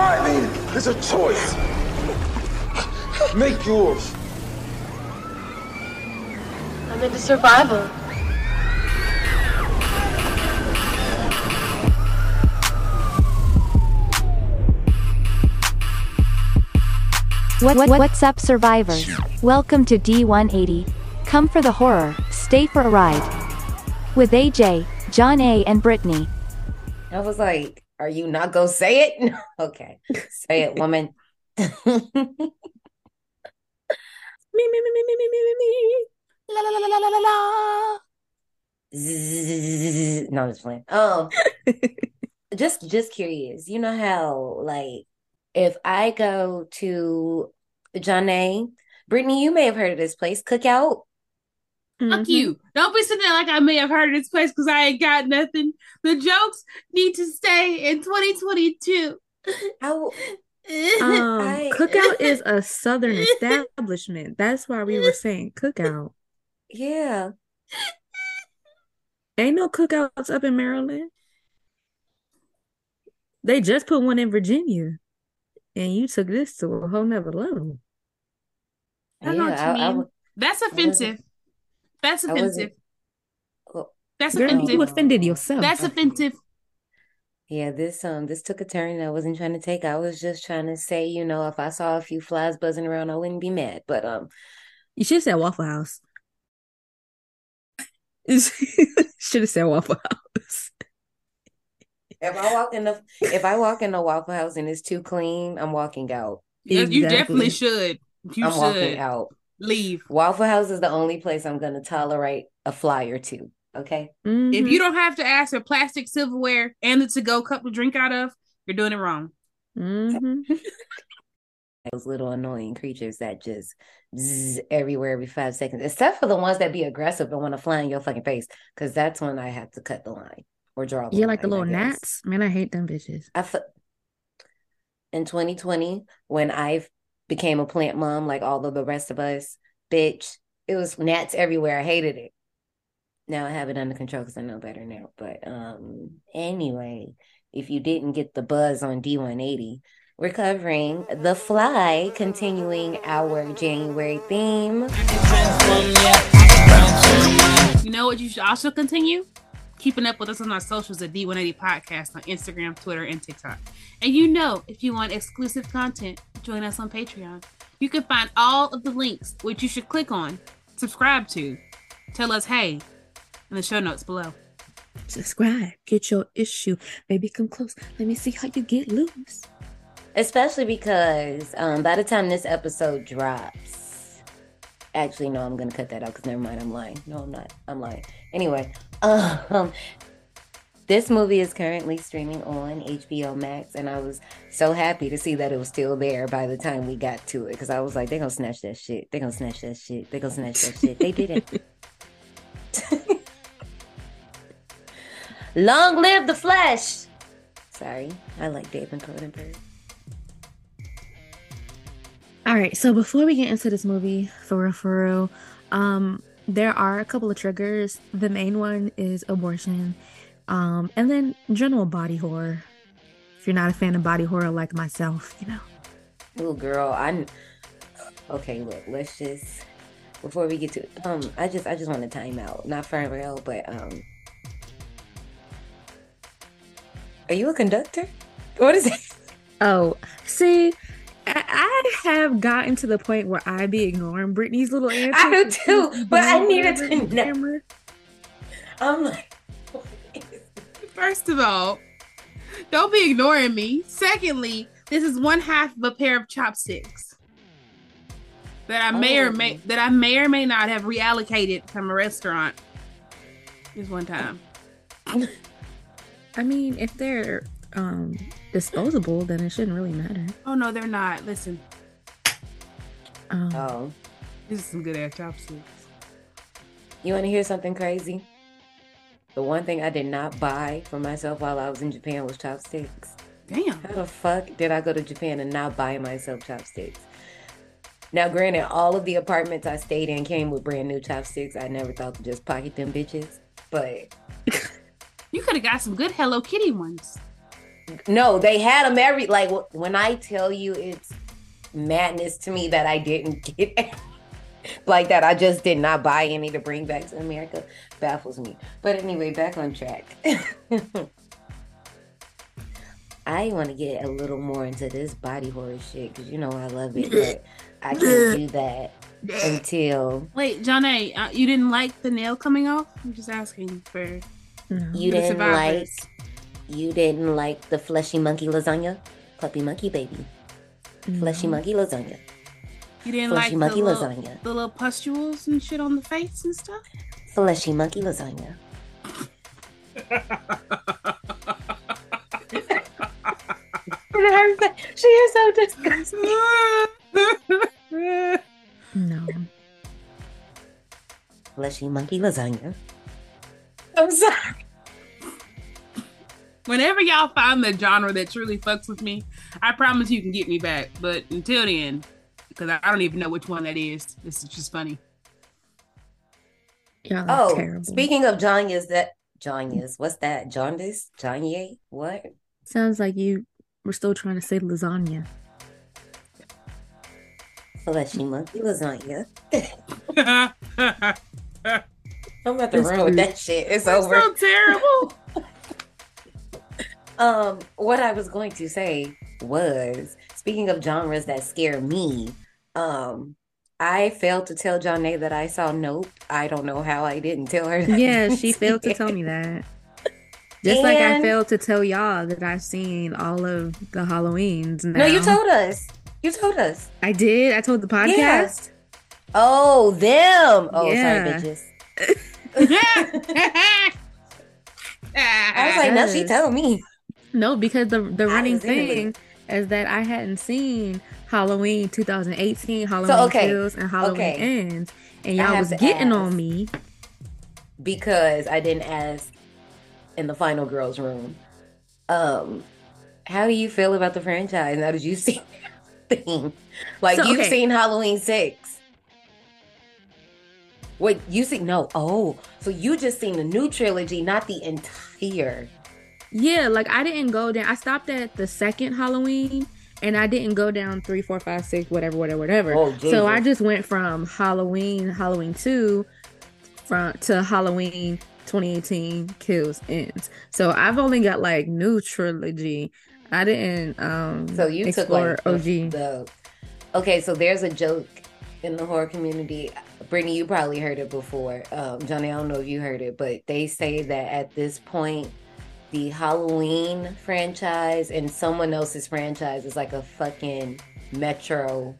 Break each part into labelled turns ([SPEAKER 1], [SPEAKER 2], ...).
[SPEAKER 1] Surviving is a choice. Make yours.
[SPEAKER 2] I'm into survival.
[SPEAKER 3] What, what, what's up, survivors? Welcome to D180. Come for the horror, stay for a ride. With AJ, John A., and Brittany.
[SPEAKER 4] I was like, are you not going to say it? okay. Say it, woman. me, me, me, me, me, me, me, me. La, la, la, la, la, la, la. No, I'm just playing. Oh, just, just curious. You know how, like, if I go to John A, Brittany, you may have heard of this place, Cookout.
[SPEAKER 5] Fuck you. Don't be sitting there like I may have heard of this place because I ain't got nothing. The jokes need to stay in 2022.
[SPEAKER 4] How
[SPEAKER 6] Um,
[SPEAKER 4] I-
[SPEAKER 6] cookout is a southern establishment. That's why we were saying cookout.
[SPEAKER 4] yeah.
[SPEAKER 6] Ain't no cookouts up in Maryland. They just put one in Virginia, and you took this to a whole nother level.
[SPEAKER 5] I know what you
[SPEAKER 4] I- I
[SPEAKER 5] mean.
[SPEAKER 4] would-
[SPEAKER 5] That's offensive. That's offensive.
[SPEAKER 4] well,
[SPEAKER 5] That's
[SPEAKER 6] Girl,
[SPEAKER 5] offensive.
[SPEAKER 6] you offended yourself.
[SPEAKER 5] That's offensive.
[SPEAKER 4] Yeah, this um this took a turn I wasn't trying to take. I was just trying to say, you know, if I saw a few flies buzzing around, I wouldn't be mad. But um
[SPEAKER 6] You should have said Waffle House. should have said Waffle House.
[SPEAKER 4] if I walk in the if I walk in the Waffle House and it's too clean, I'm walking out.
[SPEAKER 5] Yeah, You definitely should. You
[SPEAKER 4] I'm walking
[SPEAKER 5] should
[SPEAKER 4] out.
[SPEAKER 5] Leave.
[SPEAKER 4] Waffle House is the only place I'm gonna tolerate a fly or two. Okay.
[SPEAKER 5] If
[SPEAKER 6] Mhm.
[SPEAKER 5] you don't have to ask for plastic silverware and the to-go cup to drink out of, you're doing it wrong.
[SPEAKER 6] Mhm.
[SPEAKER 4] Those little annoying creatures that just zzz everywhere every five seconds, except for the ones that be aggressive and want to fly in your fucking face, because that's when I have to cut the line or draw the
[SPEAKER 6] Yeah, like the
[SPEAKER 4] line, I
[SPEAKER 6] little gnats. Man, I hate them bitches.
[SPEAKER 4] I fe- in 2020 when I became a plant mom like all of the rest of us, bitch, it was gnats everywhere. I hated it. Now I have it under control because I know better now. But um, anyway, if you didn't get the buzz on D180, we're covering The Fly, continuing our January theme.
[SPEAKER 5] You know what you should also continue? Keeping up with us on our socials at D180 Podcast on Instagram, Twitter, and TikTok. And you know, if you want exclusive content, join us on Patreon. You can find all of the links, which you should click on, subscribe to, tell us hey in the show notes below.
[SPEAKER 6] Subscribe. Get your issue. Baby, come close. Let me see how you get loose.
[SPEAKER 4] Especially because um, by the time this episode drops, actually, no, I'm gonna cut that out because never mind, I'm lying. No, I'm not. I'm lying. Anyway, um, this movie is currently streaming on HBO Max, and I was so happy to see that it was still there by the time we got to it because I was like, they're gonna snatch that shit. They're gonna snatch that shit. They're gonna snatch that shit. They did it. Long live the flesh. Sorry, I like David Cronenberg.
[SPEAKER 6] All right, so before we get into this movie, for real, for real, um, there are a couple of triggers. The main one is abortion, um, and then general body horror. If you're not a fan of body horror like myself, you know.
[SPEAKER 4] Oh, girl, I. Okay, look, let's just before we get to um, I just I just want to time out, not for real, but um, are you a conductor? What is it?
[SPEAKER 6] Oh, see, I, I have gotten to the point where I be ignoring Brittany's little answers.
[SPEAKER 4] I do too, but I needed to know.
[SPEAKER 6] camera.
[SPEAKER 4] I'm like,
[SPEAKER 5] First of all, don't be ignoring me. Secondly, this is one half of a pair of chopsticks that I may or
[SPEAKER 4] Oh.
[SPEAKER 5] may that I may or may not have reallocated from a restaurant. This one time.
[SPEAKER 6] I mean, if they're um disposable, then it shouldn't really matter.
[SPEAKER 5] Oh no, they're not. Listen,
[SPEAKER 6] Um,
[SPEAKER 4] oh,
[SPEAKER 5] this is some good ass chopsticks.
[SPEAKER 4] you want to hear something crazy? The one thing I did not buy for myself while I was in Japan was chopsticks.
[SPEAKER 5] Damn.
[SPEAKER 4] How the fuck did I go to Japan and not buy myself chopsticks? Now, granted, all of the apartments I stayed in came with brand new chopsticks. I never thought to just pocket them bitches, but
[SPEAKER 5] You could have got some good Hello Kitty ones.
[SPEAKER 4] No, they had them every like when I tell you it's madness to me that I didn't get like that. I just did not buy any to bring back to America. Baffles me. But anyway, back on track. I want to get a little more into this body horror shit because you know I love it, but I can't do that until
[SPEAKER 5] Wait, John A, uh, you didn't like the nail coming off? I'm just asking for
[SPEAKER 4] you
[SPEAKER 5] the
[SPEAKER 4] didn't like you didn't like the fleshy monkey lasagna, puppy monkey baby, fleshy
[SPEAKER 6] No.
[SPEAKER 4] monkey lasagna.
[SPEAKER 5] You didn't
[SPEAKER 4] Fleshy
[SPEAKER 5] like the
[SPEAKER 4] monkey
[SPEAKER 5] little,
[SPEAKER 4] lasagna.
[SPEAKER 5] the little pustules and shit on the face and stuff?
[SPEAKER 4] Fleshy monkey lasagna. she is so disgusting.
[SPEAKER 6] No.
[SPEAKER 4] Fleshy monkey lasagna. I'm sorry.
[SPEAKER 5] Whenever y'all find the genre that truly fucks with me, I promise you can get me back. But until then, because I I don't even know which one that is. This is just funny.
[SPEAKER 6] Y'all
[SPEAKER 4] Oh,
[SPEAKER 6] terrible.
[SPEAKER 4] speaking of Janyas, that Janyas, what's that? Jaundice? Janye? What?
[SPEAKER 6] Sounds like you were still trying to say lasagna.
[SPEAKER 4] Fleshy monkey lasagna. I'm about to
[SPEAKER 6] It's
[SPEAKER 4] run with that shit. It's over.
[SPEAKER 5] so terrible.
[SPEAKER 4] Um, what I was going to say was speaking of genres that scare me, um, I failed to tell John A that I saw Nope. I don't know how I didn't tell her. that
[SPEAKER 6] Yeah, she failed to tell me that. Just like I failed to tell y'all that I've seen all of the Halloweens. Now.
[SPEAKER 4] No, you told us. You told us.
[SPEAKER 6] I did. I told the podcast.
[SPEAKER 4] Oh, them. Oh,
[SPEAKER 6] Yeah.
[SPEAKER 4] sorry, bitches. I was like, no, she told me.
[SPEAKER 6] No, because the the running
[SPEAKER 4] was in the
[SPEAKER 6] thing is that I hadn't seen Halloween 2018, Halloween
[SPEAKER 4] okay,
[SPEAKER 6] Kills, and Halloween
[SPEAKER 4] okay.
[SPEAKER 6] Ends, and y'all was getting on me.
[SPEAKER 4] because I didn't ask in the final girls room. Um, how do you feel about the franchise now that you see everything? Like
[SPEAKER 6] So,
[SPEAKER 4] you've
[SPEAKER 6] okay.
[SPEAKER 4] seen Halloween six. Wait, you see? No. Oh, so you just seen the new trilogy, not the entire.
[SPEAKER 6] Yeah, like I didn't go down. I stopped at the second Halloween, and I didn't go down three, four, five, six, whatever, whatever, whatever.
[SPEAKER 4] Oh,
[SPEAKER 6] so I just went from Halloween, Halloween two, from to Halloween 2018 Kills Ends. So I've only got like new trilogy. I didn't um
[SPEAKER 4] So you took
[SPEAKER 6] explore
[SPEAKER 4] like the,
[SPEAKER 6] OG.
[SPEAKER 4] the. Okay, so there's a joke in the horror community. Brittany, you probably heard it before. Um, Johnny, I don't know if you heard it, but they say that at this point, the Halloween franchise and someone else's franchise is like a fucking metro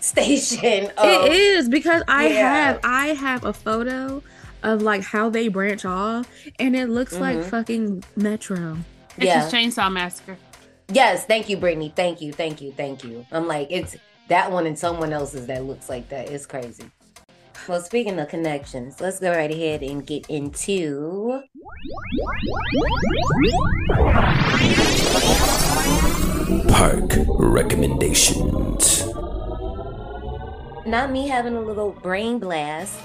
[SPEAKER 4] station. Of,
[SPEAKER 6] It is because I
[SPEAKER 4] Yeah.
[SPEAKER 6] have I have a photo of like how they branch off, and it looks like
[SPEAKER 4] Mhm.
[SPEAKER 6] fucking Metro.
[SPEAKER 5] It's
[SPEAKER 4] Yeah.
[SPEAKER 5] just Chainsaw Massacre.
[SPEAKER 4] Yes, thank you, Brittany. Thank you, thank you, thank you. I'm like, it's that one and someone else's that looks like that. It's crazy. Well, speaking of connections, let's go right ahead and get into
[SPEAKER 1] Park recommendations.
[SPEAKER 4] not me having a little brain blast.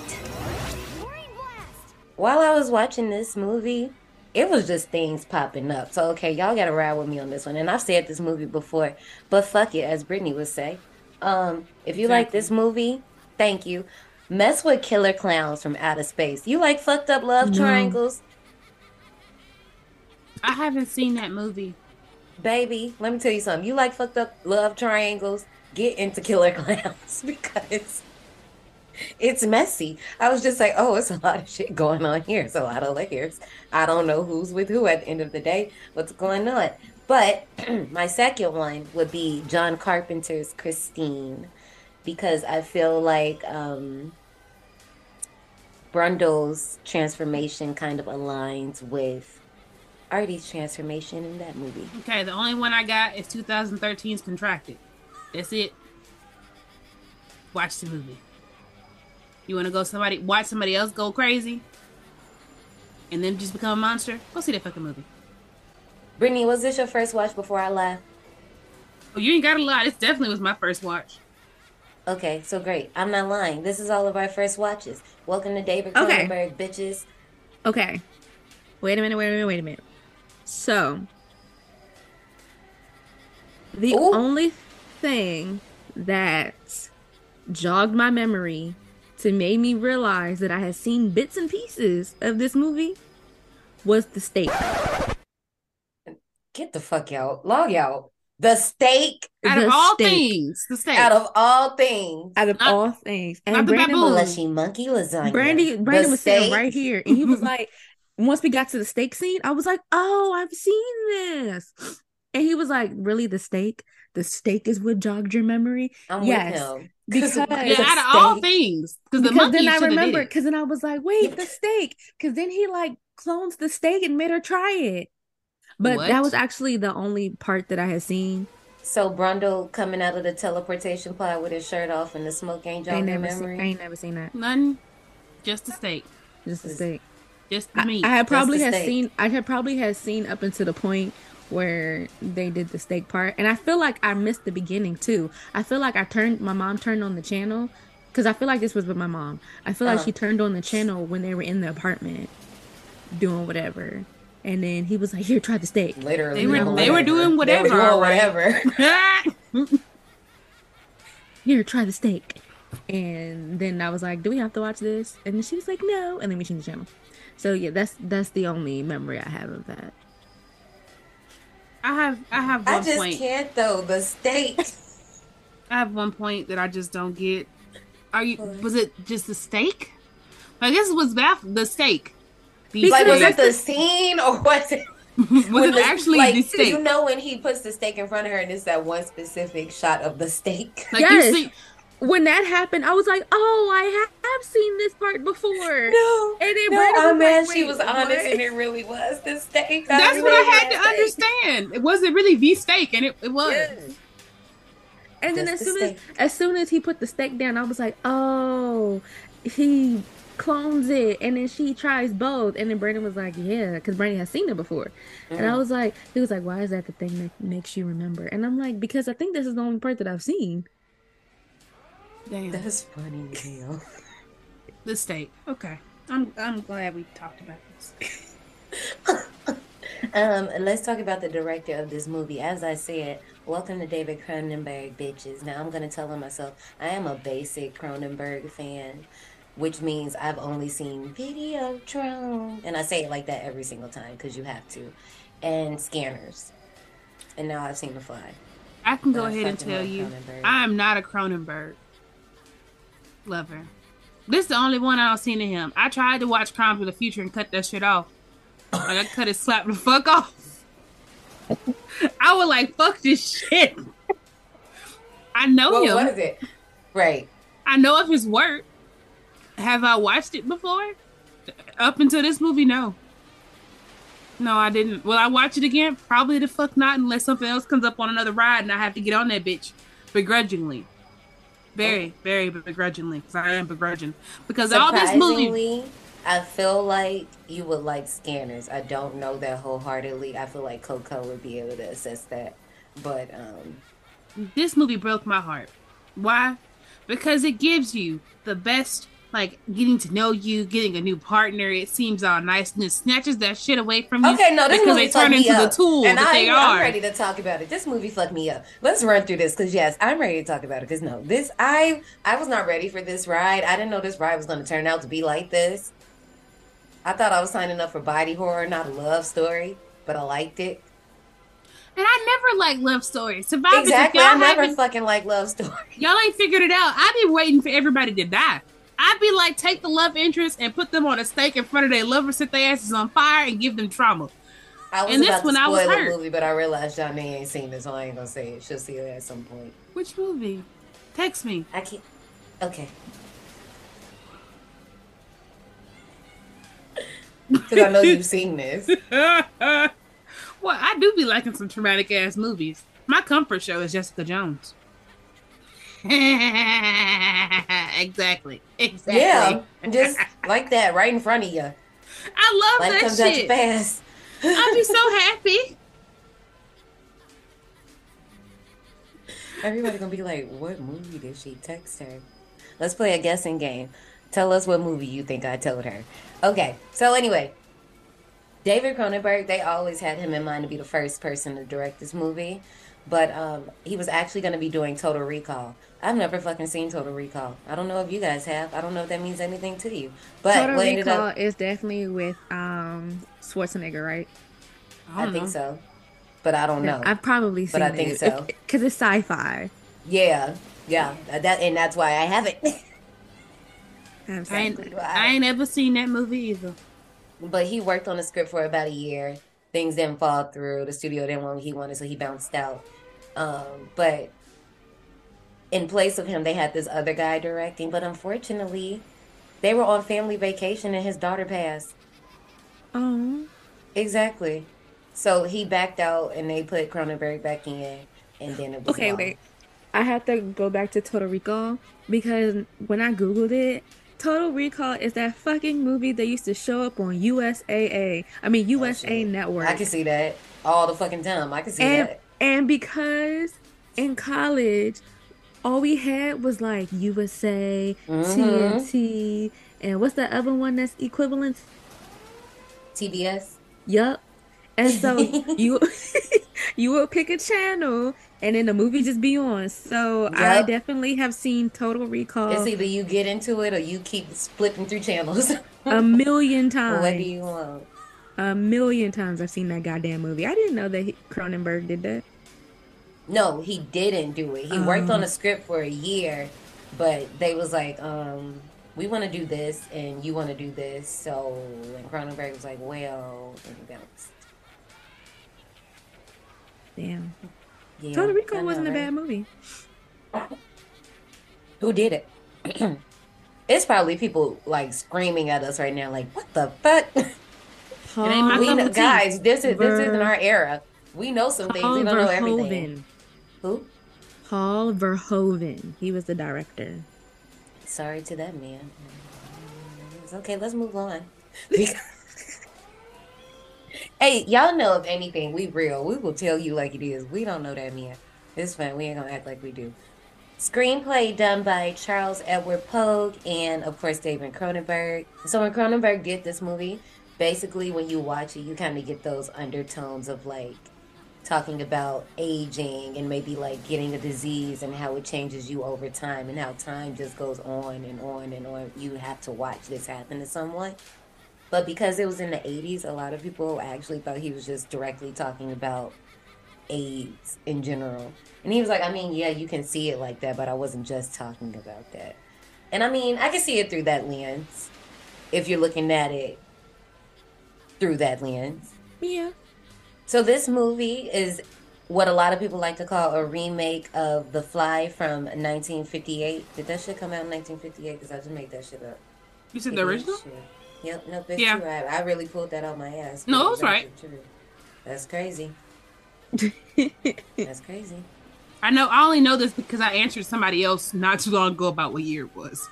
[SPEAKER 4] While I was watching this movie, it was just things popping up. So okay, y'all gotta ride with me on this one. And I've said this movie before, but fuck it, as Brittany would say. Um, if you like
[SPEAKER 5] Exactly.
[SPEAKER 4] this movie, thank you. Mess with killer clowns from outer space. You like fucked up love
[SPEAKER 6] No.
[SPEAKER 4] triangles?
[SPEAKER 5] I haven't seen that movie.
[SPEAKER 4] Baby, let me tell you something. You like fucked up love triangles? Get into killer clowns because it's messy. I was just like, oh, it's a lot of shit going on here. It's a lot of layers. I don't know who's with who at the end of the day. What's going on? But my second one would be John Carpenter's Christine because I feel like um, Brundle's transformation kind of aligns with Artie's transformation in that movie.
[SPEAKER 5] Okay, the only one I got is 2013's Contracted. That's it. Watch the movie. You want to go somebody watch somebody else go crazy, and then just become a monster? Go see that fucking movie.
[SPEAKER 4] Brittany, was this your first watch before I left?
[SPEAKER 5] Oh, you ain't got a lot. This definitely was my first watch.
[SPEAKER 4] Okay, so great. I'm not lying. This is all of our first watches. Welcome to David
[SPEAKER 6] Okay.
[SPEAKER 4] Bitches.
[SPEAKER 6] Okay. Wait a minute, wait a minute, wait a minute. So, The
[SPEAKER 4] Ooh.
[SPEAKER 6] only thing that jogged my memory to make me realize that I had seen bits and pieces of this movie was the steak.
[SPEAKER 4] Get the fuck out. Log out. The steak
[SPEAKER 5] Out
[SPEAKER 6] The
[SPEAKER 5] of all
[SPEAKER 6] steak.
[SPEAKER 5] things, the steak.
[SPEAKER 4] out of all things.
[SPEAKER 6] Out of
[SPEAKER 5] Not-
[SPEAKER 6] all things. And
[SPEAKER 5] the
[SPEAKER 6] Brandon
[SPEAKER 5] baboon.
[SPEAKER 6] was,
[SPEAKER 4] monkey lasagna.
[SPEAKER 6] Brandy,
[SPEAKER 4] The
[SPEAKER 6] Brandon was sitting
[SPEAKER 4] steak.
[SPEAKER 6] right here, and he was like, once we got to the steak scene, I was like, oh, I've seen this. And he was like, really, the steak? The steak is what jogged your memory?
[SPEAKER 4] I'm
[SPEAKER 6] Yes,
[SPEAKER 4] with him.
[SPEAKER 6] because-
[SPEAKER 5] yeah, out of all things, because the
[SPEAKER 6] because then I
[SPEAKER 5] should have did
[SPEAKER 6] remember,
[SPEAKER 5] it.
[SPEAKER 6] because then I was like, wait, the steak. Because then he like clones the steak and made her try it. But that was actually the only part that I had seen.
[SPEAKER 4] So Brundle coming out of the teleportation pod with his shirt off and the smoke ain't
[SPEAKER 6] I
[SPEAKER 4] jogging
[SPEAKER 6] ain't
[SPEAKER 4] your
[SPEAKER 6] seen,
[SPEAKER 4] memory.
[SPEAKER 6] I ain't never seen that.
[SPEAKER 5] Nothing, just the steak,
[SPEAKER 6] Just the steak.
[SPEAKER 5] just the
[SPEAKER 6] I,
[SPEAKER 5] meat.
[SPEAKER 6] I had probably
[SPEAKER 4] the
[SPEAKER 6] had
[SPEAKER 4] steak.
[SPEAKER 6] seen I had probably had seen up until the point where they did the steak part and I feel like I missed the beginning too. I feel like I turned my mom turned on the channel because I feel like this was with my mom. I feel like
[SPEAKER 4] Uh-huh.
[SPEAKER 6] she turned on the channel when they were in the apartment doing whatever. And then he was like, "Here, try the steak."
[SPEAKER 4] Literally,
[SPEAKER 5] They were-
[SPEAKER 4] doing
[SPEAKER 6] they were
[SPEAKER 4] whatever.
[SPEAKER 5] doing
[SPEAKER 4] They
[SPEAKER 5] whatever,
[SPEAKER 4] were doing whatever.
[SPEAKER 6] Here, try the steak. And then I was like, "Do we have to watch this?" And then she was like, "No." And then we changed the channel. So yeah, that's that's the only memory I have of that.
[SPEAKER 5] I have, I have one I
[SPEAKER 4] just
[SPEAKER 5] point.
[SPEAKER 4] can't though. The steak.
[SPEAKER 5] I have one point that I just don't get. Are you? Was it just the steak? I guess it was baff the steak. The
[SPEAKER 4] like, was it the scene or was it?
[SPEAKER 5] was
[SPEAKER 4] when
[SPEAKER 5] it
[SPEAKER 4] the-
[SPEAKER 5] actually
[SPEAKER 4] like,
[SPEAKER 5] the steak?
[SPEAKER 4] You know when he puts the steak in front of her and it's that one specific shot of the steak.
[SPEAKER 5] like
[SPEAKER 6] Yes.
[SPEAKER 5] you see,
[SPEAKER 6] When that happened, I was like, "Oh, I ha- have seen this part before."
[SPEAKER 4] No,
[SPEAKER 6] And it
[SPEAKER 4] no,
[SPEAKER 6] Brandon
[SPEAKER 4] I'm
[SPEAKER 6] was
[SPEAKER 4] mad
[SPEAKER 6] like,
[SPEAKER 4] she
[SPEAKER 6] "Wait,
[SPEAKER 4] was honest
[SPEAKER 6] what?"
[SPEAKER 4] and it really was the steak.
[SPEAKER 5] that's
[SPEAKER 4] I'm
[SPEAKER 5] what I had to
[SPEAKER 4] at
[SPEAKER 5] understand. It wasn't really the steak, and it, it was.
[SPEAKER 6] Yes. And then as
[SPEAKER 4] the
[SPEAKER 6] soon as as soon as he put the steak down, I was like, "Oh, he clones it." And then she tries both, and then Brandon was like, "Yeah," because Brandon has seen it before. And
[SPEAKER 4] Mm.
[SPEAKER 6] I was like, he was like, "Why is that the thing that makes you remember?" And I'm like, "Because I think this is the only part that I've seen."
[SPEAKER 5] Damn,
[SPEAKER 4] That's funny as hell.
[SPEAKER 5] the state Okay, I'm I'm glad we talked about this.
[SPEAKER 4] Um, let's talk about the director of this movie. As I said, welcome to David Cronenberg, bitches. Now I'm gonna tell on myself. I am a basic Cronenberg fan, which means I've only seen Videotron, and I say it like that every single time because you have to, and Scanners, and now I've seen The Fly.
[SPEAKER 5] I can go
[SPEAKER 4] I
[SPEAKER 5] ahead and tell you, I am not a Cronenberg lover. This is the only one I don't seen of him. I tried to watch Crimes of the Future and cut that shit off. Like I cut it, slap the fuck off. I was like, fuck this shit. I know
[SPEAKER 4] What
[SPEAKER 5] him.
[SPEAKER 4] was it? Right.
[SPEAKER 5] I know of his work. Have I watched it before? Up until this movie, no. No, I didn't. Will I watch it again? Probably the fuck not, unless something else comes up on another ride and I have to get on that bitch begrudgingly. Very, very begrudgingly, because I am begrudging. Because all this movie,
[SPEAKER 4] I feel like you would like Scanners. I don't know that wholeheartedly. I feel like Coco would be able to assess that, but um.
[SPEAKER 5] this movie broke my heart. Why? Because it gives you the best, like getting to know you, getting a new partner. It seems all nice, and it snatches that shit away from you.
[SPEAKER 4] Okay, no, this
[SPEAKER 5] because
[SPEAKER 4] movie
[SPEAKER 5] they turn into
[SPEAKER 4] up.
[SPEAKER 5] the tool
[SPEAKER 4] and
[SPEAKER 5] that
[SPEAKER 4] I,
[SPEAKER 5] they
[SPEAKER 4] I'm
[SPEAKER 5] are.
[SPEAKER 4] ready to talk about it. This movie fucked me up. Let's run through this because yes, I'm ready to talk about it. Because no, this I I was not ready for this ride. I didn't know this ride was going to turn out to be like this. I thought I was signing up for body horror, not a love story, but I liked it.
[SPEAKER 5] And I never liked love stories. Survivors,
[SPEAKER 4] Exactly, I never fucking like love stories.
[SPEAKER 5] y'all ain't figured it out. I've been waiting for everybody to die. I'd be like, take the love interest and put them on a stake in front of their lover, set their asses on fire, and give them trauma.
[SPEAKER 4] I was
[SPEAKER 5] And this
[SPEAKER 4] about
[SPEAKER 5] one,
[SPEAKER 4] to
[SPEAKER 5] I was
[SPEAKER 4] spoil the
[SPEAKER 5] hurt.
[SPEAKER 4] movie, but I realized y'all Johnny ain't seen this, so I ain't gonna say it. She'll see it at some point.
[SPEAKER 5] Which movie? Text me.
[SPEAKER 4] I can't. Okay. Because I know you've seen this.
[SPEAKER 5] well, I do be liking some traumatic ass movies. My comfort show is Jessica Jones. exactly. Exactly.
[SPEAKER 4] Yeah, just like that, right in front of you.
[SPEAKER 5] I love
[SPEAKER 4] Life
[SPEAKER 5] that
[SPEAKER 4] comes
[SPEAKER 5] shit.
[SPEAKER 4] fast.
[SPEAKER 5] I'd be so happy.
[SPEAKER 4] Everybody gonna be like, "What movie did she text her?" Let's play a guessing game. Tell us what movie you think I told her. Okay, so anyway, David Cronenberg. They always had him in mind to be the first person to direct this movie. But um, he was actually going to be doing Total Recall. I've never fucking seen Total Recall. I don't know if you guys have. I don't know if that means anything to you. But
[SPEAKER 6] Total
[SPEAKER 4] what ended
[SPEAKER 6] Recall
[SPEAKER 4] up,
[SPEAKER 6] is definitely with um Schwarzenegger, right?
[SPEAKER 4] I
[SPEAKER 5] don't
[SPEAKER 4] think
[SPEAKER 5] know.
[SPEAKER 4] so. But I don't know.
[SPEAKER 6] I've probably seen
[SPEAKER 4] But I think
[SPEAKER 6] it.
[SPEAKER 4] so.
[SPEAKER 6] Because it's sci-fi.
[SPEAKER 4] Yeah, yeah. That and that's why I haven't.
[SPEAKER 6] I've
[SPEAKER 5] I
[SPEAKER 6] seen
[SPEAKER 5] ain't,
[SPEAKER 6] it.
[SPEAKER 5] I ain't ever seen that movie either.
[SPEAKER 4] but he worked on the script for about a year. Things didn't fall through. The studio didn't want what he wanted, so he bounced out. Um, but in place of him, they had this other guy directing. But unfortunately, they were on family vacation and his daughter passed.
[SPEAKER 6] Oh,
[SPEAKER 4] Exactly. So he backed out and they put Cronenberg back in, and then it was
[SPEAKER 6] okay,
[SPEAKER 4] long.
[SPEAKER 6] wait. I have to go back to Total Recall because when I googled it, Total Recall is that fucking movie that used to show up on USAA. I mean USA
[SPEAKER 4] Oh.
[SPEAKER 6] Network.
[SPEAKER 4] I can see that all the fucking time. I can see
[SPEAKER 6] and
[SPEAKER 4] that.
[SPEAKER 6] and because in college all we had was like USA,
[SPEAKER 4] Mhm.
[SPEAKER 6] TNT, and what's the other one that's equivalent?
[SPEAKER 4] TBS.
[SPEAKER 6] Yup. And so you you would pick a channel and then the movie just be on. So I definitely have seen Total Recall
[SPEAKER 4] It's either you get into it or you keep splitting through channels.
[SPEAKER 6] a million
[SPEAKER 4] what do
[SPEAKER 6] times.
[SPEAKER 4] you want?
[SPEAKER 6] A million times I've seen that goddamn movie. I didn't know that Cronenberg did that.
[SPEAKER 4] No, he didn't do it. He worked
[SPEAKER 6] Oh.
[SPEAKER 4] on a script for a year, but they was like, um, we want to do this and you want to do this. So, and Cronenberg was like, well, and he bounced.
[SPEAKER 6] Damn.
[SPEAKER 4] Yeah,
[SPEAKER 6] Total Recall
[SPEAKER 4] know,
[SPEAKER 6] wasn't a bad movie.
[SPEAKER 4] Who did it? it's probably people like screaming at us right now, like, what the fuck?
[SPEAKER 5] ain't my
[SPEAKER 4] we know, guys, this is this isn't our era. We know some things. We don't know everything. Who?
[SPEAKER 6] Paul Verhoeven. He was the director.
[SPEAKER 4] Sorry to that man. It's okay, let's move on. hey, y'all know if anything, we real. We will tell you like it is. We don't know that man. It's fine. We ain't gonna act like we do. Screenplay done by Charles Edward Pogue and of course David Cronenberg. So when Cronenberg did this movie, basically when you watch it, you kind of get those undertones of like talking about aging and maybe like getting a disease and how it changes you over time and how time just goes on and on and on. You have to watch this happen to someone. But because it was in the 80s, a lot of people actually thought he was just directly talking about AIDS in general. And he was like, I mean, yeah, you can see it like that, but I wasn't just talking about that. And I mean, I can see it through that lens if you're looking at it through that lens.
[SPEAKER 6] Yeah.
[SPEAKER 4] So this movie is what a lot of people like to call a remake of The Fly from 1958. Did that shit come out in 1958? Because I just made that shit up.
[SPEAKER 5] You said the original?
[SPEAKER 4] Shit. Yep, no, it's
[SPEAKER 5] Yeah.
[SPEAKER 4] true. I, I really pulled that out my ass.
[SPEAKER 5] No,
[SPEAKER 4] but
[SPEAKER 5] it was
[SPEAKER 4] it's
[SPEAKER 5] right.
[SPEAKER 4] That's crazy. That's crazy.
[SPEAKER 5] I know. I only know this because I answered somebody else not too long ago about what year it was.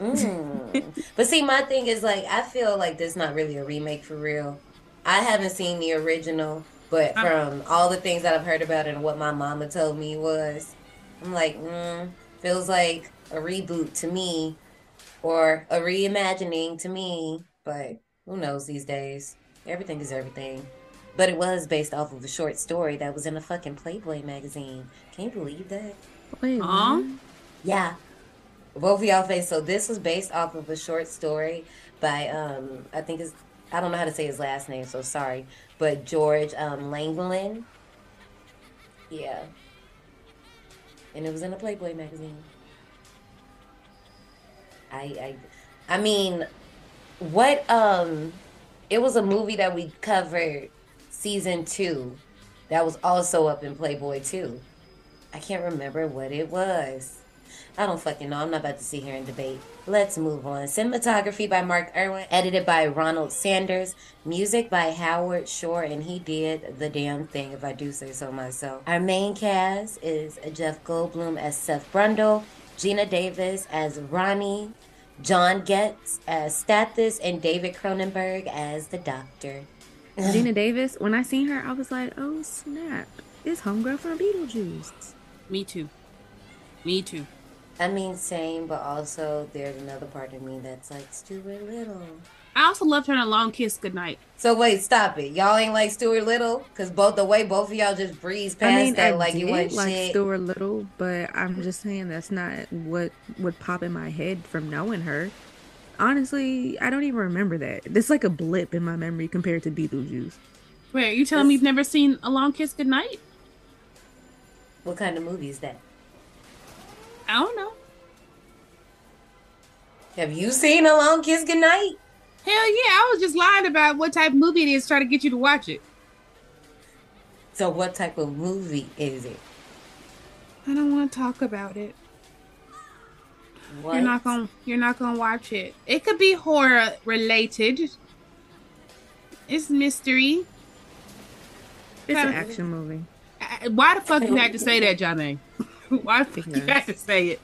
[SPEAKER 4] Mm. but see, my thing is like I feel like this not really a remake for real. I haven't seen the original, but
[SPEAKER 5] Uh.
[SPEAKER 4] from all the things that I've heard about it and what my mama told me was, I'm like, mm, feels like a reboot to me, or a reimagining to me. But who knows these days? Everything is everything. But it was based off of a short story that was in a fucking Playboy magazine. Can you believe that?
[SPEAKER 6] Wait.
[SPEAKER 5] Huh?
[SPEAKER 4] Yeah. Both of y'all face. So this was based off of a short story by um I think it's I don't know how to say his last name, so sorry. But George um Langland. Yeah. And it was in a Playboy magazine. I I I mean what um it was a movie that we covered season two that was also up in Playboy too. I can't remember what it was. I don't fucking know. I'm not about to sit here and debate. Let's move on. Cinematography by Mark Irwin, edited by Ronald Sanders, music by Howard Shore, and he did the damn thing, if I do say so myself. Our main cast is Jeff Goldblum as Seth Brundle, Geena Davis as Ronnie, John Getz as Stathis, and David Cronenberg as the Doctor.
[SPEAKER 6] Geena Davis. When I seen her, I was like, "Oh snap! It's homegirl from Beetlejuice."
[SPEAKER 5] Me too. Me too.
[SPEAKER 4] I mean, same, but also there's another part of me that's like Stuart Little.
[SPEAKER 5] I also loved her in A Long Kiss Goodnight.
[SPEAKER 4] So wait, stop it. Y'all ain't like Stuart Little? Cause both the way both of y'all just breeze past
[SPEAKER 6] I mean,
[SPEAKER 4] that
[SPEAKER 6] I
[SPEAKER 4] like you
[SPEAKER 6] did
[SPEAKER 4] want
[SPEAKER 6] like
[SPEAKER 4] shit.
[SPEAKER 6] Stuart Little, but I'm just saying that's not what would pop in my head from knowing her. Honestly, I don't even remember that. It's like a blip in my memory compared to Beetlejuice.
[SPEAKER 5] Wait, you telling me you've never seen A Long Kiss Goodnight?
[SPEAKER 4] What kind of movie is that?
[SPEAKER 5] I don't know.
[SPEAKER 4] Have you seen A Long Kiss Goodnight?
[SPEAKER 5] Hell yeah, I was just lying about what type of movie it is, trying to get you to watch it.
[SPEAKER 4] So what type of movie is it?
[SPEAKER 5] I don't want to talk about it.
[SPEAKER 4] What?
[SPEAKER 5] You're not gonna you're not gonna watch it. It could be horror related. It's mystery.
[SPEAKER 6] It's an action movie.
[SPEAKER 5] Why the fuck you had to say that, Johnny? Why the fuck you had to say it?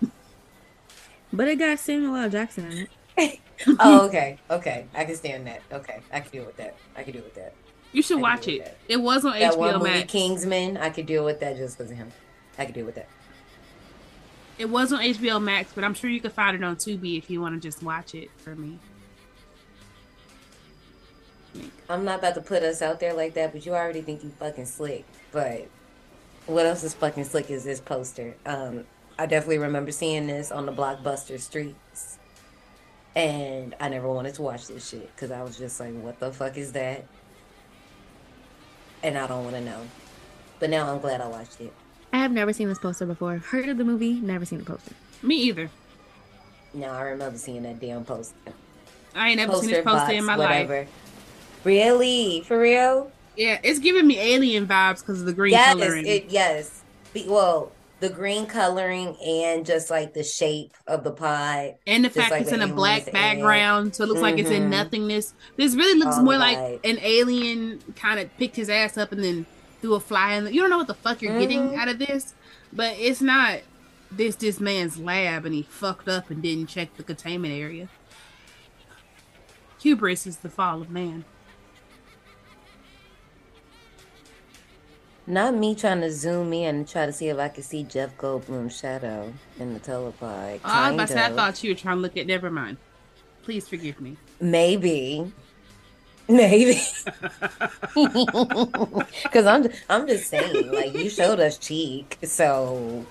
[SPEAKER 6] But it got Samuel L. Jackson in it.
[SPEAKER 4] oh, okay, okay. I can stand that. Okay, I can deal with that. I can deal with that.
[SPEAKER 5] You should watch it.
[SPEAKER 4] that.
[SPEAKER 5] It was on
[SPEAKER 4] That one
[SPEAKER 5] HBO
[SPEAKER 4] movie,
[SPEAKER 5] Max.
[SPEAKER 4] Kingsman, I could deal with that just because of him. I could deal with that.
[SPEAKER 5] It was on HBO Max, but I'm sure you could find it on Tubi if you want to just watch it for me.
[SPEAKER 4] I'm not about to put us out there like that, but you already think you fucking slick. But what else is fucking slick is this poster. Um, I definitely remember seeing this on the blockbuster streets, and I never wanted to watch this shit because I was just like, "What the fuck is that?" And I don't want to know. But now I'm glad I watched it.
[SPEAKER 6] I have never seen this poster before. Heard of the movie, never seen the poster.
[SPEAKER 5] Me either.
[SPEAKER 4] No, I remember seeing that damn poster.
[SPEAKER 5] I ain't never seen this poster in my life.
[SPEAKER 4] Really? For real?
[SPEAKER 5] Yeah, it's giving me alien vibes because of the green
[SPEAKER 4] yes,
[SPEAKER 5] coloring.
[SPEAKER 4] it yes. Be, well, the green coloring and just like the shape of the pod.
[SPEAKER 5] and the fact
[SPEAKER 4] like
[SPEAKER 5] it's in a black background, so it looks like it's in
[SPEAKER 4] Mhm.
[SPEAKER 5] nothingness. This really looks
[SPEAKER 4] All
[SPEAKER 5] more like an alien kind of picked his ass up and then threw a fly in. The, you don't know what the fuck you're getting
[SPEAKER 4] Mhm.
[SPEAKER 5] out of this, but it's not this this man's lab and he fucked up and didn't check the containment area. Hubris is the fall of man.
[SPEAKER 4] Not me trying to zoom in and try to see if I can see Jeff Goldblum's shadow in the telepod.
[SPEAKER 5] Oh, I was about to say, I thought you were trying to look at. Never mind. Please forgive me.
[SPEAKER 4] Maybe. Maybe. Because I'm, I'm just saying, like, you showed us cheek. So,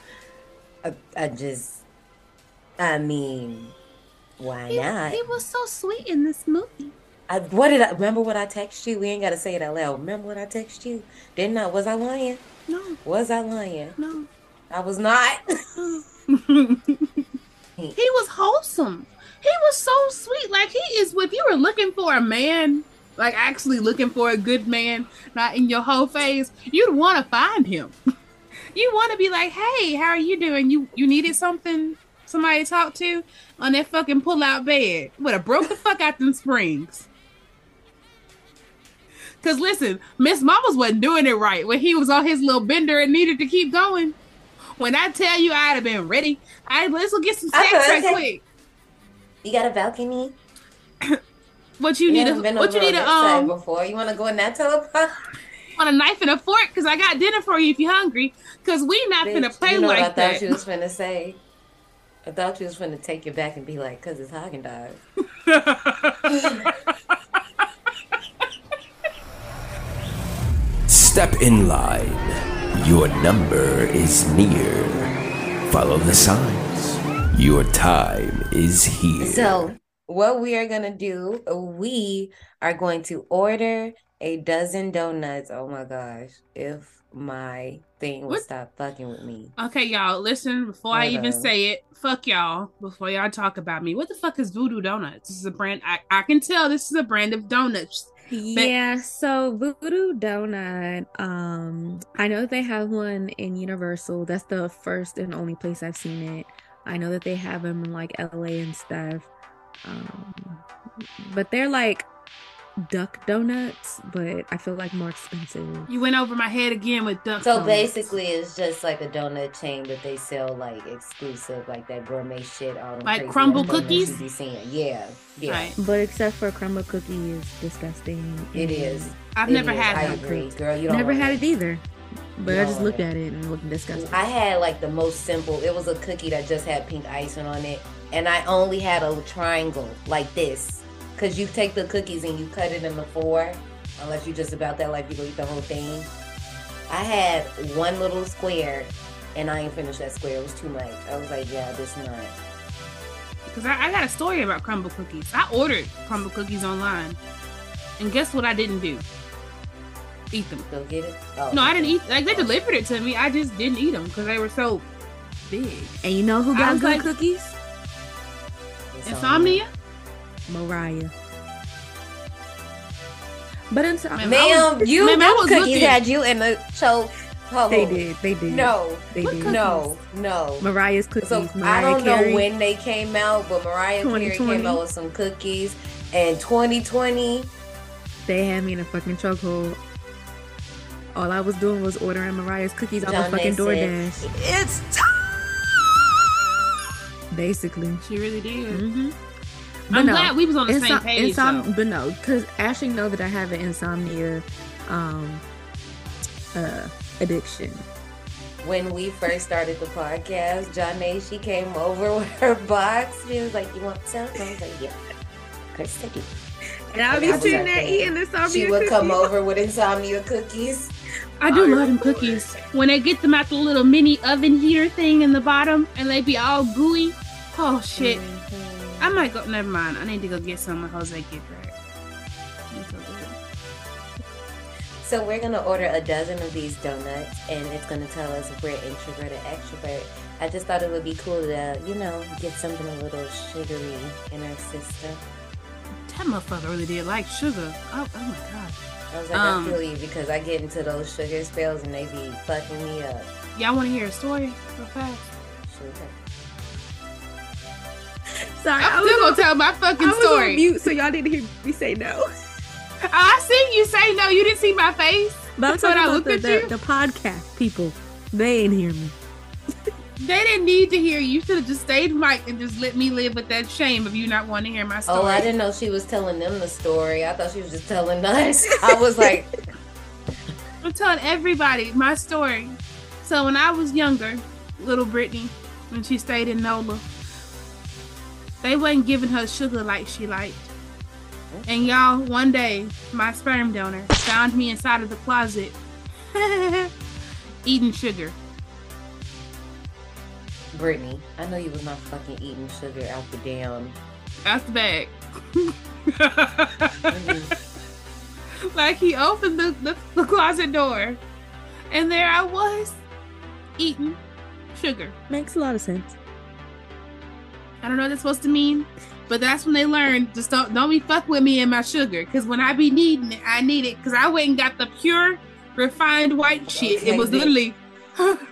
[SPEAKER 4] I, I just, I mean, why
[SPEAKER 5] He,
[SPEAKER 4] not?
[SPEAKER 5] he was so sweet in this movie.
[SPEAKER 4] I, what did I, remember what I text you? We ain't got to say it out loud. Remember what I text you? Didn't I? Was I lying?
[SPEAKER 5] No,
[SPEAKER 4] Was I lying?
[SPEAKER 5] no.
[SPEAKER 4] I was not.
[SPEAKER 5] he was wholesome. He was so sweet. Like he is. If you were looking for a man, like actually looking for a good man, not in your whole face, you'd want to find him. you want to be like, hey, how are you doing? You you needed something, somebody to talk to on that fucking pull out bed. Would have broke the fuck out them springs. Cause listen, Miss Mamas wasn't doing it right when he was on his little bender and needed to keep going. When I tell you I'd have been ready, I let's go get some sex right quick.
[SPEAKER 4] You got a balcony?
[SPEAKER 5] What you need a what you need a um
[SPEAKER 4] before. You want to go in that telepod?
[SPEAKER 5] on a knife and a fork because I got dinner for you if you're hungry. Cause we not gonna play
[SPEAKER 4] you know
[SPEAKER 5] like
[SPEAKER 4] what I
[SPEAKER 5] that.
[SPEAKER 4] thought you was finna say? I thought you was finna take you back and be like, cause it's Haagen Dazs.
[SPEAKER 1] Step in line. Your number is near. Follow the signs. Your time is here.
[SPEAKER 4] So, what we are gonna do, we are going to order a dozen donuts. Oh my gosh! If my thing would
[SPEAKER 5] What?
[SPEAKER 4] stop fucking with me.
[SPEAKER 5] Okay, y'all, listen before I even
[SPEAKER 4] on.
[SPEAKER 5] say it. Fuck y'all before y'all talk about me. What the fuck is Voodoo Donuts? This is a brand. I, I can tell this is a brand of donuts.
[SPEAKER 6] Yeah, so Voodoo Donut, um, I know that they have one in Universal. That's the first and only place I've seen it. I know that they have them in like LA and stuff. Um, but they're like duck donuts, but I feel like more expensive.
[SPEAKER 5] You went over my head again with duck.
[SPEAKER 4] So
[SPEAKER 5] donuts.
[SPEAKER 4] basically, it's just like a donut chain, but they sell like exclusive, like that gourmet shit. All them
[SPEAKER 5] Like crumble cookies?
[SPEAKER 4] You be seeing, yeah, yeah.
[SPEAKER 5] Right.
[SPEAKER 6] But except for crumble cookie is disgusting.
[SPEAKER 4] It is.
[SPEAKER 5] I've
[SPEAKER 4] It
[SPEAKER 5] never
[SPEAKER 4] is.
[SPEAKER 5] had
[SPEAKER 4] I
[SPEAKER 5] them.
[SPEAKER 4] agree, girl. You don't
[SPEAKER 6] Never
[SPEAKER 4] want
[SPEAKER 6] had it either. But
[SPEAKER 4] You
[SPEAKER 6] I just
[SPEAKER 4] want
[SPEAKER 6] looked at it and it looked disgusting.
[SPEAKER 4] I had like the most simple. It was a cookie that just had pink icing on it, and I only had a triangle like this, Cause you take the cookies and you cut it into four, unless you're just about that life, you go eat the whole thing. I had one little square, and I ain't finished that square. It was too much. I was like, yeah, this not.
[SPEAKER 5] Because I, I got a story about crumble cookies. I ordered crumble cookies online. And guess what I didn't do? Eat them.
[SPEAKER 4] Go get it. Oh,
[SPEAKER 5] No, I didn't eat. Like they oh. delivered it to me. I just didn't eat them because they were so big.
[SPEAKER 6] And you know who got
[SPEAKER 5] was
[SPEAKER 6] good
[SPEAKER 5] like-
[SPEAKER 6] cookies?
[SPEAKER 5] Insomnia.
[SPEAKER 6] Mariah. But
[SPEAKER 5] Man, I
[SPEAKER 4] Ma'am,
[SPEAKER 5] was-
[SPEAKER 4] you
[SPEAKER 5] ma'am, I was
[SPEAKER 4] cookies
[SPEAKER 5] looking.
[SPEAKER 4] had you in the choke. Hold
[SPEAKER 6] they
[SPEAKER 4] on.
[SPEAKER 6] did. They did.
[SPEAKER 4] No,
[SPEAKER 6] they did.
[SPEAKER 4] no, no.
[SPEAKER 6] Mariah's cookies.
[SPEAKER 4] So I
[SPEAKER 6] Mariah
[SPEAKER 4] don't
[SPEAKER 6] Carey.
[SPEAKER 4] know when they came out, but Mariah Carey came out with some cookies. And 2020,
[SPEAKER 6] They had me in a fucking chokehold. All I was doing was ordering Mariah's cookies off of fucking. DoorDash.
[SPEAKER 4] it's time.
[SPEAKER 6] Basically.
[SPEAKER 5] She really did.
[SPEAKER 6] Mm-hmm.
[SPEAKER 5] I'm glad we was on the same
[SPEAKER 6] Insom-
[SPEAKER 5] page.
[SPEAKER 6] insom-
[SPEAKER 5] though.
[SPEAKER 6] but no, because Ashley know that I have an insomnia um uh addiction.
[SPEAKER 4] When we first started the podcast, John A, she came over with her box. She was like, "You want some?" I was like, "Yeah." Of course I do.
[SPEAKER 6] And I'll be sitting there
[SPEAKER 4] that.
[SPEAKER 6] eating insomnia.
[SPEAKER 4] She would come over with insomnia cookies.
[SPEAKER 5] I do
[SPEAKER 6] I
[SPEAKER 5] love them cookies. When they get them out the little mini oven heater thing in the bottom and they be all gooey. Oh shit.
[SPEAKER 4] Mm-hmm.
[SPEAKER 5] I might go never mind. I need to go get some of Jose get. So.
[SPEAKER 4] So we're gonna order a dozen of these donuts, and it's gonna tell us if we're introvert or extrovert. I just thought it would be cool to, you know, get something a little sugary in our system.
[SPEAKER 5] That motherfucker really did like sugar. Oh, oh my god.
[SPEAKER 4] I was like,
[SPEAKER 5] Um,
[SPEAKER 4] I feel you because I get into those sugar spells and they be fucking me up.
[SPEAKER 5] Y'all want to hear a story real fast?
[SPEAKER 4] Sugar.
[SPEAKER 6] Sorry,
[SPEAKER 5] I'm
[SPEAKER 6] I
[SPEAKER 5] still gonna tell my fucking
[SPEAKER 6] I was on
[SPEAKER 5] story.
[SPEAKER 6] mute, so y'all didn't hear me say no.
[SPEAKER 5] Oh, I seen you say no. You didn't see my face.
[SPEAKER 6] But I'm talking
[SPEAKER 5] I
[SPEAKER 6] about
[SPEAKER 5] looked
[SPEAKER 6] the,
[SPEAKER 5] at
[SPEAKER 6] the,
[SPEAKER 5] you.
[SPEAKER 6] the podcast people. They ain't hear me.
[SPEAKER 5] They didn't need to hear you. You should have just stayed mic and just let me live with that shame of you not wanting to hear my story.
[SPEAKER 4] Oh, I didn't know she was telling them the story. I thought she was just telling us. I was like,
[SPEAKER 5] I'm telling everybody my story. So when I was younger, little Brittany, when she stayed in NOLA, they wasn't giving her sugar like she liked. And y'all, one day, my sperm donor found me inside of the closet eating sugar.
[SPEAKER 4] Brittany, I know you was not fucking eating sugar out the damn.
[SPEAKER 5] Out the bag. like he opened the, the, the closet door, and there I was eating sugar.
[SPEAKER 6] Makes a lot of sense.
[SPEAKER 5] I don't know what that's supposed to mean, but that's when they learned just don't don't be fuck with me and my sugar. Cause when I be needing it, I need it. Cause I went and got the pure, refined white shit.
[SPEAKER 4] Okay,
[SPEAKER 5] it was
[SPEAKER 4] bitch.
[SPEAKER 5] literally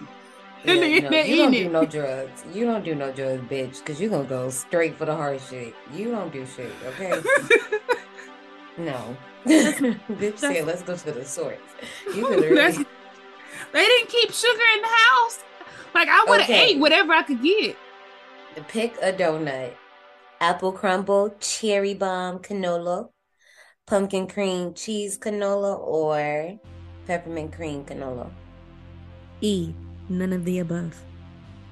[SPEAKER 4] Yeah, no, you don't do no drugs. You don't do no drugs, bitch, because you're gonna go straight for the hard shit. You don't do shit, okay? no. bitch said, let's go to the source. You could
[SPEAKER 5] they didn't keep sugar in the house. Like I would have
[SPEAKER 4] Okay.
[SPEAKER 5] ate whatever I could get.
[SPEAKER 4] Pick a donut. Apple crumble, cherry bomb canola, pumpkin cream cheese canola, or peppermint cream canola.
[SPEAKER 6] E. None of the above.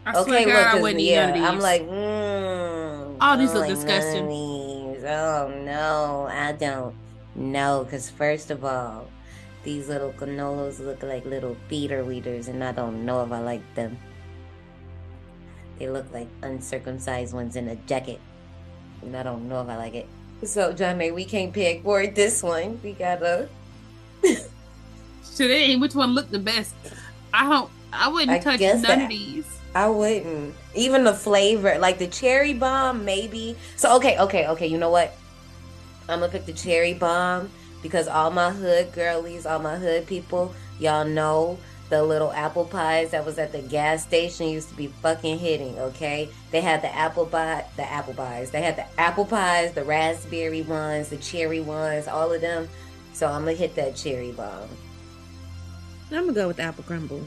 [SPEAKER 5] I swear
[SPEAKER 4] Okay,
[SPEAKER 5] to God,
[SPEAKER 4] look,
[SPEAKER 5] I
[SPEAKER 4] 'cause,
[SPEAKER 5] wouldn't eat none of these.
[SPEAKER 4] I'm like, mm,
[SPEAKER 5] All these look
[SPEAKER 4] don't like none of
[SPEAKER 5] disgusting.
[SPEAKER 4] these. Oh no, I don't know. Because first of all, these little canolas look like little feeder weeders, and I don't know if I like them. They look like uncircumcised ones in a jacket, and I don't know if I like it. So, John May, we can't pick for this one. We gotta.
[SPEAKER 5] Shit, it ain't which one looked the best. I don't. I wouldn't
[SPEAKER 4] I
[SPEAKER 5] touch none
[SPEAKER 4] that-
[SPEAKER 5] of these.
[SPEAKER 4] I wouldn't. Even the flavor, like the cherry bomb, maybe. So okay, okay, okay. You know what? I'm gonna pick the cherry bomb because all my hood girlies, all my hood people, y'all know the little apple pies that was at the gas station used to be fucking hitting. Okay, they had the apple pie, the apple pies. They had the apple pies, the raspberry ones, the cherry ones, all of them. So I'm gonna hit that cherry bomb.
[SPEAKER 6] I'm gonna go with the apple crumble.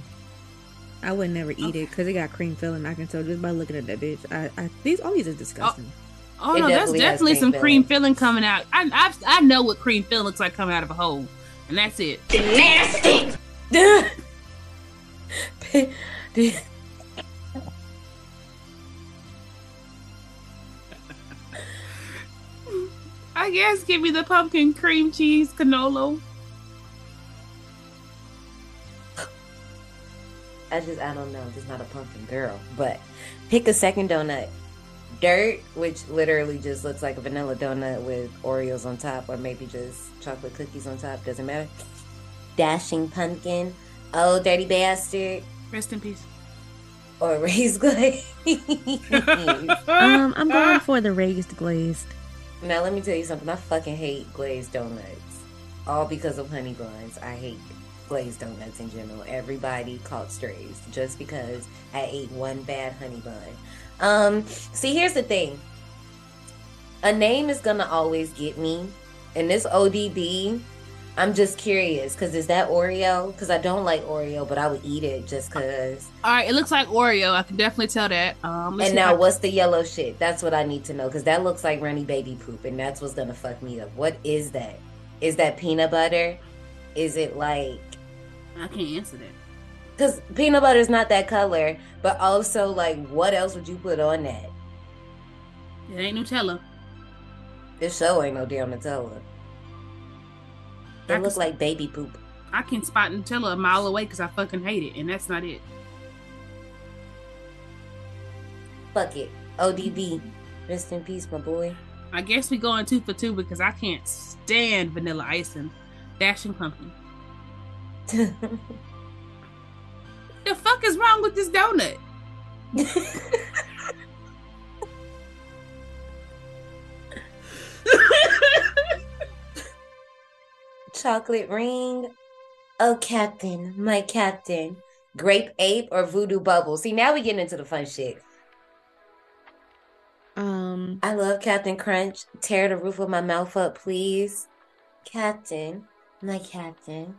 [SPEAKER 6] I would never eat it because it got cream filling. I can tell just by looking at that bitch. I, I these all these are disgusting.
[SPEAKER 5] Oh, oh
[SPEAKER 4] It
[SPEAKER 5] no, that's
[SPEAKER 4] definitely has
[SPEAKER 5] definitely
[SPEAKER 4] cream
[SPEAKER 5] some
[SPEAKER 4] filling.
[SPEAKER 5] cream filling coming out. I, I I know what cream filling looks like coming out of a hole, and that's it. I guess give me the pumpkin cream cheese canola.
[SPEAKER 4] I just I don't know. Just not a pumpkin girl. But pick a second donut. Dirt, which literally just looks like a vanilla donut with Oreos on top, or maybe just chocolate cookies on top. Doesn't matter. Dashing pumpkin. Oh, dirty bastard.
[SPEAKER 5] Rest in peace.
[SPEAKER 4] Or raised glaze.
[SPEAKER 6] Um, I'm going for the raised glazed.
[SPEAKER 4] now let me tell you something. I fucking hate glazed donuts. All because of honey buns. I hate glazed donuts in general. Everybody caught strays just because I ate one bad honey bun. Um, see, here's the thing. A name is gonna always get me. And this ODB, I'm just curious because is that Oreo? Because I don't like Oreo, but I would eat it just because.
[SPEAKER 5] All right, it looks like Oreo. I can definitely tell that. Um,
[SPEAKER 4] And now, what's the yellow shit? That's what I need to know because that looks like runny baby poop, and that's what's gonna fuck me up. What is that? Is that peanut butter? Is it like
[SPEAKER 5] I can't answer that.
[SPEAKER 4] because peanut butter is not that color, but also like what else would you put on that?
[SPEAKER 5] It ain't Nutella.
[SPEAKER 4] This show ain't no damn Nutella.
[SPEAKER 5] I
[SPEAKER 4] It
[SPEAKER 5] can
[SPEAKER 4] like baby poop.
[SPEAKER 5] I can spot Nutella a mile away because I fucking hate it, and that's not it.
[SPEAKER 4] Fuck it. ODB. Rest in peace, my boy.
[SPEAKER 5] I guess we going two for two because I can't stand vanilla icing. Dashing pumpkin. The fuck is wrong with this donut?
[SPEAKER 4] Chocolate ring. Oh, Captain, my Captain. Grape ape or voodoo bubble? See, now we getting into the fun shit.
[SPEAKER 6] Um,
[SPEAKER 4] I love Captain Crunch. Tear the roof of my mouth up, please. Captain, my Captain.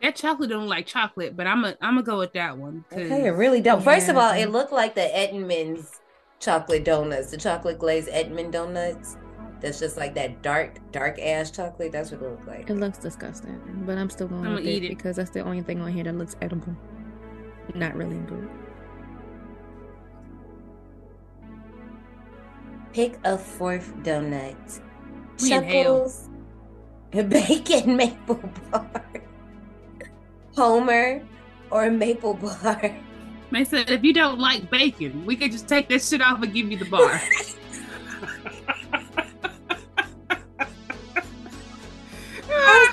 [SPEAKER 5] That chocolate don't like chocolate, but I'm a I'm gonna go with that one. 'cause-
[SPEAKER 4] Okay, it really don't. First of all, it looked like the Entenmann's chocolate donuts, the chocolate glazed Entenmann donuts. That's just like that dark, dark ass chocolate. That's what it looks like.
[SPEAKER 6] it looks disgusting, but I'm still going
[SPEAKER 5] I'ma eat
[SPEAKER 6] it
[SPEAKER 5] it.
[SPEAKER 6] because that's the only thing on here that looks edible. Not really good.
[SPEAKER 4] Pick a fourth donut.
[SPEAKER 5] We in hell.
[SPEAKER 4] Chuckles, bacon maple bar, Homer, or maple bar.
[SPEAKER 5] They said if you don't like bacon, we could just take this shit off and give you the bar.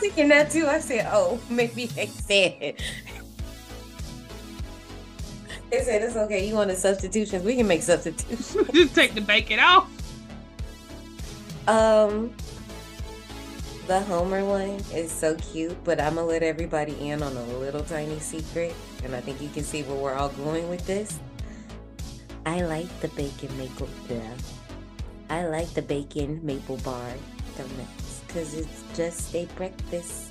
[SPEAKER 4] thinking that too. I said, oh, maybe they said. They said it's okay. You want the substitutions? We can make substitutions.
[SPEAKER 5] just take the bacon off.
[SPEAKER 4] Um, the Homer one is so cute, but I'm gonna let everybody in on a little tiny secret, and I think you can see where we're all going with this. I like the bacon maple. Yeah, I like the bacon maple bar donuts because it's just a breakfast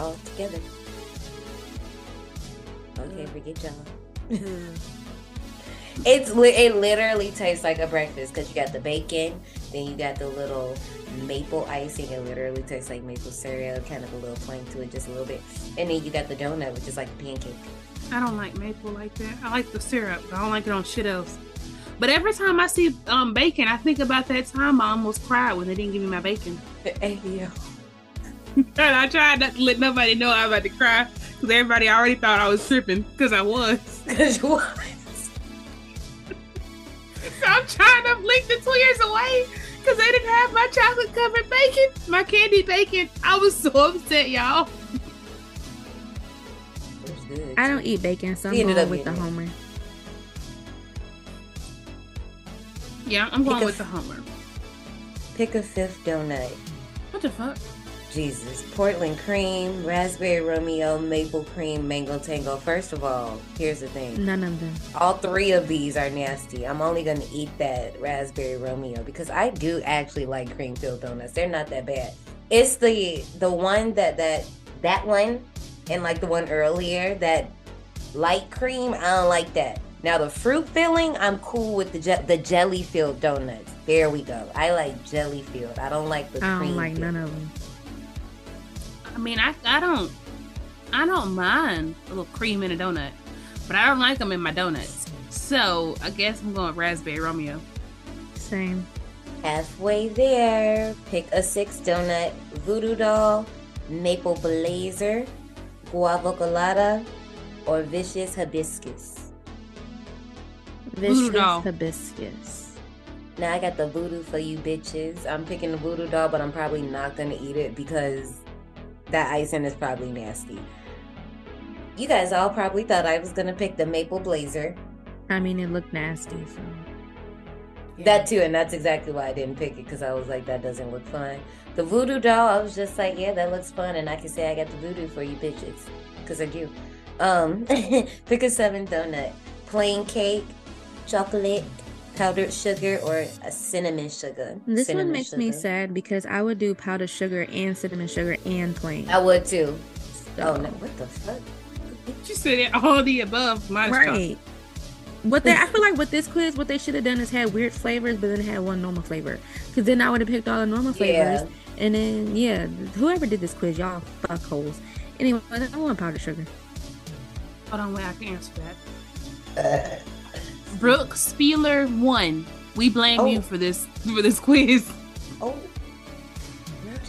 [SPEAKER 4] all together. Okay, mm. forget y'all. It's it literally tastes like a breakfast because you got the bacon, then you got the little maple icing. It literally tastes like maple cereal, kind of a little plain to it, just a little bit. And then you got the donut, which is like a pancake.
[SPEAKER 5] I don't like maple like that. I like the syrup. I don't like it on shit else. But every time I see um bacon, I think about that time I almost cried when they didn't give me my bacon.
[SPEAKER 4] Hey, yo.
[SPEAKER 5] and I tried not to let nobody know I was about to cry because everybody already thought I was tripping because I was.
[SPEAKER 4] Cause you was.
[SPEAKER 5] So I'm trying to blink the tears away because they didn't have my chocolate covered bacon, my candy bacon. I was so upset, y'all.
[SPEAKER 4] It was good.
[SPEAKER 6] I don't eat bacon, so I'm
[SPEAKER 4] We ended
[SPEAKER 6] going
[SPEAKER 4] up
[SPEAKER 6] with the
[SPEAKER 4] eating it.
[SPEAKER 6] Homer.
[SPEAKER 5] Yeah, I'm going with the Hummer.
[SPEAKER 4] Pick a fifth donut.
[SPEAKER 5] What the fuck?
[SPEAKER 4] Jesus. Portland cream, raspberry Romeo, maple cream, mango tango. First of all, here's the thing.
[SPEAKER 6] None of them.
[SPEAKER 4] All three of these are nasty. I'm only gonna eat that raspberry Romeo because I do actually like cream filled donuts. They're not that bad. It's the the one that that that one and like the one earlier that light cream. I don't like that. Now the fruit filling, I'm cool with the je- the jelly filled donuts. There we go. I like jelly filled. I don't like the
[SPEAKER 6] I
[SPEAKER 4] cream.
[SPEAKER 6] don't like
[SPEAKER 4] filled.
[SPEAKER 6] none of them.
[SPEAKER 5] I mean, I, I don't I don't mind a little cream in a donut, but I don't like them in my donuts. So I guess I'm going raspberry Romeo.
[SPEAKER 6] Same.
[SPEAKER 4] Halfway there. Pick a six donut. Voodoo doll, maple blazer, guava colada, or vicious hibiscus.
[SPEAKER 6] Vicious
[SPEAKER 5] doll.
[SPEAKER 6] hibiscus.
[SPEAKER 4] Now I got the voodoo for you bitches. I'm picking the voodoo doll, but I'm probably not gonna eat it because that icing is probably nasty. You guys all probably thought I was gonna pick the maple blazer.
[SPEAKER 6] I mean, it looked nasty. So
[SPEAKER 4] That too, and that's exactly why I didn't pick it because I was like, that doesn't look fun. The voodoo doll, I was just like, yeah, that looks fun, and I can say I got the voodoo for you bitches because I do. Um, pick a seven donut, plain cake, chocolate, powdered sugar, or a cinnamon sugar.
[SPEAKER 6] this
[SPEAKER 4] Cinnamon
[SPEAKER 6] one makes me sad because I would do powdered sugar and cinnamon sugar and plain.
[SPEAKER 4] I would too.
[SPEAKER 6] So-
[SPEAKER 4] Oh no, what the fuck?
[SPEAKER 5] You said it all the above. Minus chocolate.
[SPEAKER 6] Right. What they, I feel like with this quiz, what they should have done is had weird flavors, but then had one normal flavor. Because then I would have picked all the normal flavors.
[SPEAKER 4] Yeah.
[SPEAKER 6] And then, yeah, whoever did this quiz, y'all fuckholes. Anyway, I want powdered sugar.
[SPEAKER 5] Hold on, wait, I can answer that. Brooke Spieler won. We blame
[SPEAKER 4] Oh.
[SPEAKER 5] you for this for this quiz.
[SPEAKER 4] Oh.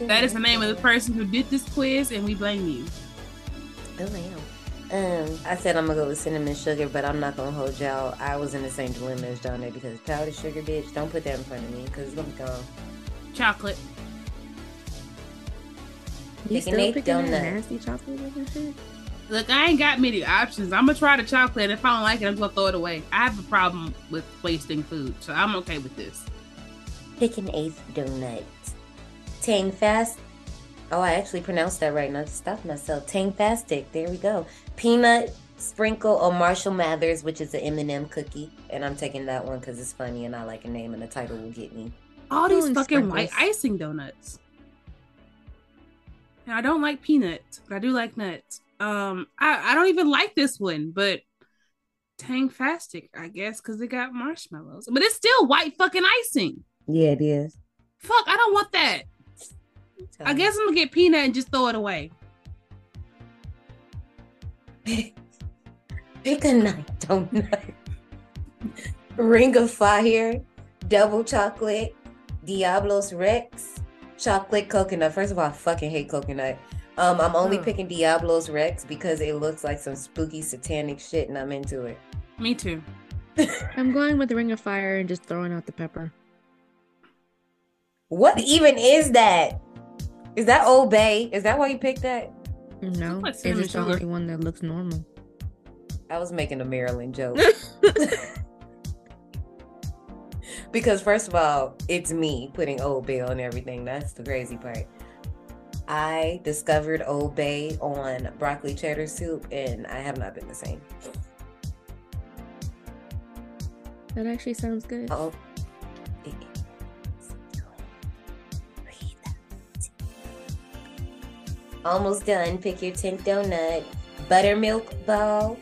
[SPEAKER 5] That is the name of the person who did this quiz, and we blame you.
[SPEAKER 4] Oh, wow. Um, I said I'm gonna go with cinnamon sugar, but I'm not gonna hold y'all. I was in the same dilemma as Johnny because powdered sugar, bitch. Don't put that in front of me because it's gonna be gone.
[SPEAKER 5] Chocolate.
[SPEAKER 6] You
[SPEAKER 4] Picking
[SPEAKER 6] still
[SPEAKER 4] eight
[SPEAKER 6] picking that
[SPEAKER 4] donut.
[SPEAKER 6] nasty chocolate looking shit?
[SPEAKER 5] Look, I ain't got many options. I'm gonna try the chocolate. and If I don't like it, I'm gonna throw it away. I have a problem with wasting food, so I'm okay with this.
[SPEAKER 4] Pick an eighth donut. Tang fast. Oh, I actually pronounced that right. Now to stop myself. Tang fastic. There we go. Peanut sprinkle or Marshall Mathers, which is an M&M cookie, and I'm taking that one because it's funny and I like a name and the title will get me.
[SPEAKER 5] All these
[SPEAKER 6] Doing
[SPEAKER 5] fucking white icing donuts. And I don't like peanuts, but I do like nuts. Um, I, I don't even like this one, but Tang Fastic, I guess, because it got marshmallows. But it's still white fucking icing.
[SPEAKER 4] Yeah, it is.
[SPEAKER 5] Fuck, I don't want that. I guess I'm gonna get peanut and just throw it away.
[SPEAKER 4] Pick a night donut. Ring of Fire, double chocolate, Diablos Rex, chocolate coconut. First of all, I fucking hate coconut. Um, I'm only
[SPEAKER 5] Ugh.
[SPEAKER 4] picking Diablos Rex because it looks like some spooky satanic shit and I'm into it.
[SPEAKER 5] Me too.
[SPEAKER 6] I'm going with the Ring of Fire and just throwing out the pepper.
[SPEAKER 4] What even is that? Is that Old Bay? Is that why you picked that?
[SPEAKER 6] No, it's just the only one that looks normal.
[SPEAKER 4] I was making a Maryland joke. because first of all, it's me putting Old Bay on everything. That's the crazy part. I discovered Old Bay on broccoli cheddar soup, and I have not been the same.
[SPEAKER 6] That actually sounds good.
[SPEAKER 4] Oh, almost done. Pick your tenth donut. Buttermilk ball.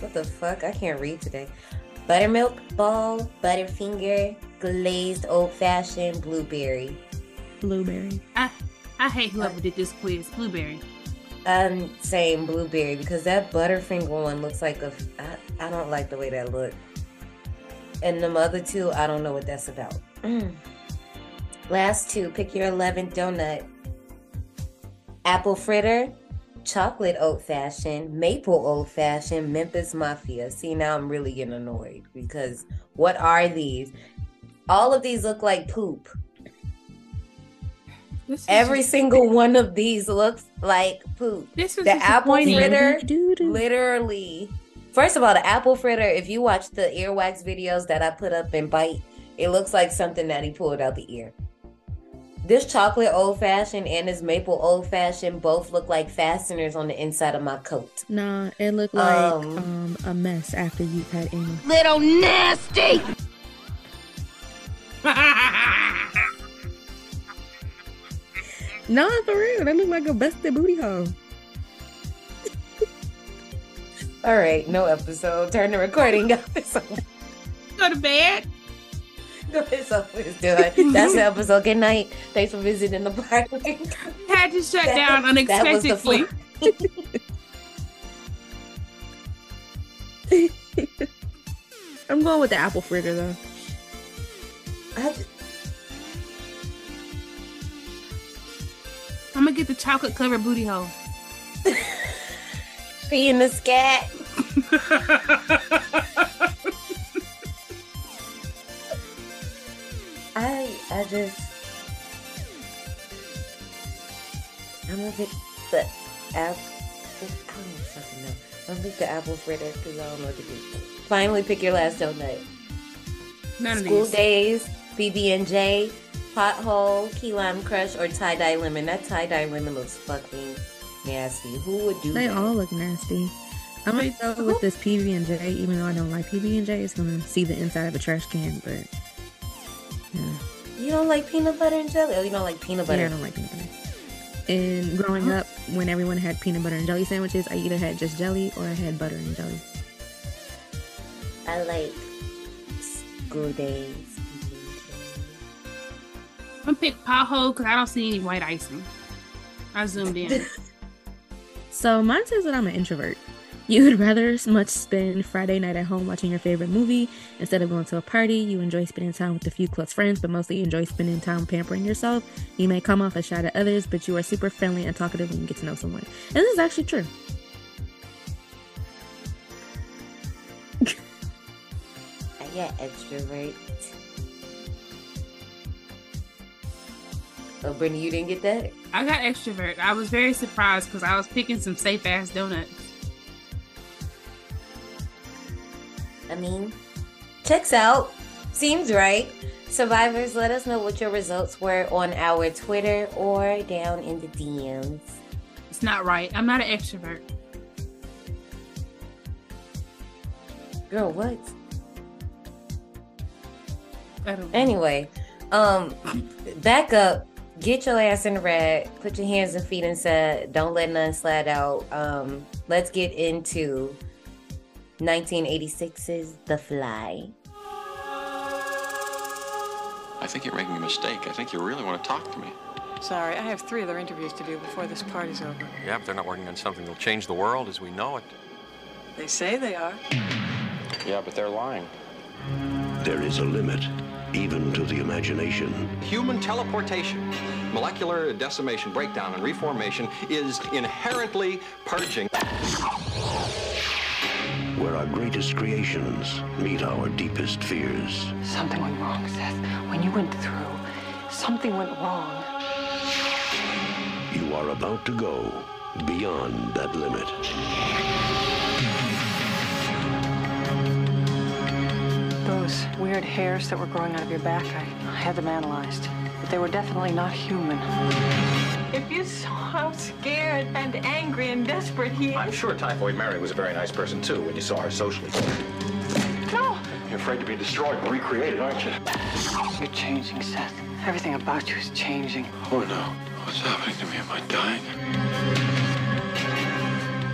[SPEAKER 4] What the fuck? I can't read today. Buttermilk ball, Butterfinger, glazed old fashioned blueberry.
[SPEAKER 6] Blueberry.
[SPEAKER 5] I I hate whoever did this quiz. Blueberry.
[SPEAKER 4] I'm saying blueberry because that Butterfinger one looks like a. I, I don't like the way that looked. And the other two, I don't know what that's about. Last two, pick your 11th donut. Apple fritter, chocolate old fashioned, maple old fashioned, Memphis Mafia. See, now I'm really getting annoyed because what are these? All of these look like poop.
[SPEAKER 5] This
[SPEAKER 4] Every
[SPEAKER 5] just-
[SPEAKER 4] single one of these looks like poop.
[SPEAKER 5] this is
[SPEAKER 4] the apple fritter- Literally. First of all, the apple fritter, if you watch the earwax videos that I put up in Bite, it looks like something that he pulled out the ear. This chocolate old fashioned and this maple old fashioned both look like fasteners on the inside of my coat.
[SPEAKER 6] Nah, it looked like
[SPEAKER 4] Um,
[SPEAKER 6] um, a mess after you've had anal.
[SPEAKER 2] Little nasty!
[SPEAKER 6] No, for real. That looked like a busted booty hole.
[SPEAKER 4] All right, no episode. Turn the recording off. It's over.
[SPEAKER 5] Go to bed.
[SPEAKER 4] It's over. It's. That's the episode. Good night. Thanks for visiting the party.
[SPEAKER 5] Had to shut
[SPEAKER 4] That-
[SPEAKER 5] down
[SPEAKER 4] that was the
[SPEAKER 5] unexpectedly.
[SPEAKER 6] I'm going with the apple fritter though.
[SPEAKER 4] I,
[SPEAKER 5] I'm gonna get the chocolate covered booty hole.
[SPEAKER 4] She in the scat. I I just I'm gonna pick the apple. I don't fucking know. I'm gonna pick the apple fritter because I don't know what to do. Finally, pick your last donut.
[SPEAKER 5] None of
[SPEAKER 4] School days, BB and J, pothole, key lime crush, or tie dye lemon. That tie dye lemon looks fucking nasty. Who would do
[SPEAKER 6] They
[SPEAKER 4] that?
[SPEAKER 6] all look nasty. I'm gonna go with this PB and J, even though I don't like PB and J. It's gonna see the inside of a trash can, but yeah,
[SPEAKER 4] You don't like peanut butter and jelly? Oh, you don't like peanut butter?
[SPEAKER 6] yeah, I don't like peanut butter. And growing up, when everyone had peanut butter and jelly sandwiches, I either had just jelly or I had butter and jelly.
[SPEAKER 4] I like school days.
[SPEAKER 5] I'm gonna pick pothole because I don't see any white icing. I zoomed in.
[SPEAKER 6] So mine says that I'm an introvert. You would rather much spend Friday night at home watching your favorite movie instead of going to a party. You enjoy spending time with a few close friends, but mostly you enjoy spending time pampering yourself. You may come off as shy to others, but you are super friendly and talkative when you get to know someone. And this is actually true.
[SPEAKER 4] I get extrovert. Oh, Brittany, you didn't get that?
[SPEAKER 5] I got extrovert. I was very surprised because I was picking some safe ass donuts.
[SPEAKER 4] I mean, checks out. Seems right. Survivors, let us know what your results were on our Twitter or down in the DMs.
[SPEAKER 5] It's not right. I'm not an extrovert.
[SPEAKER 4] Girl, what?
[SPEAKER 5] I don't.
[SPEAKER 4] Anyway, um, back up. Get your ass in the red. Put your hands and feet inside. Don't let none slide out. Um, let's get into 1986's The Fly.
[SPEAKER 7] I think you're making a mistake. I think you really want to talk to me.
[SPEAKER 8] Sorry, I have three other interviews to do before this party's over.
[SPEAKER 7] Yeah, but they're not working on something that'll change the world as we know it.
[SPEAKER 8] They say they are.
[SPEAKER 7] Yeah, but they're lying.
[SPEAKER 9] There is a limit, even to the imagination.
[SPEAKER 7] Human teleportation, molecular decimation, breakdown, and reformation is inherently purging.
[SPEAKER 9] Where our greatest creations meet our deepest fears.
[SPEAKER 8] Something went wrong, Seth. When you went through, something went wrong.
[SPEAKER 9] You are about to go beyond that limit.
[SPEAKER 8] Those weird hairs that were growing out of your back, I, I had them analyzed. But they were definitely not human.
[SPEAKER 10] If you saw how scared and angry and desperate he is.
[SPEAKER 11] I'm sure Typhoid Mary was a very nice person too when you saw her socially.
[SPEAKER 10] No!
[SPEAKER 11] You're afraid to be destroyed and recreated, aren't you?
[SPEAKER 8] You're changing, Seth. Everything about you is changing.
[SPEAKER 7] Oh no. What's happening to me? Am I dying?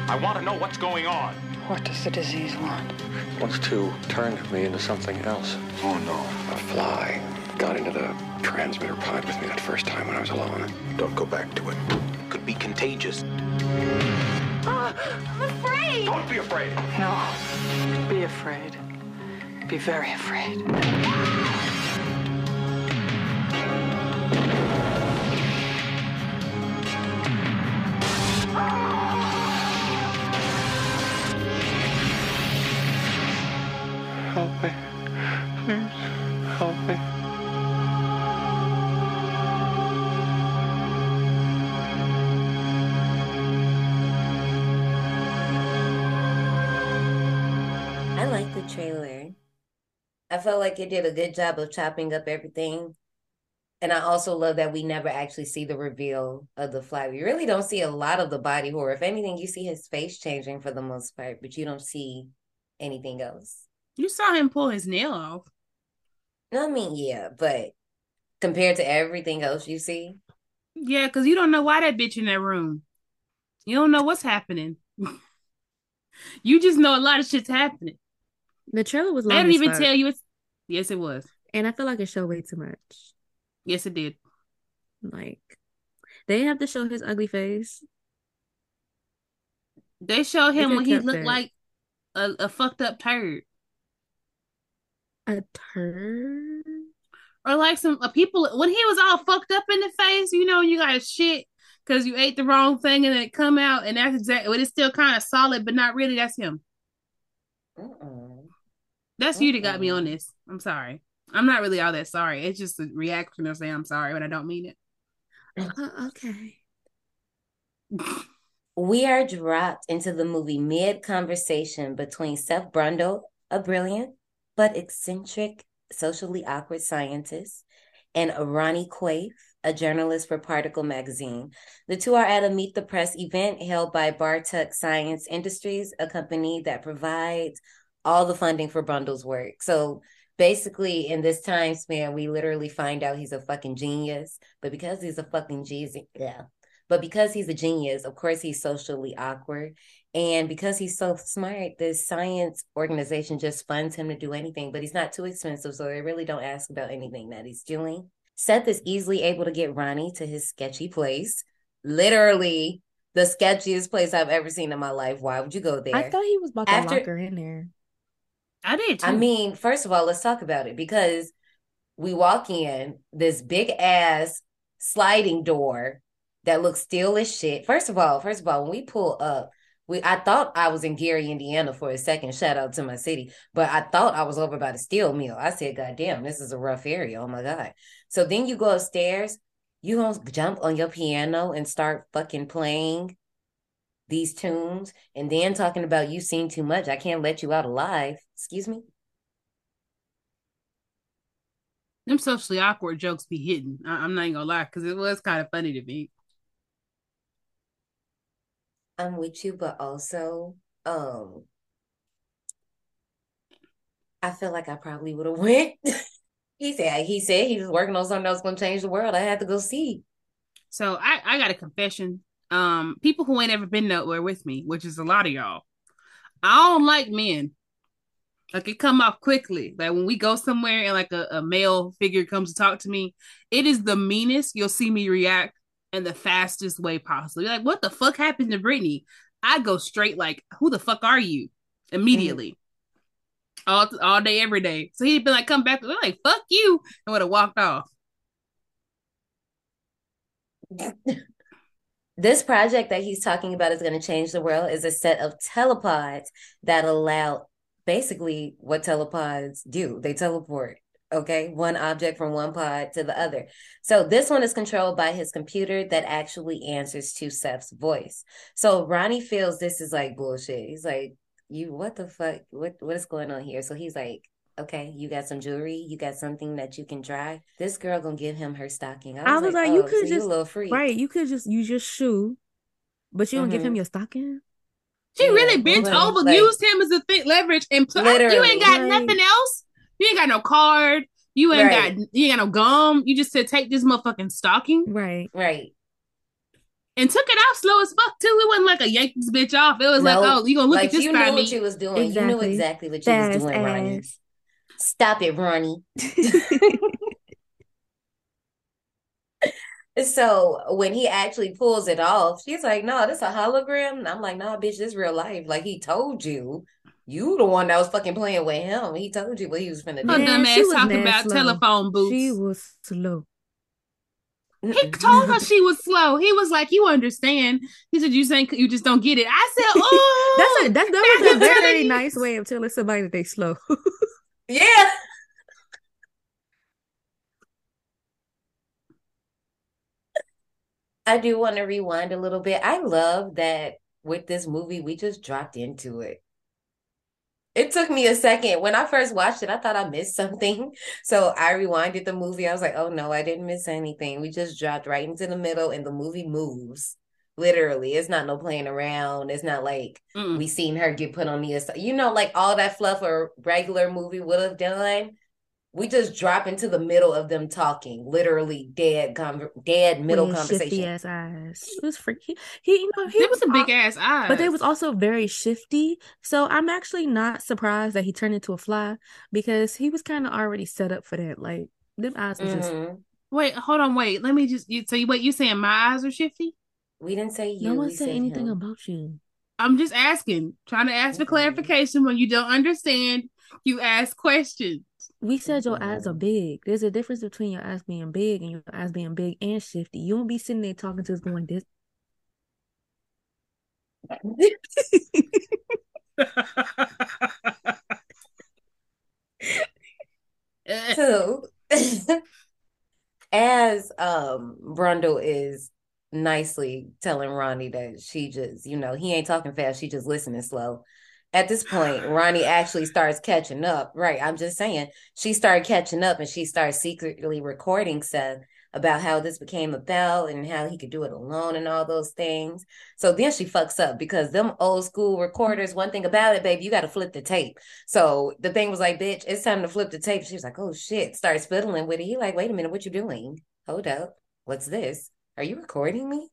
[SPEAKER 11] I want to know what's going on.
[SPEAKER 8] What does the disease want?
[SPEAKER 7] Wants to turn me into something else.
[SPEAKER 11] Oh no.
[SPEAKER 7] A fly got into the transmitter pod with me that first time when I was alone.
[SPEAKER 11] Don't go back to it. Could be contagious.
[SPEAKER 10] Ah, I'm afraid!
[SPEAKER 11] Don't be afraid.
[SPEAKER 8] No. Be afraid. Be very afraid.
[SPEAKER 4] I felt like it did a good job of chopping up everything. And I also love that we never actually see the reveal of the fly. We really don't see a lot of the body horror. If anything, you see his face changing for the most part, but you don't see anything else.
[SPEAKER 5] You saw him pull his nail off.
[SPEAKER 4] No, I mean, yeah, but compared to everything else you see,
[SPEAKER 5] Yeah, because you don't know why that bitch in that room. You don't know what's happening. you just know a lot of shit's happening.
[SPEAKER 6] The trailer was
[SPEAKER 5] They
[SPEAKER 6] long
[SPEAKER 5] didn't even
[SPEAKER 6] fuck,
[SPEAKER 5] tell you it's. Yes, it was.
[SPEAKER 6] and I feel like it showed way too much.
[SPEAKER 5] Yes, it did.
[SPEAKER 6] Like they have to show his ugly face.
[SPEAKER 5] They showed
[SPEAKER 6] They
[SPEAKER 5] him
[SPEAKER 6] could've
[SPEAKER 5] when he looked
[SPEAKER 6] that.
[SPEAKER 5] like a, a fucked up turd,
[SPEAKER 6] A turd.
[SPEAKER 5] or like some uh, people when he was all fucked up in the face. You know, you got shit because you ate the wrong thing and it come out and that's exactly but it's still kind of solid, but not really. That's him.
[SPEAKER 4] Mm-mm.
[SPEAKER 5] That's you that got me on this. I'm sorry. I'm not really all that sorry. It's just a reaction of saying I'm sorry, but I don't mean it.
[SPEAKER 6] Uh, okay.
[SPEAKER 4] We are dropped into the movie mid conversation between Seth Brundle, a brilliant but eccentric, socially awkward scientist, and Ronnie Quaife, a journalist for Particle magazine. The two are at a Meet the Press event held by Bartok Science Industries, a company that provides all the funding for Brundle's work. So basically, in this time span, we literally find out he's a fucking genius. But because he's a fucking genius, yeah. But because he's a genius, of course, he's socially awkward. And because he's so smart, this science organization just funds him to do anything, but he's not too expensive. So they really don't ask about anything that he's doing. Seth is easily able to get Ronnie to his sketchy place. Literally the sketchiest place I've ever seen in my life. Why would you go there?
[SPEAKER 6] I thought he was about to
[SPEAKER 4] After-
[SPEAKER 6] lock her in there.
[SPEAKER 5] I did too.
[SPEAKER 4] I mean, first of all, let's talk about it because we walk in this big ass sliding door that looks still as shit. First of all, first of all, when we pull up, we I thought I was in Gary, Indiana for a second. Shout out to my city, but I thought I was over by the steel mill. I said, God damn, this is a rough area. Oh my God. So then you go upstairs, you gonna jump on your piano and start fucking playing these tunes and then talking about you sing too much. I can't let you out alive. Excuse me.
[SPEAKER 5] Them socially awkward jokes be hitting. I- I'm not even gonna lie, because it was kind of funny to me.
[SPEAKER 4] I'm with you, but also, um, I feel like I probably would have went. he said he said he was working on something that was going to change the world. I had to go see.
[SPEAKER 5] So I, I got a confession. Um, people who ain't ever been nowhere with me, which is a lot of y'all, I don't like men. Like it come off quickly. Like when we go somewhere and like a, a male figure comes to talk to me, it is the meanest you'll see me react in the fastest way possible. You're like, what the fuck happened to Brittany? I go straight like, who the fuck are you? Immediately. All all day, every day. So he'd be like, come back. We're like, fuck you, and would have walked off.
[SPEAKER 4] This project that he's talking about is going to change the world is a set of telepods that allow basically what telepods do. They teleport, okay? One object from one pod to the other. So this one is controlled by his computer that actually answers to Seth's voice. So Ronnie feels this is like bullshit. He's like, you what the fuck? What what is going on here? So he's like, okay, you got some jewelry, you got something that you can dry. This girl gonna give him her stocking.
[SPEAKER 6] I was like, you
[SPEAKER 4] oh,
[SPEAKER 6] could
[SPEAKER 4] so you
[SPEAKER 6] just
[SPEAKER 4] a little freak.
[SPEAKER 6] right. You could just use your shoe, but you don't give him
[SPEAKER 4] Mhm.
[SPEAKER 6] your stocking.
[SPEAKER 5] She
[SPEAKER 4] Yeah,
[SPEAKER 5] really bent
[SPEAKER 4] like-
[SPEAKER 5] over,
[SPEAKER 4] like-
[SPEAKER 5] used him as a thick leverage, and put, you ain't got
[SPEAKER 6] Like-
[SPEAKER 5] nothing else. You ain't got no card. You ain't
[SPEAKER 4] Right.
[SPEAKER 5] got you ain't got no gum. You just said take this motherfucking stocking
[SPEAKER 6] Right.
[SPEAKER 4] Right.
[SPEAKER 5] and took it off slow as fuck too. It wasn't like a yank this bitch off. It was like, oh, you gonna look
[SPEAKER 4] like
[SPEAKER 5] at this
[SPEAKER 4] you
[SPEAKER 5] by
[SPEAKER 4] knew
[SPEAKER 5] me?
[SPEAKER 4] what you was doing. You knew
[SPEAKER 6] Exactly.
[SPEAKER 4] exactly what you
[SPEAKER 6] Fast
[SPEAKER 4] was doing, Ronnie.
[SPEAKER 6] Ass.
[SPEAKER 4] Stop it, Ronnie. So when he actually pulls it off, she's like, "No, this a hologram." And I'm like, "Nah, bitch, this real life." Like he told you, you the one that was fucking playing with him. He told you what he was finna
[SPEAKER 5] Her
[SPEAKER 4] do.
[SPEAKER 5] dumb
[SPEAKER 6] she
[SPEAKER 5] ass
[SPEAKER 6] was
[SPEAKER 5] talking about
[SPEAKER 6] slow.
[SPEAKER 5] telephone booths.
[SPEAKER 6] She was slow.
[SPEAKER 5] He told her she was slow. He was like, "You understand?" He said, "You saying you just don't get it?" I said, "Oh,
[SPEAKER 6] That's a that, that was a
[SPEAKER 5] I'm telling
[SPEAKER 6] very nice way of telling somebody that they slow.
[SPEAKER 4] Yeah. I do want to rewind a little bit. I love that with this movie, we just dropped into it. It took me a second. When I first watched it, I thought I missed something. So I rewinded the movie. I was like, oh no, I didn't miss anything. We just dropped right into the middle and the movie moves. Literally. It's not no playing around. It's not like
[SPEAKER 5] Mm.
[SPEAKER 4] we seen her get put on the aside. You know, like all that fluff a regular movie would have done. We just drop into the middle of them talking, literally dead, conver- dead middle
[SPEAKER 6] With his shifty
[SPEAKER 4] conversation.
[SPEAKER 6] ass eyes. It was freaky. He, you know, he
[SPEAKER 5] It was a big
[SPEAKER 6] al-
[SPEAKER 5] ass eye.
[SPEAKER 6] But they was also very shifty. So I'm actually not surprised that he turned into a fly because he was kind of already set up for that. Like them eyes was just
[SPEAKER 4] Mhm.
[SPEAKER 5] wait, hold on, wait. Let me just. You, so you wait, you saying my eyes are shifty?
[SPEAKER 4] We didn't say you.
[SPEAKER 6] no one said
[SPEAKER 4] said
[SPEAKER 6] anything
[SPEAKER 4] him.
[SPEAKER 6] about you.
[SPEAKER 5] I'm just asking, trying to ask for clarification. When you don't understand, you ask questions.
[SPEAKER 6] We said your eyes are big. There's a difference between your eyes being big and your eyes being big and shifty. You won't be sitting there talking to us going this
[SPEAKER 4] so as um Brundle is nicely telling Ronnie that she just, you know, he ain't talking fast, she just listening slow. At this point, Ronnie actually starts catching up. Right. I'm just saying, she started catching up and she started secretly recording Seth about how this became about and how he could do it alone and all those things. So then she fucks up because them old school recorders, one thing about it, baby, you got to flip the tape. So the thing was like, bitch, it's time to flip the tape. She was like, oh shit, starts fiddling with it. He like, wait a minute, what you doing? Hold up. What's this? Are you recording me?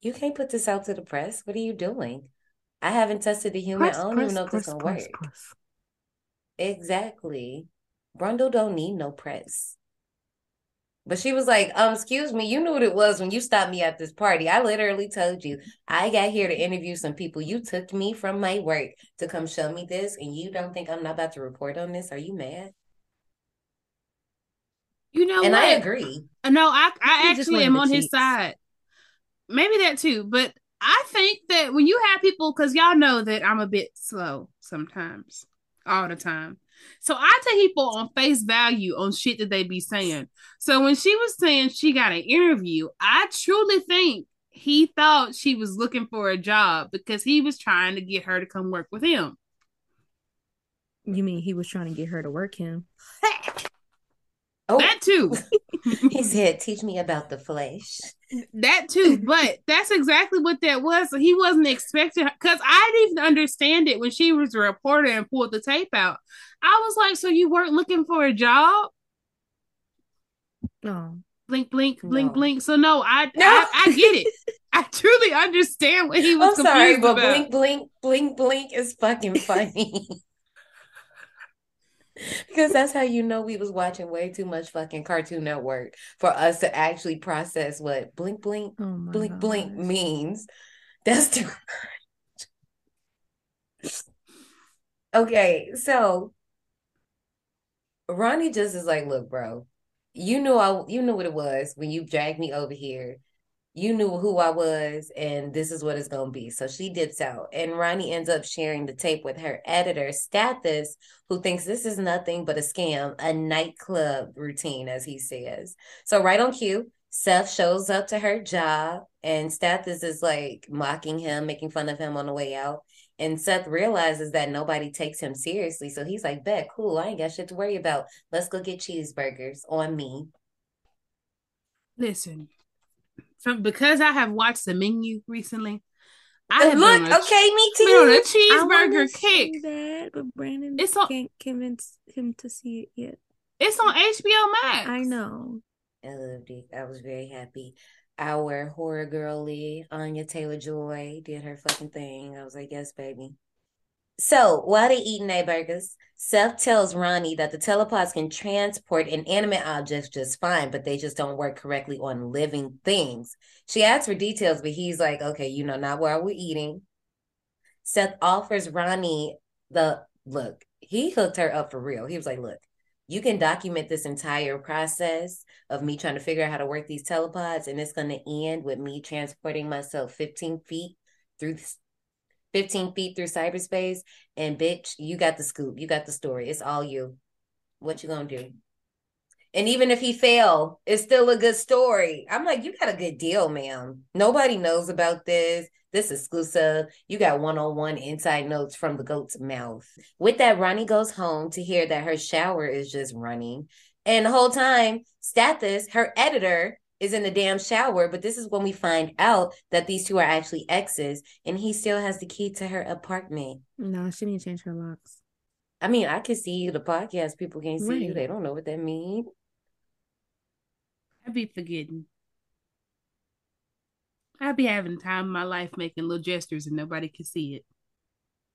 [SPEAKER 4] You can't put this out to the press. What are you doing? I haven't tested the human.
[SPEAKER 6] Press,
[SPEAKER 4] I don't
[SPEAKER 6] press,
[SPEAKER 4] even know if this
[SPEAKER 6] press,
[SPEAKER 4] gonna
[SPEAKER 6] press,
[SPEAKER 4] work. Exactly. Brundle don't need no press. But she was like, um, excuse me, you knew what it was when you stopped me at this party. I literally told you I got here to interview some people. You took me from my work to come show me this, and you don't think I'm not about to report on this? Are you mad?
[SPEAKER 5] You know
[SPEAKER 4] and
[SPEAKER 5] what?
[SPEAKER 4] I agree.
[SPEAKER 5] Uh, no, I I
[SPEAKER 6] He
[SPEAKER 5] actually am
[SPEAKER 6] the
[SPEAKER 5] on his side. Maybe that too, but I think that when you have people, because y'all know that I'm a bit slow sometimes, all the time. So I take people on face value on shit that they be saying. So when she was saying she got an interview, I truly think he thought she was looking for a job because he was trying to get her to come work with him.
[SPEAKER 6] You mean he was trying to get her to work him?
[SPEAKER 4] Oh,
[SPEAKER 5] That too.
[SPEAKER 4] he said, teach me about the flesh.
[SPEAKER 5] That too, but that's exactly what that was. So he wasn't expecting because I didn't even understand it when she was a reporter and pulled the tape out. I was like, "So you weren't looking for a job?"
[SPEAKER 6] No.
[SPEAKER 5] Blink, blink, blink,
[SPEAKER 4] No.
[SPEAKER 5] blink. So no, I,
[SPEAKER 4] No.
[SPEAKER 5] I, I get it. I truly understand what he was
[SPEAKER 4] I'm sorry, but
[SPEAKER 5] about.
[SPEAKER 4] blink, blink, blink, blink is fucking funny. because that's how you know we was watching way too much fucking Cartoon Network for us to actually process what blink, blink,
[SPEAKER 6] Oh
[SPEAKER 4] blink, blink means. That's too Okay, so Ronnie just is like, look, bro, you knew I you knew what it was when you dragged me over here. You knew who I was, and this is what it's gonna be. So she dips out, and Ronnie ends up sharing the tape with her editor, Stathis, who thinks this is nothing but a scam, a nightclub routine, as he says. So right on cue, Seth shows up to her job, and Stathis is like mocking him, making fun of him on the way out. And Seth realizes that nobody takes him seriously. So he's like, bet, cool, I ain't got shit to worry about. Let's go get cheeseburgers on me.
[SPEAKER 5] Listen, from because I have watched the menu recently, I uh, have
[SPEAKER 4] Look,
[SPEAKER 5] been on a,
[SPEAKER 4] okay, me
[SPEAKER 5] been on a
[SPEAKER 4] too.
[SPEAKER 6] I wanna
[SPEAKER 5] cheeseburger
[SPEAKER 6] see
[SPEAKER 5] kick.
[SPEAKER 6] that, but Brandon
[SPEAKER 5] It's on-
[SPEAKER 6] can't convince him to see it yet.
[SPEAKER 5] It's on HBO Max.
[SPEAKER 6] I know.
[SPEAKER 4] I loved it. I was very happy. Our horror girly, Anya Taylor Joy, did her fucking thing. I was like, yes, baby. So while they're eating their burgers, Seth tells Ronnie that the telepods can transport inanimate objects just fine, but they just don't work correctly on living things. She asks for details, but he's like, okay, you know, not while we're eating. Seth offers Ronnie the look. He hooked her up for real. He was like, look, you can document this entire process of me trying to figure out how to work these telepods, and it's going to end with me transporting myself 15 feet through 15 feet through cyberspace. And bitch, you got the scoop. You got the story. It's all you. What you gonna do? And even if he fail, it's still a good story. I'm like, you got a good deal, ma'am. Nobody knows about this. This exclusive. You got one-on-one inside notes from the goat's mouth. With that, Ronnie goes home to hear that her shower is just running. And the whole time, Stathis, her editor, is in the damn shower. But this is when we find out that these two are actually exes, and he still has the key to her apartment.
[SPEAKER 6] No, she didn't change her locks.
[SPEAKER 4] I mean, I can see you. The podcast people can't see you. They don't know what that means.
[SPEAKER 5] I'd be forgetting. I'd be having time of my life making little gestures and nobody can see it.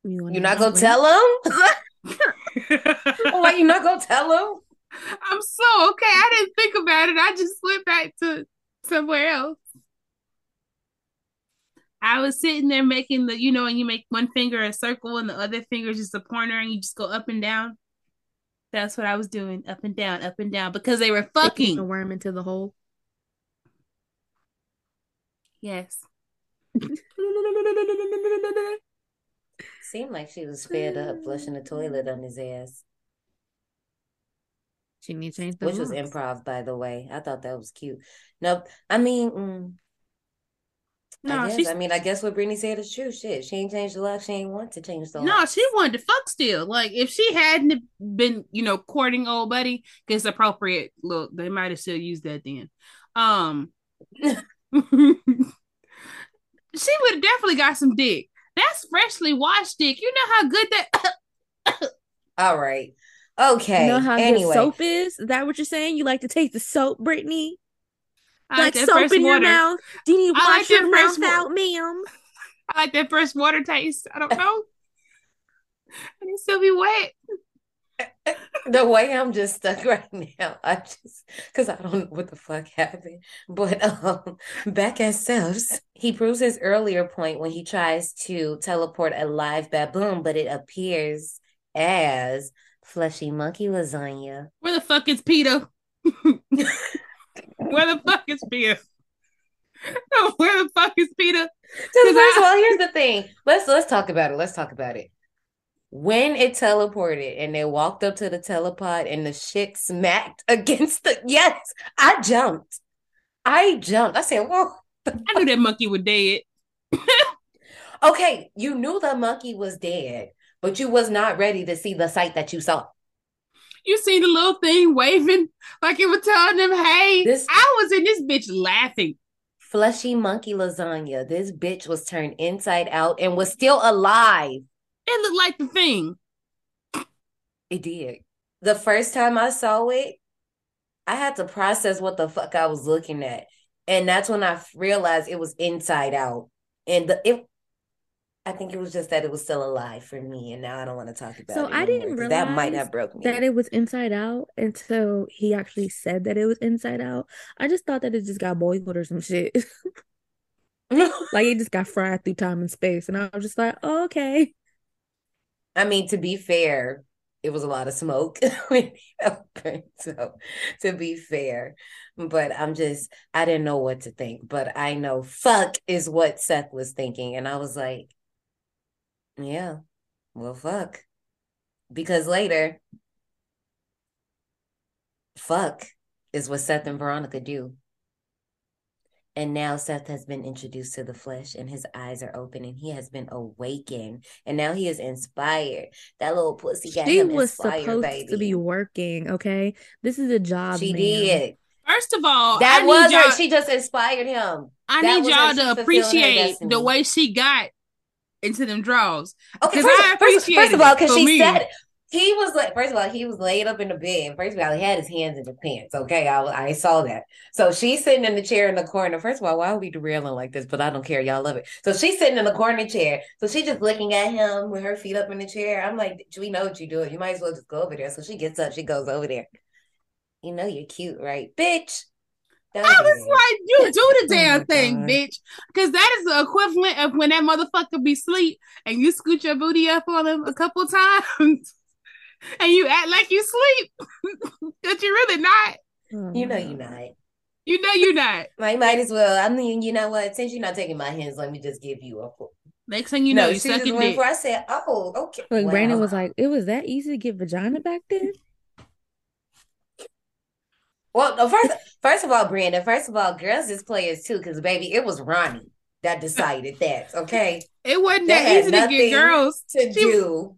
[SPEAKER 6] You
[SPEAKER 4] You're not gonna tell him? Why oh, you not gonna tell him?
[SPEAKER 5] I'm so okay. I didn't think about it. I just went back to somewhere else. I was sitting there making the, you know, and you make one finger a circle and the other finger is just a pointer and you just go up and down. That's what I was doing, up and down, up and down, because they were fucking.
[SPEAKER 6] a worm into the hole.
[SPEAKER 5] Yes.
[SPEAKER 4] Seemed like she was fed up flushing the toilet on his ass.
[SPEAKER 6] She need to change the
[SPEAKER 4] Which was improv, by the way. I thought that was cute. No, I mean, mm,
[SPEAKER 5] No,
[SPEAKER 4] I guess. I mean, I guess what Brittany said is true. Shit, she ain't changed the lock. She ain't want to change the
[SPEAKER 5] life.
[SPEAKER 4] no,
[SPEAKER 5] she wanted to fuck still. Like if she hadn't been, you know, courting old buddy, because appropriate. Look, they might have still used that then. Um, she would have definitely got some dick. That's freshly washed dick. You know how good that.
[SPEAKER 4] All right. Okay.
[SPEAKER 6] You know how
[SPEAKER 4] anyway,
[SPEAKER 6] soap is? Is that what you're saying? You like to take the soap, Brittany?
[SPEAKER 5] I
[SPEAKER 6] like
[SPEAKER 5] that
[SPEAKER 6] soap in your
[SPEAKER 5] water.
[SPEAKER 6] mouth? Do you need to
[SPEAKER 5] I like
[SPEAKER 6] wash your mouth
[SPEAKER 5] wa-
[SPEAKER 6] out, ma'am?
[SPEAKER 5] I like that fresh water taste. I don't know. and it still be wet.
[SPEAKER 4] the way I'm just stuck right now, I just because I don't know what the fuck happened. But um, back at Seth's, he proves his earlier point when he tries to teleport a live baboon, but it appears as fleshy monkey lasagna.
[SPEAKER 5] Where the fuck is Peter? Where the fuck is Peter? Where the fuck is Peter?
[SPEAKER 4] Because first of all, here's the thing. Let's let's talk about it. Let's talk about it. When it teleported and they walked up to the telepod and the shit smacked against the yes, I jumped. I jumped. I said, "Whoa!"
[SPEAKER 5] I knew that monkey was dead.
[SPEAKER 4] Okay, you knew the monkey was dead, but you was not ready to see the sight that you saw.
[SPEAKER 5] You see the little thing waving like it was telling them, "Hey,
[SPEAKER 4] This-
[SPEAKER 5] I was in this bitch laughing."
[SPEAKER 4] Fleshy monkey lasagna. This bitch was turned inside out and was still alive.
[SPEAKER 5] It looked like the thing.
[SPEAKER 4] It did. The first time I saw it, I had to process what the fuck I was looking at. And that's when I realized it was inside out. And the it I think it was just that it was still alive for me, and now I don't want to talk about
[SPEAKER 6] So
[SPEAKER 4] it.
[SPEAKER 6] I
[SPEAKER 4] anymore,
[SPEAKER 6] didn't
[SPEAKER 4] 'cause that might
[SPEAKER 6] realize
[SPEAKER 4] have broke me.
[SPEAKER 6] That it was inside out until he actually said that it was inside out. I just thought that it just got boiled or some shit. like it just got fried through time and space. And I was just like, oh, okay.
[SPEAKER 4] I mean, to be fair, it was a lot of smoke when it opened. So, to be fair, but I'm just, I didn't know what to think. But I know fuck is what Seth was thinking. And I was like, yeah, well, fuck. Because later, fuck is what Seth and Veronica do. And now Seth has been introduced to the flesh and his eyes are open and he has been awakened. And now he is inspired. That little pussy got
[SPEAKER 6] She
[SPEAKER 4] him
[SPEAKER 6] was
[SPEAKER 4] inspired,
[SPEAKER 6] supposed
[SPEAKER 4] baby.
[SPEAKER 6] to be working, okay? This is a job.
[SPEAKER 4] She
[SPEAKER 6] ma'am.
[SPEAKER 4] did.
[SPEAKER 5] First of all,
[SPEAKER 4] That
[SPEAKER 5] I
[SPEAKER 4] was
[SPEAKER 5] need y'all,
[SPEAKER 4] her. She just inspired him.
[SPEAKER 5] I
[SPEAKER 4] that
[SPEAKER 5] need y'all to appreciate the way she got into them draws.
[SPEAKER 4] Okay, first,
[SPEAKER 5] I
[SPEAKER 4] first, first of all, because she
[SPEAKER 5] me.
[SPEAKER 4] said he was like, first of all, he was laid up in the bed. First of all, he had his hands in his pants. Okay, I, I saw that. So she's sitting in the chair in the corner. First of all, why are we derailing like this? But I don't care. Y'all love it. So she's sitting in the corner chair. So she's just looking at him with her feet up in the chair. I'm like, do we know what you're doing. You might as well just go over there. So she gets up. She goes over there. You know you're cute, right, bitch? Don't
[SPEAKER 5] I was
[SPEAKER 4] that.
[SPEAKER 5] like, you do the
[SPEAKER 4] Oh
[SPEAKER 5] damn
[SPEAKER 4] my
[SPEAKER 5] thing,
[SPEAKER 4] God.
[SPEAKER 5] bitch. Because that is the equivalent of when that motherfucker be sleep and you scoot your booty up on him a couple times and you act like you sleep. but you're really not.
[SPEAKER 6] Oh,
[SPEAKER 4] You know you're not.
[SPEAKER 5] You know you're mm. not.
[SPEAKER 4] I might as well. I mean, you know what? Since you're not taking my hands, let me just give you a.
[SPEAKER 5] Next thing you know,
[SPEAKER 4] no,
[SPEAKER 5] you
[SPEAKER 4] she
[SPEAKER 5] suck your dick.
[SPEAKER 4] I said, "Oh, okay."
[SPEAKER 6] Like
[SPEAKER 4] Wow.
[SPEAKER 6] Brandon was like, it was that easy to get vagina back then?
[SPEAKER 4] Well, no, first, first of all, Brandon. First of all, girls is players too, because baby, it was Ronnie that decided that. Okay,
[SPEAKER 5] It wasn't
[SPEAKER 4] That
[SPEAKER 5] that easy to get girls.
[SPEAKER 4] to
[SPEAKER 5] She-
[SPEAKER 4] do.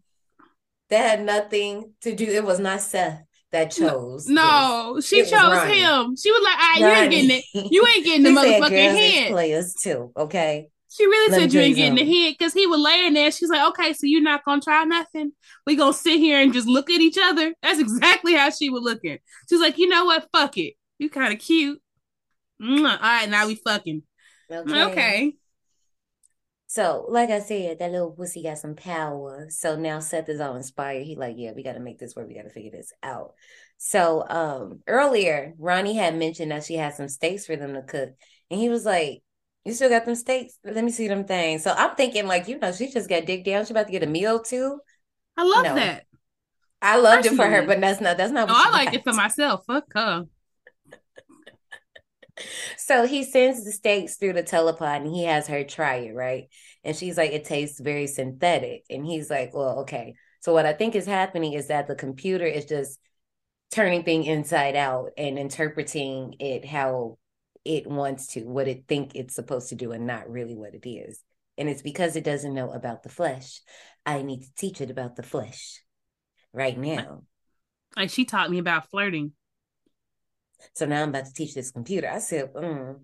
[SPEAKER 4] That had nothing to do. It was not Seth that chose.
[SPEAKER 5] No,
[SPEAKER 4] this.
[SPEAKER 5] she
[SPEAKER 4] It
[SPEAKER 5] chose him. She was like, "Ah, you ain't getting it. You ain't getting the
[SPEAKER 4] said
[SPEAKER 5] motherfucking
[SPEAKER 4] is players too. Okay.
[SPEAKER 5] She really
[SPEAKER 4] Let
[SPEAKER 5] said you ain't getting the head because he was laying there. She's like, okay, so you're not gonna try nothing. We gonna sit here and just look at each other. That's exactly how she was looking. She's like, you know what? Fuck it. You kind of cute. Mwah. All right, now we fucking.
[SPEAKER 4] Okay.
[SPEAKER 5] Okay.
[SPEAKER 4] So, like I said, that little pussy got some power. So now Seth is all inspired. He like, yeah, we got to make this work. We got to figure this out. So, um, earlier Ronnie had mentioned that she had some steaks for them to cook, and he was like, "You still got them steaks? Let me see them things." So I'm thinking, like, you know, she just got dick down. She about to get a meal too.
[SPEAKER 5] I love
[SPEAKER 4] No.
[SPEAKER 5] that.
[SPEAKER 4] I loved it for her, but that's not that's not.
[SPEAKER 5] No, I like it for myself. Fuck her.
[SPEAKER 4] So he sends the steaks through the telepod and he has her try it, right? And she's like, it tastes very synthetic. And he's like, well, okay. So what I think is happening is that the computer is just turning thing inside out and interpreting it how it wants to, what it think it's supposed to do and not really what it is. And it's because it doesn't know about the flesh. I need to teach it about the flesh right now.
[SPEAKER 5] Like she taught me about flirting.
[SPEAKER 4] So now I'm about to teach this computer. I said, mm.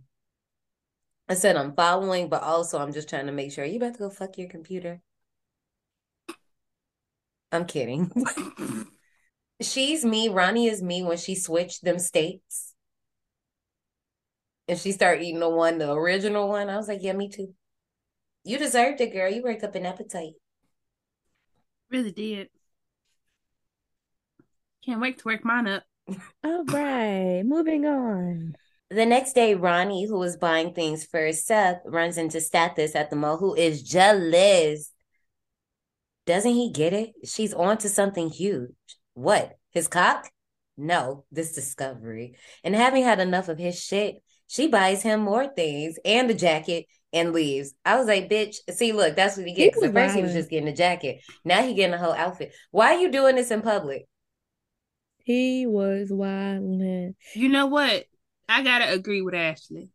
[SPEAKER 4] I said I'm following, but also I'm just trying to make sure. Are you about to go fuck your computer? I'm kidding. She's me. Ronnie is me when she switched them steaks. And she started eating the one, the original one. I was like, yeah, me too. You deserved it, girl. You worked up an appetite.
[SPEAKER 5] Really did. Can't wait to work mine up.
[SPEAKER 6] All right, moving on.
[SPEAKER 4] The next day, Ronnie, who was buying things for Seth, runs into Stathis at the mall, who is jealous. Doesn't he get it? She's on to something huge. What? His cock? No, this discovery. And having had enough of his shit, she buys him more things and the jacket and leaves. I was like, bitch, see, look, that's what he gets.
[SPEAKER 6] He was
[SPEAKER 4] At first, he was just getting a jacket. Now he getting a whole outfit. Why are you doing this in public?
[SPEAKER 6] He was wildin'.
[SPEAKER 5] You know what? I gotta agree with Ashley.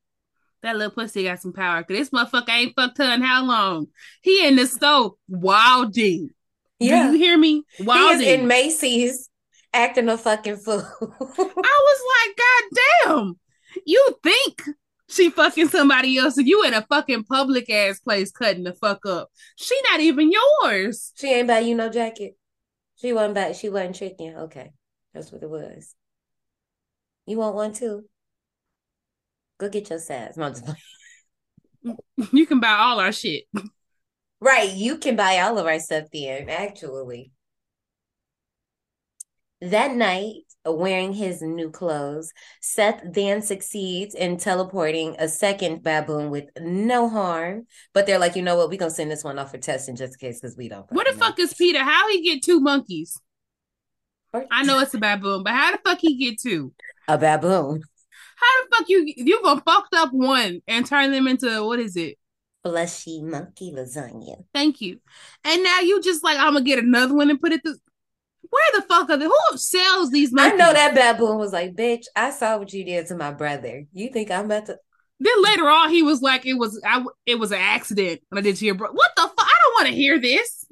[SPEAKER 5] That little pussy got some power. Cause this motherfucker ain't fucked her in how long? He in the stove wilding.
[SPEAKER 4] Yeah.
[SPEAKER 5] Do you hear me?
[SPEAKER 4] He
[SPEAKER 5] Wilding.
[SPEAKER 4] is in Macy's acting a fucking fool.
[SPEAKER 5] I was like, God damn. You think she fucking somebody else and you in a fucking public ass place cutting the fuck up. She not even yours.
[SPEAKER 4] she ain't buy you no jacket. She wasn't buy she wasn't tricking. Okay. That's what it was. You want one too? Go get your size. No.
[SPEAKER 5] You can buy all our shit.
[SPEAKER 4] Right, you can buy all of our stuff then, actually. That night, wearing his new clothes, Seth then succeeds in teleporting a second baboon with no harm. But they're like, you know what? We're gonna send this one off for testing just in case because we don't.
[SPEAKER 5] Where the
[SPEAKER 4] know.
[SPEAKER 5] fuck is Peter? How he get two monkeys? I know it's a baboon, but how the fuck he get two?
[SPEAKER 4] a baboon?
[SPEAKER 5] How the fuck you you gonna fucked up one and turn them into what is it?
[SPEAKER 4] Fleshy monkey lasagna.
[SPEAKER 5] Thank you. And now you just like I'm gonna get another one and put it. Th- Where the fuck are they? Who sells these
[SPEAKER 4] I know that baboon was like, bitch, I saw what you did to my brother. You think I'm about to
[SPEAKER 5] Then later on, he was like, "It was I. It was an accident when I did to your bro." What the fuck? I don't want to hear this.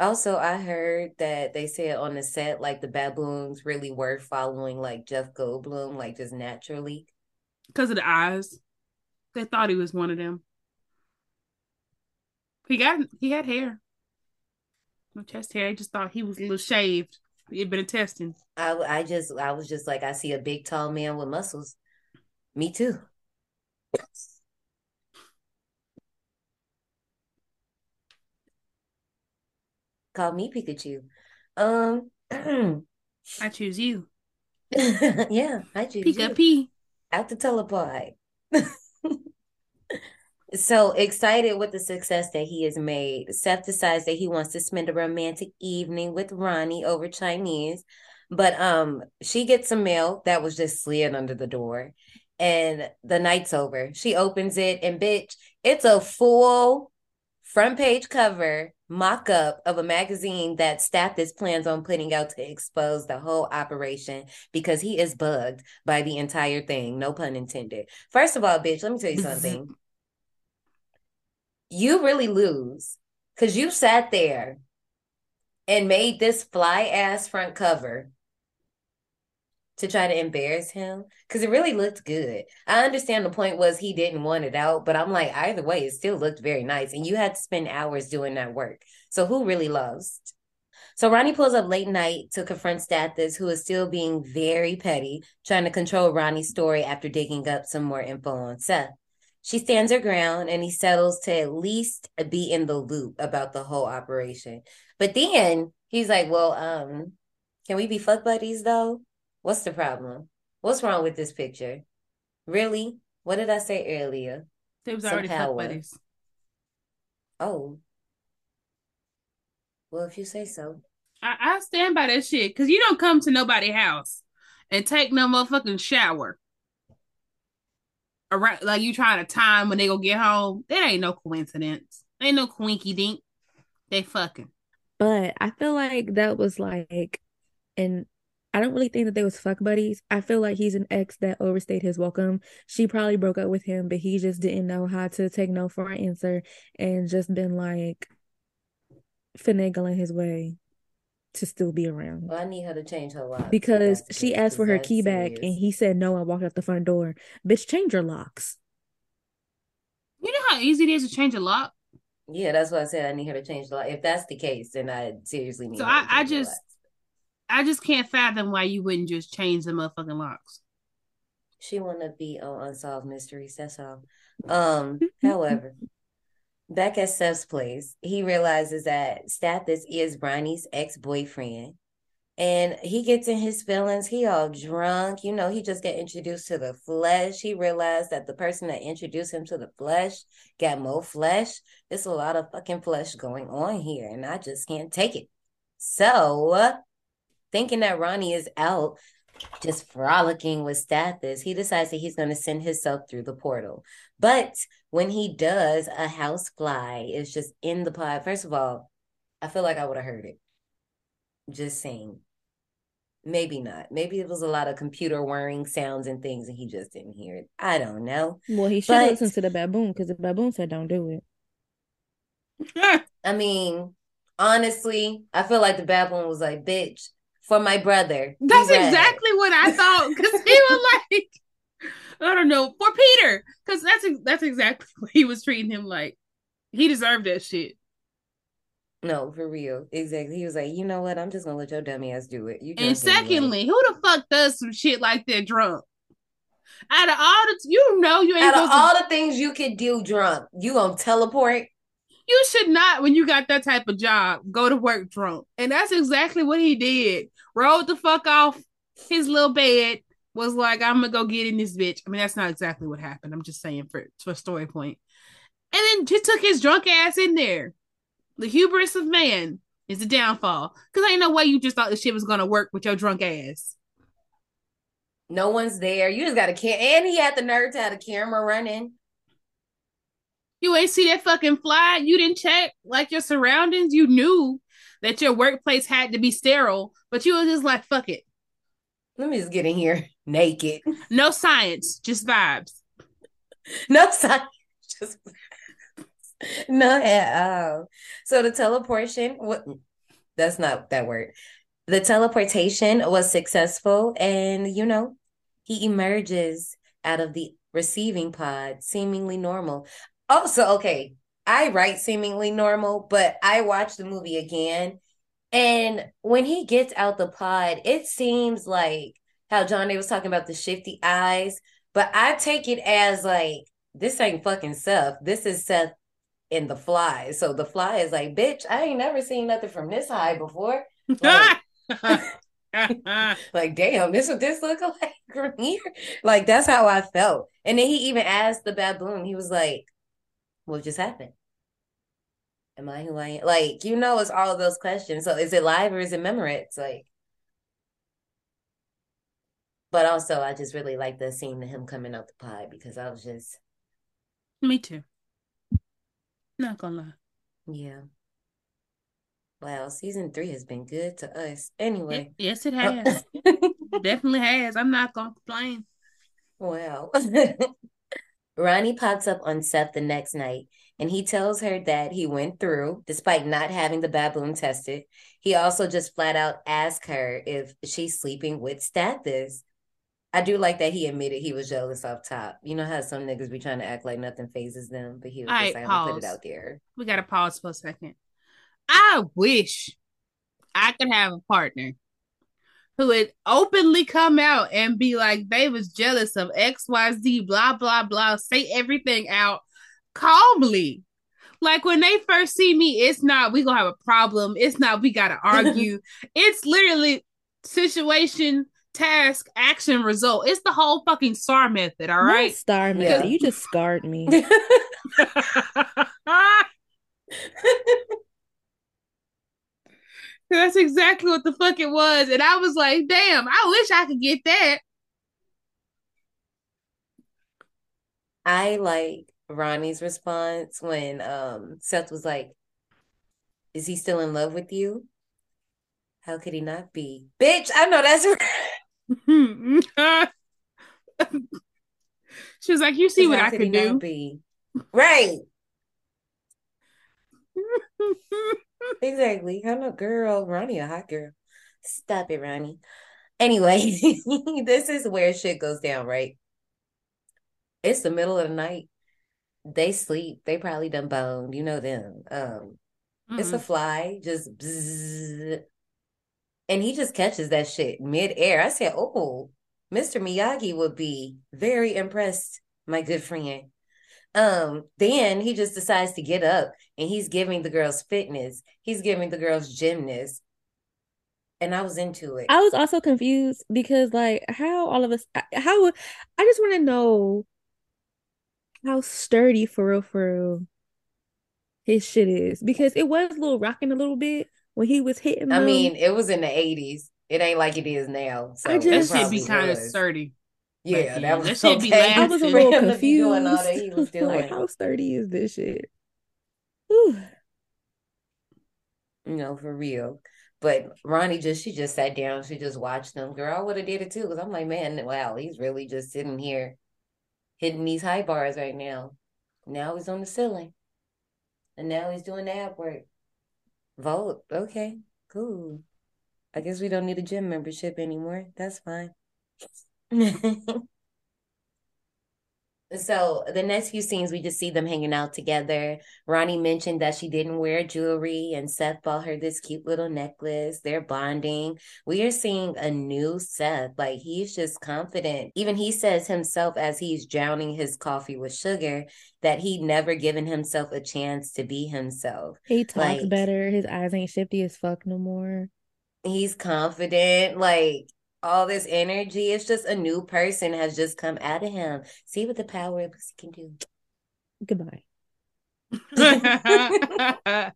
[SPEAKER 4] Also, I heard that they said on the set, like the baboons really were following like Jeff Goldblum, like just naturally.
[SPEAKER 5] Because of the eyes, they thought he was one of them. He got he had hair, no chest hair. They just thought he was a little shaved. He had been a testing.
[SPEAKER 4] I I just I was just like I see a big tall man with muscles. Me too. Call me Pikachu. Um
[SPEAKER 5] I choose you.
[SPEAKER 4] yeah, I choose
[SPEAKER 5] Pika
[SPEAKER 4] you.
[SPEAKER 5] P.
[SPEAKER 4] out the telepod. so excited with the success that he has made. Seth decides that he wants to spend a romantic evening with Ronnie over Chinese. But um she gets some mail that was just slid under the door. And the night's over. She opens it and bitch, it's a full front page cover mock up of a magazine that Stathis plans on putting out to expose the whole operation because he is bugged by the entire thing. No pun intended. First of all, bitch, let me tell you something. You really lose because you sat there and made this fly ass front cover to try to embarrass him because it really looked good. I understand the point was he didn't want it out, but I'm like, either way, it still looked very nice. And you had to spend hours doing that work. So who really lost? So Ronnie pulls up late night to confront Stathis, who is still being very petty, trying to control Ronnie's story after digging up some more info on Seth. She stands her ground and he settles to at least be in the loop about the whole operation. But then he's like, Well, um, can we be fuck buddies though? What's the problem? What's wrong with this picture? Really? What did I say earlier?
[SPEAKER 5] They was
[SPEAKER 4] Some
[SPEAKER 5] already fuck buddies.
[SPEAKER 4] Oh. Well, if you say so.
[SPEAKER 5] I, I stand by that shit because you don't come to nobody's house and take no motherfucking shower around like you trying to time when they go get home. That ain't no coincidence. Ain't no quinky dink. They fucking.
[SPEAKER 6] But I feel like that was like, and I don't really think that they was fuck buddies. I feel like he's an ex that overstayed his welcome. She probably broke up with him, but he just didn't know how to take no for an answer and just been like finagling his way to still be around.
[SPEAKER 4] Well, I need her to change her lock
[SPEAKER 6] because she asked for her key back and he said no and walked out the front door. Bitch, change your locks.
[SPEAKER 5] You know how easy it is to change a lock?
[SPEAKER 4] Yeah, that's why I said I need her to change the lock. If that's the case, then I seriously need.
[SPEAKER 5] So I, I just, I just can't fathom why you wouldn't just change the motherfucking locks.
[SPEAKER 4] She wanna be on unsolved mysteries. That's all. Um, however, back at Seth's place, he realizes that Stathis is Ronnie's ex-boyfriend. And he gets in his feelings. He all drunk. You know, he just got introduced to the flesh. He realized that the person that introduced him to the flesh got more flesh. There's a lot of fucking flesh going on here, and I just can't take it. So, thinking that Ronnie is out, just frolicking with Stathis, he decides that he's going to send himself through the portal. But when he does, a house fly is just in the pod. First of all, I feel like I would have heard it. Just saying. Maybe not. Maybe it was a lot of computer whirring sounds and things and he just didn't hear it. I don't know.
[SPEAKER 6] Well, he should but, listen to the baboon because the baboon said don't do
[SPEAKER 4] it. I mean, honestly, I feel like the baboon was like, bitch, for my brother.
[SPEAKER 5] That's exactly what I thought because he was like, I don't know, for Peter, because that's that's exactly what he was treating him like. He deserved that shit.
[SPEAKER 4] No, for real, exactly. He was like, you know what? I'm just gonna let your dummy ass do it. You
[SPEAKER 5] and secondly, who the fuck does some shit like that drunk? Out of all the, you know, you ain't
[SPEAKER 4] out of all to... the things you could do drunk, you gonna teleport.
[SPEAKER 5] You should not, when you got that type of job, go to work drunk. And that's exactly what he did. Rolled the fuck off his little bed, was like, I'm gonna go get in this bitch. I mean, that's not exactly what happened. I'm just saying for, for story point. And then just took his drunk ass in there. The hubris of man is the downfall. Cause ain't no way you just thought this shit was gonna work with your drunk ass.
[SPEAKER 4] No one's there. You just got a cam, and he had the nerve to have a camera running.
[SPEAKER 5] You ain't see that fucking fly. You didn't check like your surroundings. You knew that your workplace had to be sterile, but you was just like, fuck it.
[SPEAKER 4] Let me just get in here naked.
[SPEAKER 5] No science, just vibes.
[SPEAKER 4] no science, just no at all. So the teleportation, what? That's not that word. The teleportation was successful, and you know, he emerges out of the receiving pod, seemingly normal. Oh, also, okay, I write seemingly normal, but I watched the movie again, and when he gets out the pod, it seems like how Johnny was talking about the shifty eyes, but I take it as like this ain't fucking Seth. This is Seth in the fly. So the fly is like, bitch, I ain't never seen nothing from this high before. Like, like damn, this what this look like from here. Like that's how I felt. And then he even asked the baboon, he was like, What just happened? Am I who I am? Like, you know, it's all of those questions. So is it live or is it Memorex? Like but also, I just really like the scene of him coming out the pie because I was just.
[SPEAKER 5] Me too. Not gonna lie.
[SPEAKER 4] Yeah. Wow, season three has been good to us. Anyway.
[SPEAKER 5] Yes, it oh. has. Definitely has. I'm not gonna complain.
[SPEAKER 4] Wow. Ronnie pops up on Seth the next night and he tells her that he went through despite not having the baboon tested. He also just flat out asked her if she's sleeping with Stathis. I do like that he admitted he was jealous off top. You know how some niggas be trying to act like nothing phases them, but he was just like, put it out there.
[SPEAKER 5] We gotta pause for a second. I wish I could have a partner who would openly come out and be like, they was jealous of XYZ, blah, blah, blah, say everything out calmly. Like when they first see me, it's not we gonna have a problem. It's not we gotta argue. it's literally situation task, action, result. It's the whole fucking star method, all right? What
[SPEAKER 6] star method. You just scarred me.
[SPEAKER 5] That's exactly what the fuck it was. And I was like, damn, I wish I could get that.
[SPEAKER 4] I like Ronnie's response when um Seth was like, "Is he still in love with you?" How could he not be? Bitch, I know that's
[SPEAKER 5] she was like, "You see what I
[SPEAKER 4] could
[SPEAKER 5] can
[SPEAKER 4] he not
[SPEAKER 5] do."
[SPEAKER 4] be? Right. exactly. I'm a girl. Ronnie, a hot girl. Stop it, Ronnie. Anyway, this is where shit goes down, right? It's the middle of the night. They sleep. They probably done boned. You know them. Um, it's a fly, just bzzz. And he just catches that shit mid-air. I said, Oh, Mr. Miyagi would be very impressed, my good friend. Um, then he just decides to get up and he's giving the girls fitness. He's giving the girls gymnast. And I was into it.
[SPEAKER 6] I was also confused because like how all of us how I just want to know how sturdy for real for real his shit is because it was a little rocking a little bit when he was hitting
[SPEAKER 4] I
[SPEAKER 6] them.
[SPEAKER 4] mean, it was in the 80s. It ain't like it is now. So
[SPEAKER 6] I
[SPEAKER 4] it
[SPEAKER 5] That
[SPEAKER 6] just-
[SPEAKER 5] should be kind of sturdy.
[SPEAKER 4] Yeah,
[SPEAKER 5] back
[SPEAKER 4] that
[SPEAKER 5] then.
[SPEAKER 4] was
[SPEAKER 5] That should be.
[SPEAKER 6] I was a little confused.
[SPEAKER 4] be doing all that he was
[SPEAKER 6] like how sturdy is this shit? Whew.
[SPEAKER 4] you know, for real. But Ronnie just she just sat down, she just watched them. Girl, I would have did it too, because I'm like, man, wow, he's really just sitting here hitting these high bars right now. Now he's on the ceiling. And now he's doing the ab work. Vote. Okay, cool. I guess we don't need a gym membership anymore. That's fine. So the next few scenes, we just see them hanging out together. Ronnie mentioned that she didn't wear jewelry, and Seth bought her this cute little necklace. They're bonding. We are seeing a new Seth. Like he's just confident. Even he says himself as he's drowning his coffee with sugar that he'd never given himself a chance to be himself.
[SPEAKER 6] He talks
[SPEAKER 4] Like-
[SPEAKER 6] better. His eyes ain't shifty as fuck no more.
[SPEAKER 4] He's confident, like all this energy. It's just a new person has just come out of him. See what the power of pussy can do.
[SPEAKER 6] Goodbye.
[SPEAKER 5] and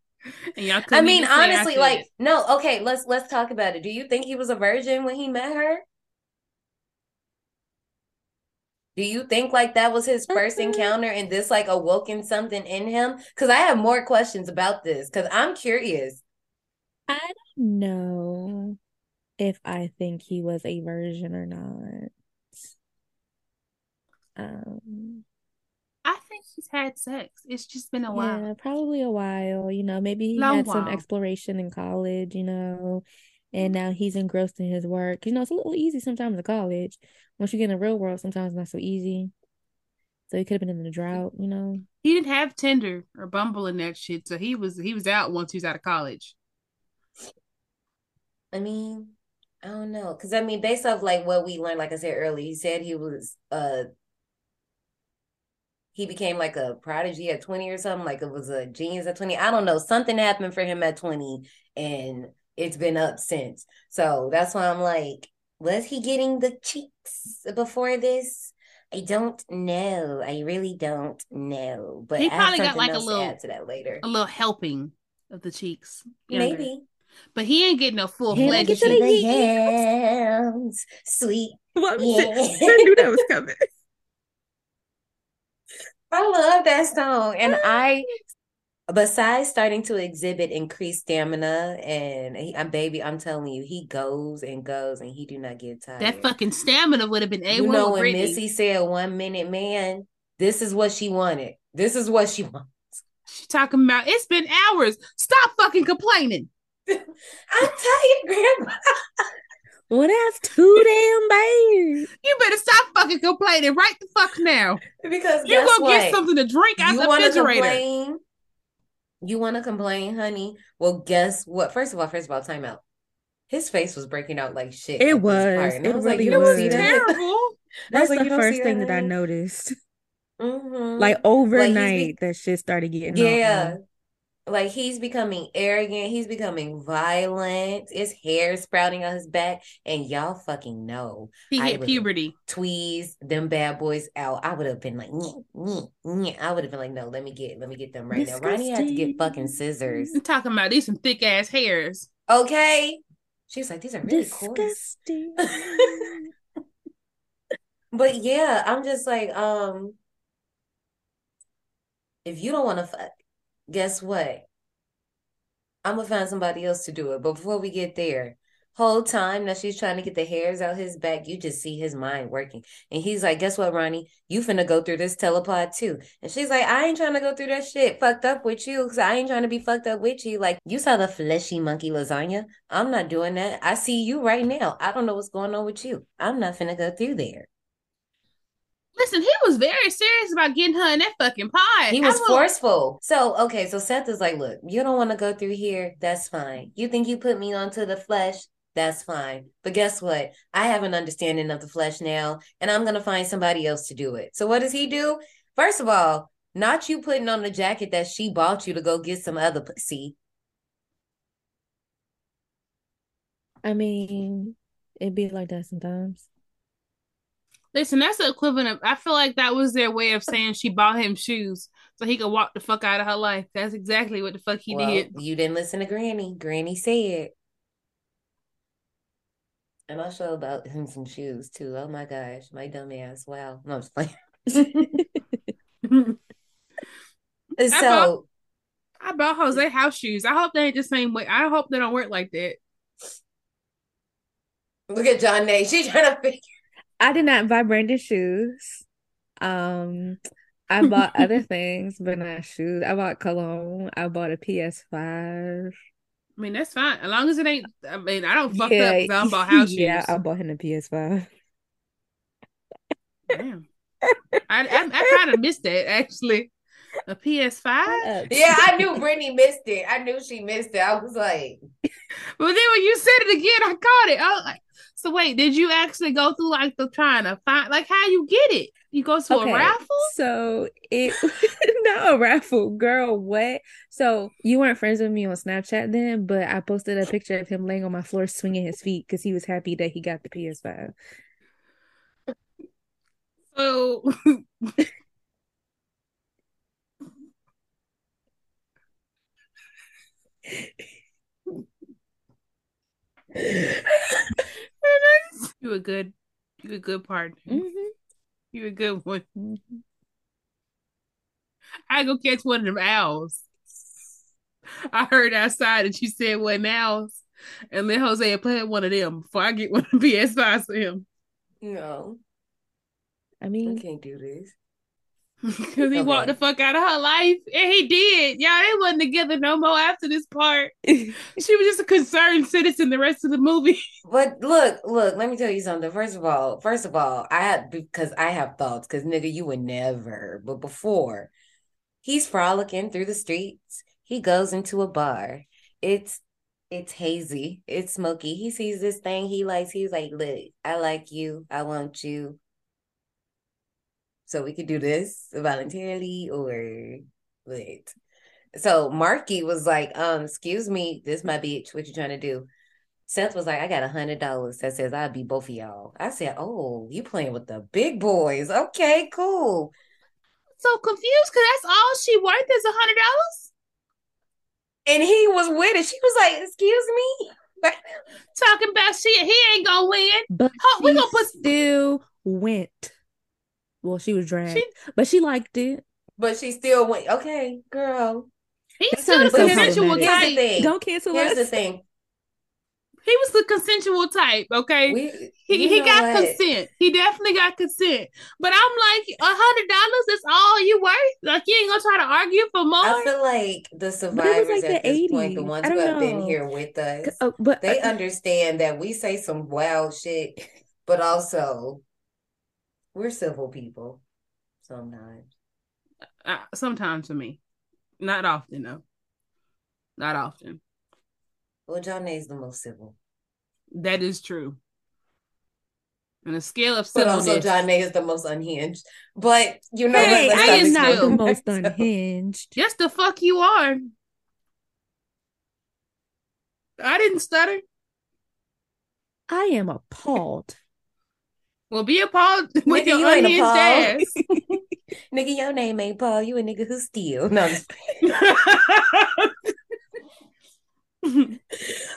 [SPEAKER 5] y'all
[SPEAKER 4] I mean,
[SPEAKER 5] even say I
[SPEAKER 4] honestly, like,
[SPEAKER 5] it.
[SPEAKER 4] no, okay, let's let's talk about it. Do you think he was a virgin when he met her? Do you think like that was his first
[SPEAKER 6] Mhm.
[SPEAKER 4] encounter and this like awoken something in him? Because I have more questions about this because I'm curious.
[SPEAKER 6] I don't know if I think he was a virgin or not. Um,
[SPEAKER 5] I think he's had sex. It's just been a while.
[SPEAKER 6] yeah, probably a while. You know, maybe he
[SPEAKER 5] Long
[SPEAKER 6] had some exploration in college, you know, and now he's engrossed in his work. You know, it's a little easy sometimes in college. Once you get in the real world, sometimes it's not so easy. So he could have been in the drought, you know.
[SPEAKER 5] He didn't have Tinder or Bumble and that shit, so he was he was out once he was out of college.
[SPEAKER 4] I mean, I don't know. Because I mean, based off like what we learned, like I said earlier, he said he was uh he became like a prodigy at 20 or something, like it was a genius at 20. I don't know. Something happened for him at 20 and it's been up since. So that's why I'm like, was he getting the cheeks before this? I don't know. I really don't know. But
[SPEAKER 5] He
[SPEAKER 4] I have
[SPEAKER 5] probably got, like, a
[SPEAKER 4] to
[SPEAKER 5] little-
[SPEAKER 4] add to that later.
[SPEAKER 5] A little helping of the cheeks. younger.
[SPEAKER 4] Maybe.
[SPEAKER 5] But he ain't getting no full fledged.
[SPEAKER 6] get to
[SPEAKER 5] cheeks.
[SPEAKER 6] the-
[SPEAKER 4] the hands, sweet
[SPEAKER 6] Well, I knew that was coming.
[SPEAKER 4] I love that song. And ah. I, besides starting to exhibit increased stamina, and he, I'm baby, I'm telling you, he goes and goes and he do not get tired.
[SPEAKER 5] That fucking stamina would have been A1
[SPEAKER 4] you know,
[SPEAKER 5] with
[SPEAKER 4] when
[SPEAKER 5] Brittany.
[SPEAKER 4] Missy said one minute, man, this is what she wanted. This is what she wants.
[SPEAKER 5] She talking about it's been hours. Stop fucking complaining.
[SPEAKER 4] I'm tired, Grandma.
[SPEAKER 6] Well, that's too damn bad.
[SPEAKER 5] You better stop fucking complaining right the fuck now.
[SPEAKER 4] Because
[SPEAKER 5] You
[SPEAKER 4] guess
[SPEAKER 5] go
[SPEAKER 4] what?
[SPEAKER 5] get something to drink out
[SPEAKER 4] you
[SPEAKER 5] the refrigerator.
[SPEAKER 4] complain? You want to complain, honey? Well, guess what? First of all, first of all, time out. His face was breaking out like shit.
[SPEAKER 6] It was.
[SPEAKER 4] part, and I
[SPEAKER 6] It
[SPEAKER 4] was like,
[SPEAKER 6] really
[SPEAKER 4] you don't
[SPEAKER 6] was.
[SPEAKER 4] see that?
[SPEAKER 5] Terrible.
[SPEAKER 6] That's
[SPEAKER 4] like,
[SPEAKER 6] the first thing
[SPEAKER 4] that,
[SPEAKER 6] that I
[SPEAKER 4] honey?
[SPEAKER 6] noticed.
[SPEAKER 4] Mhm.
[SPEAKER 6] Like
[SPEAKER 4] Like
[SPEAKER 6] overnight,
[SPEAKER 4] be-
[SPEAKER 6] that shit started getting
[SPEAKER 4] yeah.
[SPEAKER 6] On.
[SPEAKER 4] Like he's becoming arrogant. He's becoming violent. His hair sprouting on his back, and y'all fucking know
[SPEAKER 5] He hit puberty.
[SPEAKER 4] tweezed them bad boys out. I would have been like, "Nyeh, nyeh, nyeh." I would have been like, no, let me get, let me get them right now. Ronnie had to get fucking scissors.
[SPEAKER 5] I'm talking about these some thick ass hairs.
[SPEAKER 4] Okay. She was like, these are really coarse.
[SPEAKER 6] Disgusting.
[SPEAKER 4] But yeah, I'm just like, um, if you don't want to fuck, guess what? I'm gonna find somebody else to do it. But before we get there, whole time that she's trying to get the hairs out his back, you just see his mind working. And he's like, Guess what, Ronnie? You finna go through this telepod too. And she's like, I ain't trying to go through that shit fucked up with you because I ain't trying to be fucked up with you. Like, you saw the fleshy monkey lasagna. I'm not doing that. I see you right now. I don't know what's going on with you. I'm not finna go through there.
[SPEAKER 5] Listen, he was very serious about getting her in that fucking pie.
[SPEAKER 4] He was
[SPEAKER 5] I
[SPEAKER 4] forceful. So, okay, so Seth is like, look, you don't want to go through here. That's fine. You think you put me onto the flesh? That's fine. But guess what? I have an understanding of the flesh now, and I'm going to find somebody else to do it. So, what does he do? First of all, not you putting on the jacket that she bought you to go get some other pussy.
[SPEAKER 6] I mean, it'd be like that sometimes.
[SPEAKER 5] Listen, that's the equivalent of. I feel like that was their way of saying she bought him shoes so he could walk the fuck out of her life. That's exactly what the fuck he
[SPEAKER 4] well,
[SPEAKER 5] did.
[SPEAKER 4] you didn't listen to Granny. Granny said. And I'll show about him some shoes too. Oh my gosh, my dumb ass. Wow. No, I'm just playing. So
[SPEAKER 5] I bought Jose house shoes. I hope they ain't the same way. I hope they don't work like that.
[SPEAKER 4] look at John Nay. She's trying to figure
[SPEAKER 6] I did not buy branded shoes. Um, I bought other things, but not shoes. I bought cologne. I bought a PS5.
[SPEAKER 5] I mean, that's fine as long as it ain't. I mean, I don't fuck up because I don't bought house shoes.
[SPEAKER 6] yeah, I bought him a PS5.
[SPEAKER 5] Damn. I I, I kind of missed that actually. A PS5.
[SPEAKER 4] Yeah, I knew Brittany missed it. I knew she missed it. I was like,
[SPEAKER 5] But then when you said it again, I caught it. I was like, so wait, did you actually go through like the trying to find like how you get it? You go to
[SPEAKER 6] Okay,
[SPEAKER 5] a raffle?
[SPEAKER 6] So it not a raffle, girl. What? So you weren't friends with me on Snapchat then, but I posted a picture of him laying on my floor swinging his feet because he was happy that he got the PS5.
[SPEAKER 5] So you a good, you a good partner.
[SPEAKER 6] Mhm.
[SPEAKER 5] You a good one.
[SPEAKER 6] Mhm.
[SPEAKER 5] I go catch one of them owls. I heard outside that you said what owls, and let Jose play one of them before I get one of the PS5s for him
[SPEAKER 4] no,
[SPEAKER 6] I mean I
[SPEAKER 4] can't do this.
[SPEAKER 5] because he walked the fuck out of her life, and he did. Y'all, they wasn't together no more after this part. She was just a concerned citizen the rest of the movie.
[SPEAKER 4] But look, look, let me tell you something. First of all, first of all, I had because I have thoughts, because nigga, you would never. But before, he's frolicking through the streets. He goes into a bar. It's it's hazy, it's smoky. He sees this thing he likes. He's like, look, I like you, I want you. So we could do this voluntarily or what? So Marky was like, um, excuse me, this my bitch. What you trying to do? Seth was like, I got a hundred dollars that says I'll be both of y'all. I said, Oh, you playing with the big boys. Okay, cool.
[SPEAKER 5] So confused because that's all she worth is a hundred dollars.
[SPEAKER 4] And he was with it. She was like, Excuse me.
[SPEAKER 5] Talking about shit, he ain't gonna win.
[SPEAKER 6] but
[SPEAKER 5] Huh, we gonna put-
[SPEAKER 6] still went. Well, she was dragged,
[SPEAKER 5] She-
[SPEAKER 6] but she liked it.
[SPEAKER 4] But she still went, Okay, girl.
[SPEAKER 5] He's
[SPEAKER 6] That
[SPEAKER 5] still the
[SPEAKER 6] sounded so
[SPEAKER 5] consensual
[SPEAKER 6] problematic.
[SPEAKER 4] The
[SPEAKER 5] type.
[SPEAKER 4] thing.
[SPEAKER 6] Don't cancel
[SPEAKER 4] Here's
[SPEAKER 6] us.
[SPEAKER 4] the thing.
[SPEAKER 5] He was the consensual type. Okay.
[SPEAKER 4] We
[SPEAKER 5] He, he got
[SPEAKER 4] what?
[SPEAKER 5] consent. He definitely got consent. But I'm like, a hundred dollars is all you worth? Like you ain't gonna try to argue for more?
[SPEAKER 4] I feel like the
[SPEAKER 6] But it was
[SPEAKER 4] survivors
[SPEAKER 6] like
[SPEAKER 4] at
[SPEAKER 6] the
[SPEAKER 4] this point, the ones who
[SPEAKER 6] don't
[SPEAKER 4] have been here with us,
[SPEAKER 6] Oh, but
[SPEAKER 4] they
[SPEAKER 6] uh,
[SPEAKER 4] understand that we say some wild shit, but also we're civil people sometimes.
[SPEAKER 5] Uh, sometimes for me, not often though. Not often.
[SPEAKER 4] Well, John is the most civil.
[SPEAKER 5] That is true. On a scale of
[SPEAKER 4] But also
[SPEAKER 5] civilness,
[SPEAKER 4] John Nay is the most unhinged. But you know
[SPEAKER 5] Hey,
[SPEAKER 4] what?
[SPEAKER 5] I am
[SPEAKER 6] not the most
[SPEAKER 4] exclude-
[SPEAKER 6] unhinged.
[SPEAKER 5] yes, the fuck you are. I didn't stutter.
[SPEAKER 6] I am appalled.
[SPEAKER 5] Well, be appalled with
[SPEAKER 4] Nigga,
[SPEAKER 5] your
[SPEAKER 4] you ain't
[SPEAKER 5] unhinged ass.
[SPEAKER 4] Nigga, your name ain't Paul. You a nigga who steal. No,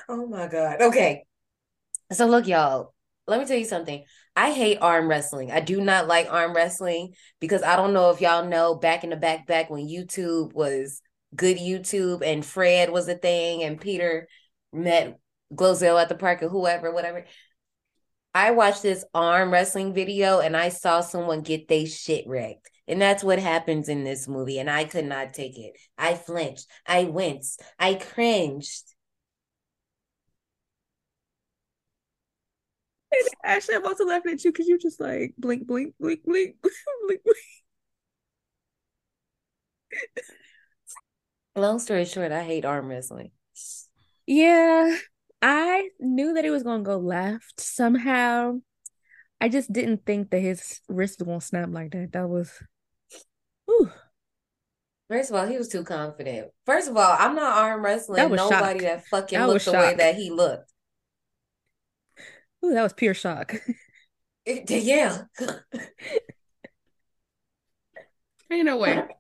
[SPEAKER 4] oh my God. Okay. So look, y'all, let me tell you something. I hate arm wrestling. I do not like arm wrestling because I don't know if y'all know back in the back back when YouTube was good YouTube and Fred was a thing and Peter met Glozell at the park or whoever, whatever. I watched this arm wrestling video and I saw someone get they shit wrecked. And that's what happens in this movie. And I could not take it. I flinched. I winced. I cringed.
[SPEAKER 6] And Ashley, I'm also laughing at you because you're just like blink, blink, blink, blink, blink, blink.
[SPEAKER 4] Long story short, I hate arm wrestling.
[SPEAKER 6] Yeah, I knew that it was gonna go left somehow. I just didn't think that his wrist was gonna snap like that. That was whew.
[SPEAKER 4] First of all, he was too confident. First of all, I'm not arm wrestling
[SPEAKER 6] That
[SPEAKER 4] nobody
[SPEAKER 6] shock.
[SPEAKER 4] that fucking
[SPEAKER 6] That
[SPEAKER 4] looked the way that he looked.
[SPEAKER 6] Ooh, that was pure shock.
[SPEAKER 4] It- yeah.
[SPEAKER 5] Ain't no way.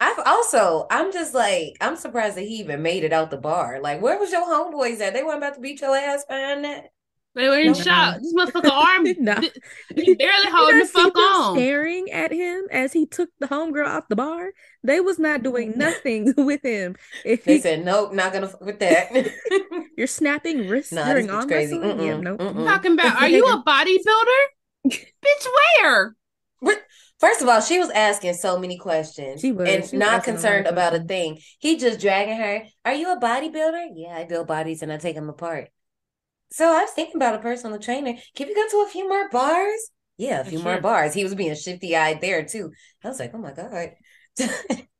[SPEAKER 4] I've also, I'm just like, I'm surprised that he even made it out the bar. Like, where was your homeboys at? They weren't about to beat your ass behind that.
[SPEAKER 5] They were in
[SPEAKER 6] No.
[SPEAKER 5] shock. This motherfucker arm
[SPEAKER 6] Nah.
[SPEAKER 5] th- he barely
[SPEAKER 6] You
[SPEAKER 5] holding the fuck
[SPEAKER 6] them
[SPEAKER 5] on.
[SPEAKER 6] staring at him as he took the homegirl out the bar. They was not doing mm-hmm. nothing with him. If
[SPEAKER 4] They
[SPEAKER 6] he,
[SPEAKER 4] said, nope, not gonna fuck with that.
[SPEAKER 6] you're snapping wrists
[SPEAKER 4] Nah,
[SPEAKER 6] during
[SPEAKER 4] this bitch
[SPEAKER 6] arm
[SPEAKER 4] crazy.
[SPEAKER 6] wrestling, yeah, nope.
[SPEAKER 4] mm-mm.
[SPEAKER 5] Talking about, are you a bodybuilder? Bitch, where?
[SPEAKER 4] First of all, she was asking so many questions
[SPEAKER 6] She was.
[SPEAKER 4] and
[SPEAKER 6] She was
[SPEAKER 4] not
[SPEAKER 6] asking a lot of
[SPEAKER 4] concerned about a thing. He just dragging her. Are you a bodybuilder? Yeah, I build bodies and I take them apart. So I was thinking about a personal trainer. Can we go to a few more bars? Yeah, a few more bars. He was being shifty eyed there too. I was like, oh my God.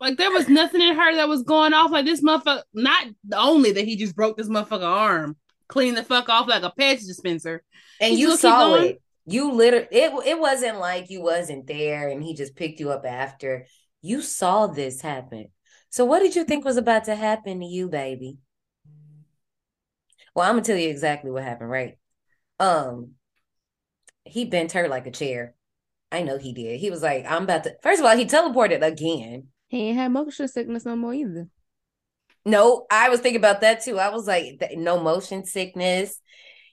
[SPEAKER 5] Like there was nothing in her that was going off. Like this motherfucker, not only that he just broke this motherfucker arm, clean the fuck off like a Pez dispenser.
[SPEAKER 4] And you
[SPEAKER 5] still keep
[SPEAKER 4] saw
[SPEAKER 5] going?
[SPEAKER 4] it. You literally it it wasn't like you wasn't there and he just picked you up after. You saw this happen. So what did you think was about to happen to you, baby? Well, I'm gonna tell you exactly what happened, right? Um, he bent her like a chair. I know he did. He was like, I'm about to first of all, he teleported again.
[SPEAKER 6] He ain't had motion sickness no more either.
[SPEAKER 4] No, I was thinking about that too. I was like, no motion sickness.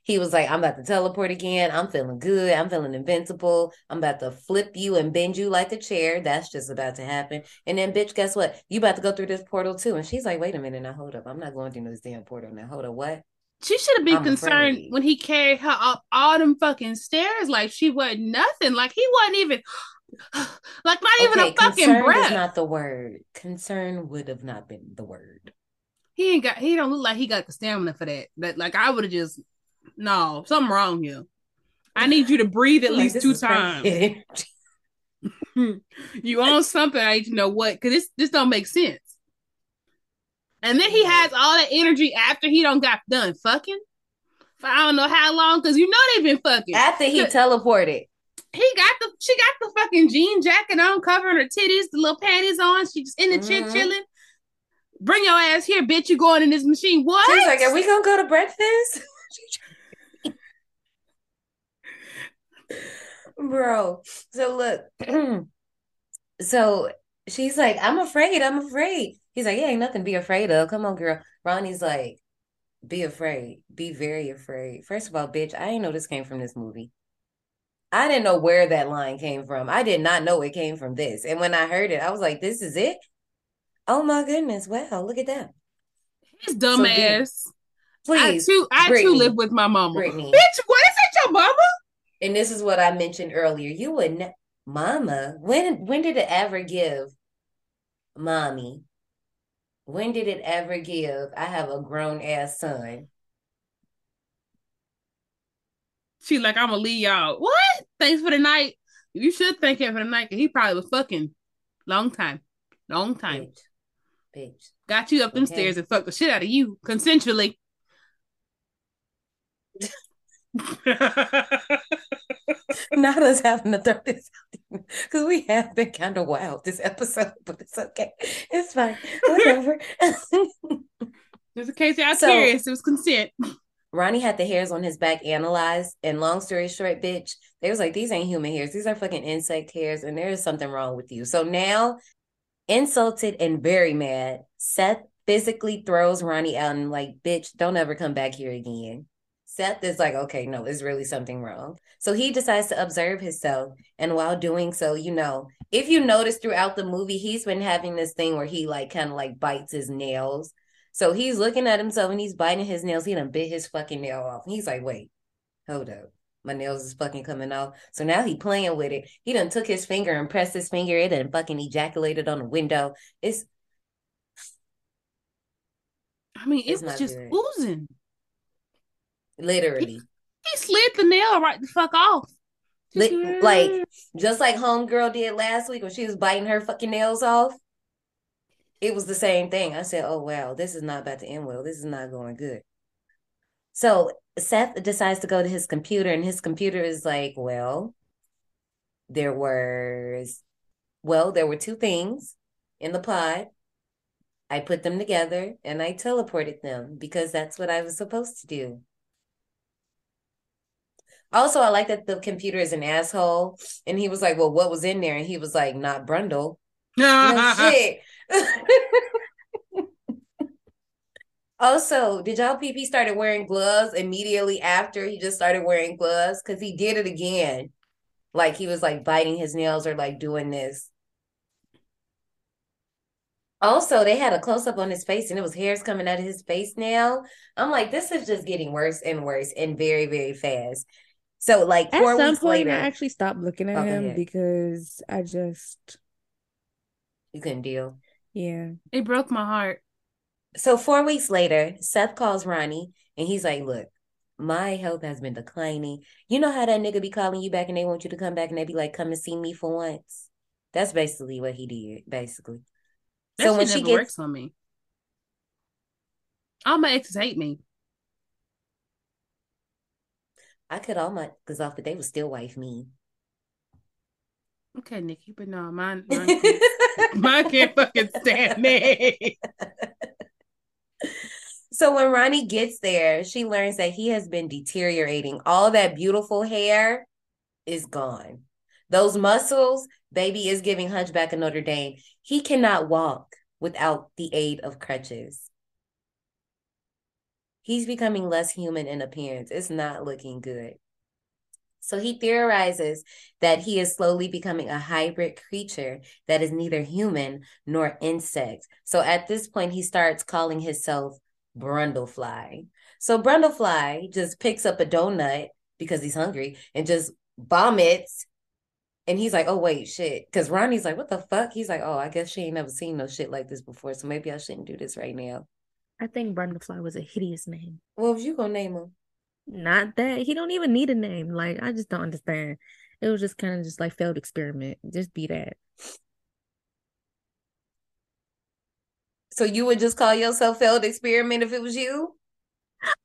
[SPEAKER 4] He was like, I'm about to teleport again. I'm feeling good. I'm feeling invincible. I'm about to flip you and bend you like a chair. That's just about to happen. And then, bitch, guess what? You about to go through this portal too. And she's like, wait a minute. Now, hold up. I'm not going through this damn portal. Now, hold up. What?
[SPEAKER 5] She should have been
[SPEAKER 4] I'm
[SPEAKER 5] concerned
[SPEAKER 4] afraid.
[SPEAKER 5] when he carried her up all them fucking stairs. Like she wasn't nothing. Like he wasn't even, like not even
[SPEAKER 4] Okay,
[SPEAKER 5] a fucking breath.
[SPEAKER 4] is not the word. Concern would have not been the word.
[SPEAKER 5] he ain't got. He don't look like he got the stamina for that. That like I would have just no something wrong here. I need you to breathe at least two times. you own something. I need to know what because this this don't make sense. And then he has all that energy after he don't got done fucking. For I don't know how long because you know they've been fucking.
[SPEAKER 4] After he teleported.
[SPEAKER 5] he got the she got the fucking jean jacket on, covering her titties, the little panties on. She just in the chair
[SPEAKER 4] Mhm.
[SPEAKER 5] chilling. Bring your ass here, bitch. You going in this machine? What?
[SPEAKER 4] She's like, are we gonna go to breakfast? Bro, so look, so she's like, I'm afraid, I'm afraid. He's like, Yeah, ain't nothing to be afraid of. Come on, girl. Ronnie's like, Be afraid, be very afraid. First of all, bitch, I didn't know this came from this movie. I didn't know where that line came from. I did not know it came from this. And when I heard it, I was like, This is it? Oh my goodness. Wow, look at that.
[SPEAKER 5] His
[SPEAKER 4] So
[SPEAKER 5] dumb ass.
[SPEAKER 4] Please,
[SPEAKER 5] I too, I too live with my mama.
[SPEAKER 4] Brittany.
[SPEAKER 5] Bitch, what is it, your mama?
[SPEAKER 4] And this is what I mentioned earlier. You would ne- mama, when when did it ever give mommy? When did it ever give I have a grown ass son?
[SPEAKER 5] She like, I'm gonna leave y'all. What? Thanks for the night. You should thank him for the night he probably was fucking long time. Long time.
[SPEAKER 4] Bitch. Bitch.
[SPEAKER 5] Got you up them
[SPEAKER 4] Okay.
[SPEAKER 5] stairs and fucked the shit out of you consensually.
[SPEAKER 4] Not us having to throw this out because we have been kind of wild this episode, but it's okay. It's fine. Whatever.
[SPEAKER 5] Just in case y'all
[SPEAKER 4] So-
[SPEAKER 5] curious, it was consent.
[SPEAKER 4] Ronnie had the hairs on his back analyzed, and long story short, bitch, they was like, these ain't human hairs, these are fucking insect hairs, and there is something wrong with you. So now, insulted and very mad, Seth physically throws Ronnie out and like, bitch, don't ever come back here again. Seth is like, okay, no, there's really something wrong. So he decides to observe himself. And while doing so, you know, if you notice throughout the movie, he's been having this thing where he like kind of like bites his nails. So he's looking at himself and he's biting his nails. He done bit his fucking nail off. He's like, wait, hold up. My nails is fucking coming off. So now he playing with it. He done took his finger and pressed his finger. It and fucking ejaculated on the window. It's
[SPEAKER 5] I mean, it was just
[SPEAKER 4] good.
[SPEAKER 5] oozing.
[SPEAKER 4] Literally.
[SPEAKER 5] He slid the nail right the fuck off.
[SPEAKER 4] Li- like just like homegirl did last week when she was biting her fucking nails off it was the same thing. I said oh wow this is not about to end well. This is not going good. So seth decides to go to his computer and his computer is like well there was well there were two things in the pod. I put them together and i teleported them because that's what i was supposed to do also, I like that the computer is an asshole. And he was like, Well, what was in there? And he was like, Not Brundle. No shit. also, did y'all PP started wearing gloves immediately after he just started wearing gloves? Because he did it again. Like he was like biting his nails or like doing this. Also, they had a close up on his face and it was hairs coming out of his face now. I'm like, this is just getting worse and worse and very, very fast. So, like,
[SPEAKER 6] At
[SPEAKER 4] four
[SPEAKER 6] some
[SPEAKER 4] weeks
[SPEAKER 6] point,
[SPEAKER 4] later,
[SPEAKER 6] I actually stopped looking at
[SPEAKER 4] Oh,
[SPEAKER 6] him
[SPEAKER 4] ahead.
[SPEAKER 6] because I just,
[SPEAKER 4] you couldn't deal.
[SPEAKER 6] yeah.
[SPEAKER 5] It broke my heart.
[SPEAKER 4] So four weeks later, Seth calls Ronnie and he's like, Look, my health has been declining. You know how that nigga be calling you back and they want you to come back and they be like, Come and see me for once. That's basically what he did, basically.
[SPEAKER 5] That
[SPEAKER 4] so
[SPEAKER 5] shit
[SPEAKER 4] when she gets
[SPEAKER 5] works on me. All my exes hate me.
[SPEAKER 4] I cut all my because off, but they would still wife me.
[SPEAKER 5] Okay, Nikki, but no, mine, mine, can't, mine can't fucking stand me.
[SPEAKER 4] So when Ronnie gets there, she learns that he has been deteriorating. All that beautiful hair is gone. Those muscles, baby is giving Hunchback of Notre Dame. He cannot walk without the aid of crutches. He's becoming less human in appearance. It's not looking good. So he theorizes that he is slowly becoming a hybrid creature that is neither human nor insect. So at this point, he starts calling himself Brundlefly. So Brundlefly just picks up a donut because he's hungry and just vomits. And he's like, oh, wait, shit. Because Ronnie's like, what the fuck? He's like, oh, I guess she ain't never seen no shit like this before. So maybe I shouldn't do this right now.
[SPEAKER 6] I think Brundlefly was a hideous name.
[SPEAKER 4] What was you going to name him?
[SPEAKER 6] Not that he don't even need a name. Like I just don't understand. It was just kind of just like failed experiment. Just be that.
[SPEAKER 4] So you would just call yourself failed experiment if it was you?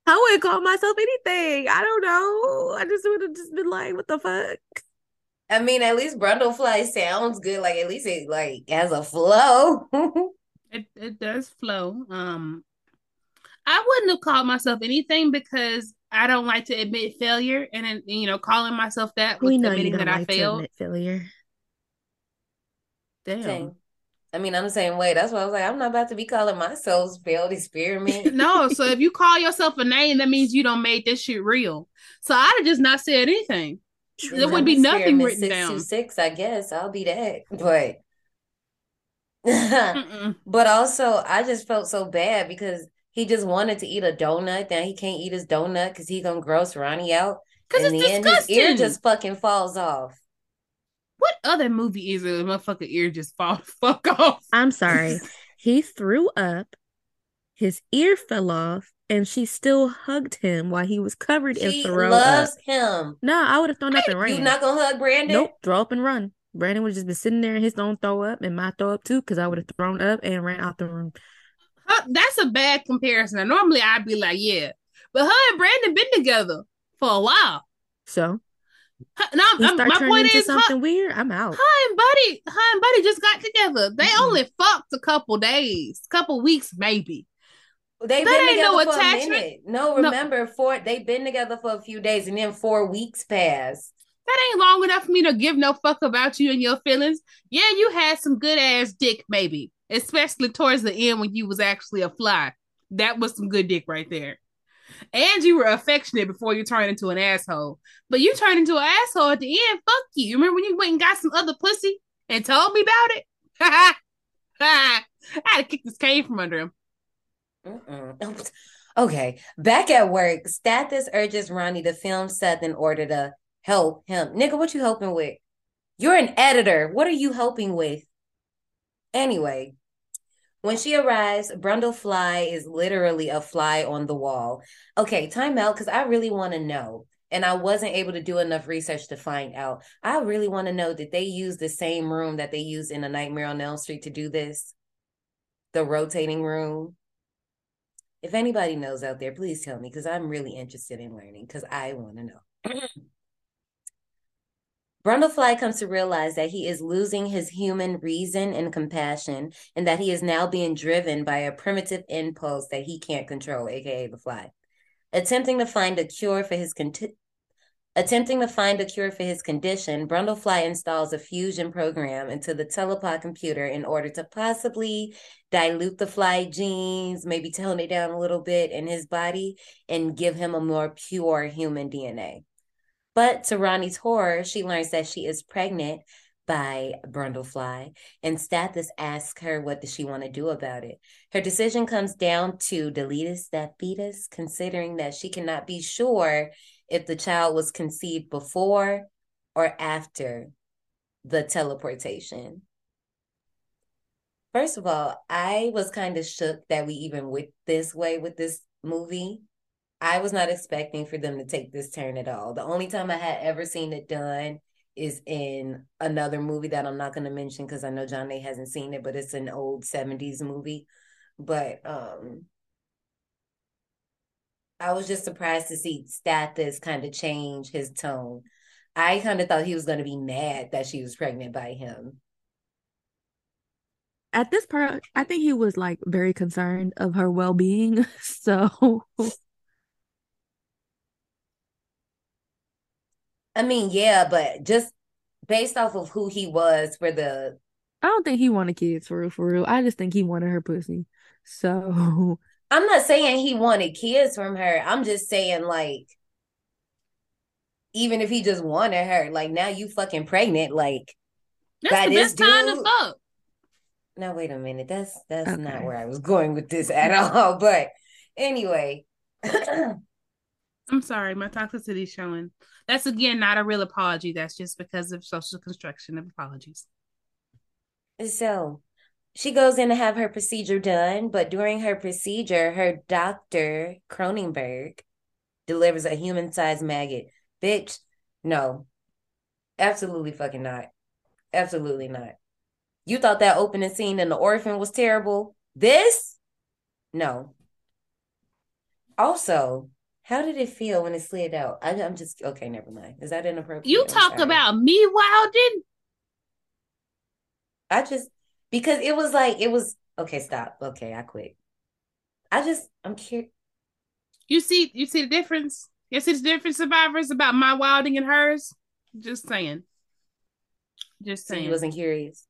[SPEAKER 6] I wouldn't call myself anything. I don't know. I just would have just been like, what the fuck?
[SPEAKER 4] I mean, at least Brundlefly sounds good. Like at least it like has a flow.
[SPEAKER 5] It it does flow. Um, I wouldn't have called myself anything because I don't like to admit failure, and then you know, calling myself that was
[SPEAKER 6] We know you
[SPEAKER 5] admitting
[SPEAKER 6] don't
[SPEAKER 5] that I
[SPEAKER 6] like to
[SPEAKER 5] failed.
[SPEAKER 6] admit failure.
[SPEAKER 5] Damn.
[SPEAKER 4] Same. I mean, I'm the same way. That's why I was like, I'm not about to be calling myself failed experiment.
[SPEAKER 5] no, so if you call yourself a name, that means you don't made this shit real. So I'd have just not said anything. There would be nothing written down.
[SPEAKER 4] Six, I guess I'll be that. But but also, I just felt so bad because he just wanted to eat a donut. Now he can't eat his donut because he gonna gross Ronnie out.
[SPEAKER 5] 'Cause
[SPEAKER 4] and
[SPEAKER 5] it's
[SPEAKER 4] then his ear just fucking falls off.
[SPEAKER 5] What other movie is it? A motherfucker ear just fall fuck off.
[SPEAKER 6] I'm sorry. he threw up, his ear fell off, and she still hugged him while he was covered in
[SPEAKER 4] She
[SPEAKER 6] throw
[SPEAKER 4] loves
[SPEAKER 6] up.
[SPEAKER 4] him.
[SPEAKER 6] No, I would have thrown up and ran.
[SPEAKER 4] You not gonna hug Brandon?
[SPEAKER 6] Nope, throw up and run. Brandon would have just been sitting there in his own throw up and my throw up too, because I would have thrown up and ran out the room.
[SPEAKER 5] Huh, That's a bad comparison. Now, Normally I'd be like, yeah. But her and Brandon been together for a while.
[SPEAKER 6] So
[SPEAKER 5] Her- no,
[SPEAKER 6] he
[SPEAKER 5] I'm-
[SPEAKER 6] start
[SPEAKER 5] my point
[SPEAKER 6] into
[SPEAKER 5] is, her,
[SPEAKER 6] something weird. I'm out.
[SPEAKER 5] her and Buddy, her and Buddy just got together. They only fucked a couple days, couple weeks maybe.
[SPEAKER 4] They've
[SPEAKER 5] That
[SPEAKER 4] been
[SPEAKER 5] ain't
[SPEAKER 4] together
[SPEAKER 5] no
[SPEAKER 4] for
[SPEAKER 5] attachment.
[SPEAKER 4] a minute. No,
[SPEAKER 5] No.
[SPEAKER 4] remember, four they've been together for a few days and then four weeks passed.
[SPEAKER 5] That ain't long enough for me to give no fuck about you and your feelings. Yeah, you had some good ass dick, maybe, especially towards the end when you was actually a fly. That was some good dick right there. And you were affectionate before you turned into an asshole. But you turned into an asshole at the end. Fuck you. You remember when you went and got some other pussy and told me about it? I had to kick this cane from under him.
[SPEAKER 4] Mm-mm. Okay, back at work, Stathis urges Ronnie to film Seth in order to help him. Nigga, what you helping with? You're an editor. What are you helping with? Anyway, when she arrives, Brundlefly is literally a fly on the wall. Okay, time out because I really want to know. And I wasn't able to do enough research to find out. I really want to know did they use the same room that they used in A Nightmare on Elm Street to do this? The rotating room? If anybody knows out there, please tell me because I'm really interested in learning because I want to know. Brundlefly comes to realize that he is losing his human reason and compassion, and that he is now being driven by a primitive impulse that he can't control, aka the fly. Attempting to find a cure for his attempting to find a cure for his condition, Brundlefly installs a fusion program into the telepod computer in order to possibly dilute the fly genes, maybe tone it down a little bit in his body, and give him a more pure human DNA. But to Ronnie's horror, she learns that she is pregnant by Brundlefly, and Stathis asks her what does she want to do about it. Her decision comes down to deletus that fetus, considering that she cannot be sure if the child was conceived before or after the teleportation. First of all, I was kind of shook that we even went this way with this movie I was not expecting for them to take this turn at all. The only time I had ever seen it done is in another movie that I'm not going to mention because I know John hasn't seen it, but it's an old 70s movie. But um I was just surprised to see Stathis kind of change his tone. I kind of thought he was going to be mad that she was pregnant by him.
[SPEAKER 6] At this part, I think he was like very concerned of her well being. So
[SPEAKER 4] I mean, yeah, but just based off of who he was for the
[SPEAKER 6] I don't think he wanted kids for real, for real. I just think he wanted her pussy. So
[SPEAKER 4] I'm not saying he wanted kids from her. I'm just saying like even if he just wanted her, like now you fucking pregnant, like
[SPEAKER 5] that's the best dude. time to fuck.
[SPEAKER 4] Now wait a minute. That's that's okay. not where I was going with this at all. But anyway.
[SPEAKER 5] I'm sorry, my toxicity showing. That's again not a real apology. That's just because of social construction of apologies.
[SPEAKER 4] So she goes in to have her procedure done, but during her procedure, her doctor, Cronenberg, delivers a human sized maggot. Bitch, no. Absolutely fucking not. Absolutely not. You thought that opening scene in The Orphan was terrible? This? No. Also, how did it feel when it slid out? I, am just okay. Never mind. Is that inappropriate?
[SPEAKER 5] You talk about me wilding.
[SPEAKER 4] I just because it was like it was okay. Stop. Okay, I quit. I just I'm curious.
[SPEAKER 5] You see, you see the difference. You see the difference, survivors about my wilding and hers. Just saying. Just saying. So
[SPEAKER 4] you wasn't curious.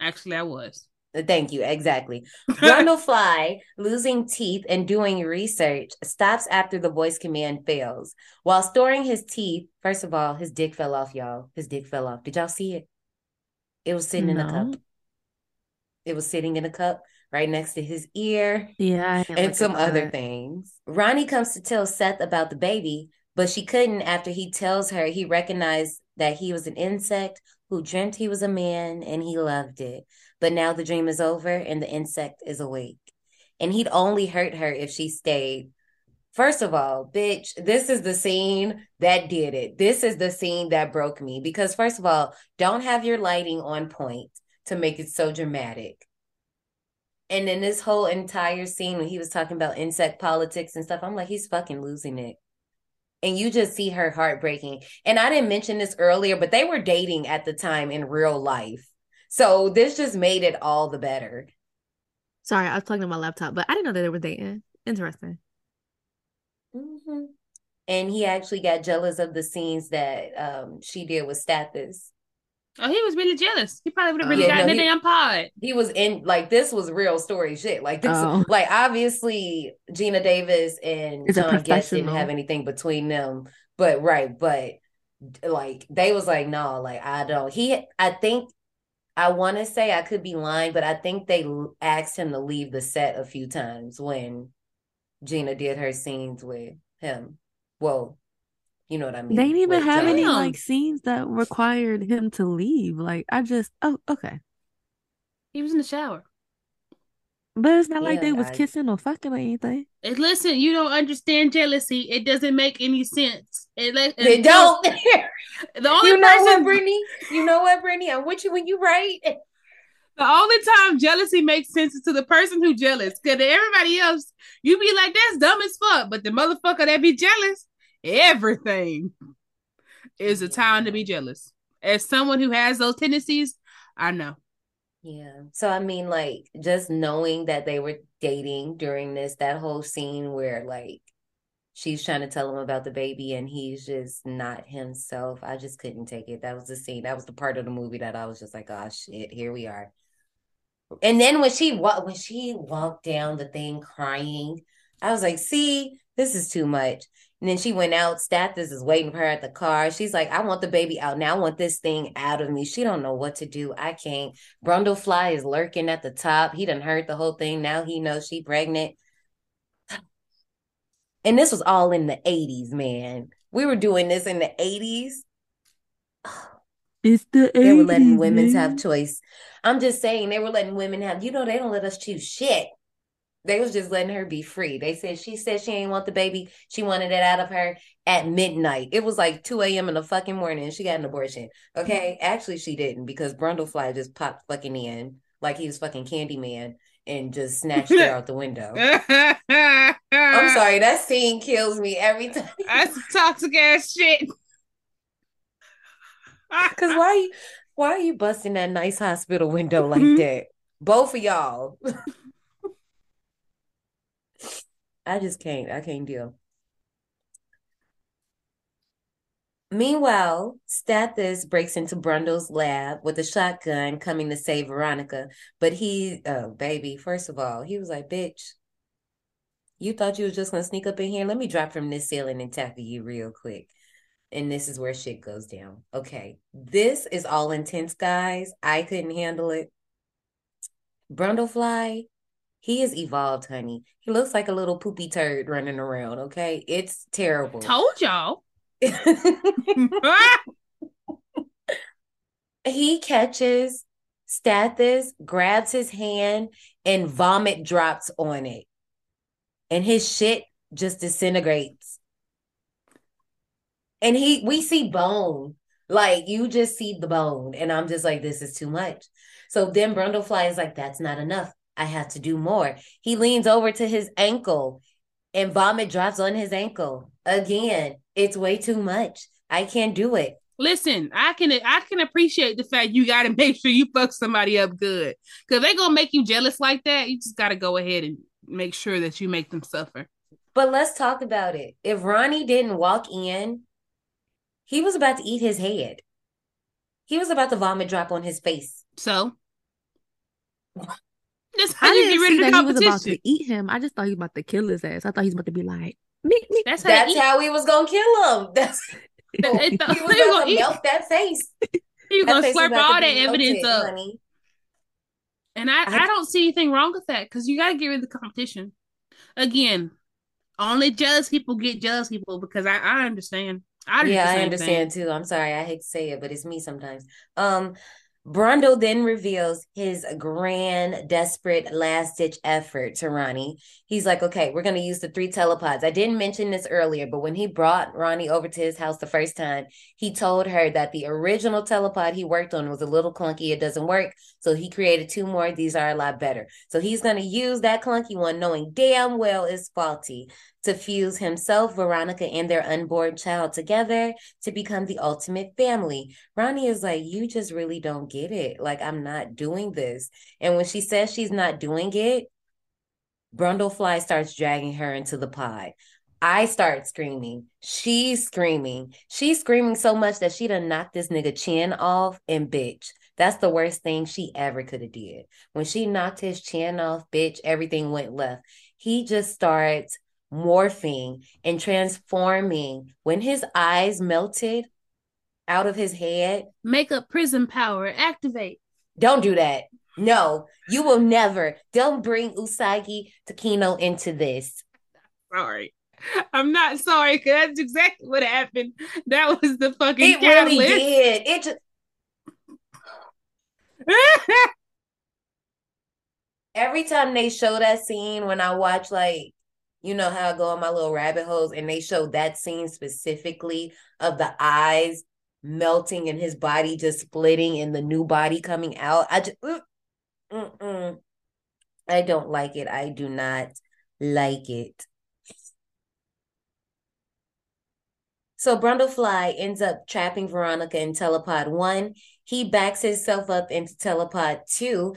[SPEAKER 5] Actually, I was.
[SPEAKER 4] Thank you. Exactly. Brundlefly, losing teeth and doing research, stops after the voice command fails. While storing his teeth, first of all, his dick fell off, y'all. His dick fell off. Did y'all see it? It was sitting no. in a cup. It was sitting in a cup right next to his ear.
[SPEAKER 6] Yeah.
[SPEAKER 4] And some other things. Ronnie comes to tell Seth about the baby, but she couldn't after he tells her he recognized that he was an insect who dreamt he was a man and he loved it. But now the dream is over and the insect is awake. And he'd only hurt her if she stayed. First of all, bitch, this is the scene that did it. This is the scene that broke me because, first of all, don't have your lighting on point to make it so dramatic. And then this whole entire scene when he was talking about insect politics and stuff, I'm like, he's fucking losing it and you just see her heartbreaking. And I didn't mention this earlier, but they were dating at the time in real life. So this just made it all the better.
[SPEAKER 6] Sorry, I was plugging in my laptop, but I didn't know that they were dating. Interesting.
[SPEAKER 4] Mm-hmm. And he actually got jealous of the scenes that um, she did with Stathis.
[SPEAKER 5] Oh, he was really jealous. He probably would have really
[SPEAKER 4] Yeah,
[SPEAKER 5] gotten
[SPEAKER 4] no,
[SPEAKER 5] the
[SPEAKER 4] he-
[SPEAKER 5] damn pod.
[SPEAKER 4] He was in like this was real story shit. Like this,
[SPEAKER 6] Oh.
[SPEAKER 4] like obviously Geena Davis and
[SPEAKER 6] Is a
[SPEAKER 4] John Getz didn't have anything between them, but right, but like they was like no, like I don't. He, I think, I want to say I could be lying, but I think they asked him to leave the set a few times when Geena did her scenes with him. Well, you know what I mean.
[SPEAKER 6] They didn't even
[SPEAKER 4] with
[SPEAKER 6] have
[SPEAKER 4] John.
[SPEAKER 6] any like scenes that required him to leave. Like I just oh okay.
[SPEAKER 5] He was in the shower.
[SPEAKER 6] But it's not like they was
[SPEAKER 4] I-
[SPEAKER 6] kissing or fucking or anything.
[SPEAKER 5] And listen, you don't understand jealousy. It doesn't make any sense. Like,
[SPEAKER 4] They don't.
[SPEAKER 5] The only
[SPEAKER 4] you know
[SPEAKER 5] person,
[SPEAKER 4] what, Brittany? You know what, Brittany? I'm with you when you right.
[SPEAKER 5] the only time jealousy makes sense is to the person who jealous. Because everybody else, you be like, that's dumb as fuck. But the motherfucker that be jealous, everything is a time to be jealous. As someone who has those tendencies, I know.
[SPEAKER 4] Yeah. So I mean, like, just knowing that they were dating during this, that whole scene where like she's trying to tell him about the baby and he's just not himself. I just couldn't take it. That was the scene. That was the part of the movie that I was just like, oh shit, here we are. And then when she wa- when she walked down the thing crying, I was like, see, this is too much. And then she went out. Stathis is waiting for her at the car. She's like, I want the baby out now. I want this thing out of me. She don't know what to do. I can't. Brundlefly is lurking at the top. He done heard the whole thing. Now he knows she pregnant. And this was all in the 80s, man. We were doing this in the 80s.
[SPEAKER 6] It's the 80s,
[SPEAKER 4] They were letting women
[SPEAKER 6] man.
[SPEAKER 4] have choice. I'm just saying they were letting women have, you know, they don't let us choose shit. They was just letting her be free. They said she said she ain't want the baby. She wanted it out of her at midnight. It was like 2 a.m. in the fucking morning she got an abortion. Okay. Actually, she didn't because Brundlefly just popped fucking in like he was fucking Candyman and just snatched her out the window. I'm sorry, that scene kills me every time.
[SPEAKER 5] That's toxic ass shit.
[SPEAKER 4] Cause why why are you busting that nice hospital window like
[SPEAKER 5] Mhm.
[SPEAKER 4] that? Both of y'all. I just can't. I can't deal. Meanwhile, Stathis breaks into Brundle's lab with a shotgun coming to save Veronica. But he, oh, baby, first of all, he was like, bitch, you thought you was just gonna sneak up in here? Let me drop from this ceiling and tackle you real quick. And this is where shit goes down. Okay. This is all intense, guys. I couldn't handle it. Brundlefly, he is evolved, honey. He looks like a little poopy turd running around, okay? It's terrible.
[SPEAKER 5] Told y'all.
[SPEAKER 4] he catches Stathis, grabs his hand, and vomit drops on it. And his shit just disintegrates. And he we see bone. Like you just see the bone. And I'm just like, this is too much. So then Brundlefly is like, that's not enough. I have to do more. He leans over to his ankle and vomit drops on his ankle. Again, it's way too much. I can't do it.
[SPEAKER 5] Listen, I can I can appreciate the fact you got to make sure you fuck somebody up good. Cause they gonna make you jealous like that. You just got to go ahead and make sure that you make them suffer.
[SPEAKER 4] But let's talk about it. If Ronnie didn't walk in, he was about to eat his head. He was about to vomit drop on his face.
[SPEAKER 5] So that's how
[SPEAKER 6] I
[SPEAKER 5] you
[SPEAKER 6] didn't
[SPEAKER 5] get rid
[SPEAKER 6] see
[SPEAKER 5] of the
[SPEAKER 6] that he was about to eat him. I just thought he was about to kill his ass. I thought he was about to be like, meek, meek.
[SPEAKER 5] That's how
[SPEAKER 4] That's how he was gonna kill him. That's he was
[SPEAKER 5] gonna
[SPEAKER 4] to
[SPEAKER 5] eat-
[SPEAKER 4] melt that face.
[SPEAKER 5] He was
[SPEAKER 4] That
[SPEAKER 5] gonna slurp all that evidence
[SPEAKER 4] melted,
[SPEAKER 5] up.
[SPEAKER 4] honey.
[SPEAKER 5] And I,
[SPEAKER 4] I-
[SPEAKER 5] I don't see anything wrong with that because you got to get rid of the competition. Again, only jealous people get jealous people because I, I understand. I
[SPEAKER 4] Yeah, I understand
[SPEAKER 5] thing.
[SPEAKER 4] too. I'm sorry, I hate to say it, but it's me sometimes. Um, Brundle then reveals his grand, desperate, last ditch effort to Ronnie. He's like, okay, we're going to use the three telepods. I didn't mention this earlier, but when he brought Ronnie over to his house the first time, he told her that the original telepod he worked on was a little clunky. It doesn't work. So he created two more. These are a lot better. So he's going to use that clunky one, knowing damn well it's faulty, to fuse himself, Veronica, and their unborn child together to become the ultimate family. Ronnie is like, You just really don't get it. Like, I'm not doing this. And when she says she's not doing it, Brundlefly starts dragging her into the pod. I start screaming. She's screaming. She's screaming so much that she done knocked this nigga chin off and bitch. That's the worst thing she ever could have did. When she knocked his chin off, bitch, everything went left. He just starts morphing and transforming. When his eyes melted out of his head,
[SPEAKER 5] Makeup prism power activate.
[SPEAKER 4] don't do that. No, you will never. Don't bring Usagi Tsukino into this.
[SPEAKER 5] Sorry. I'm not sorry because that's exactly what happened. That was the fucking
[SPEAKER 4] It really did. It just every time they show that scene when I watch like you know how I go on my little rabbit holes and they show that scene specifically of the eyes melting and his body just splitting and the new body coming out. I just mm. I don't like it. I do not like it. So Brundlefly ends up trapping Veronica in Telepod 1. He backs himself up into Telepod 2.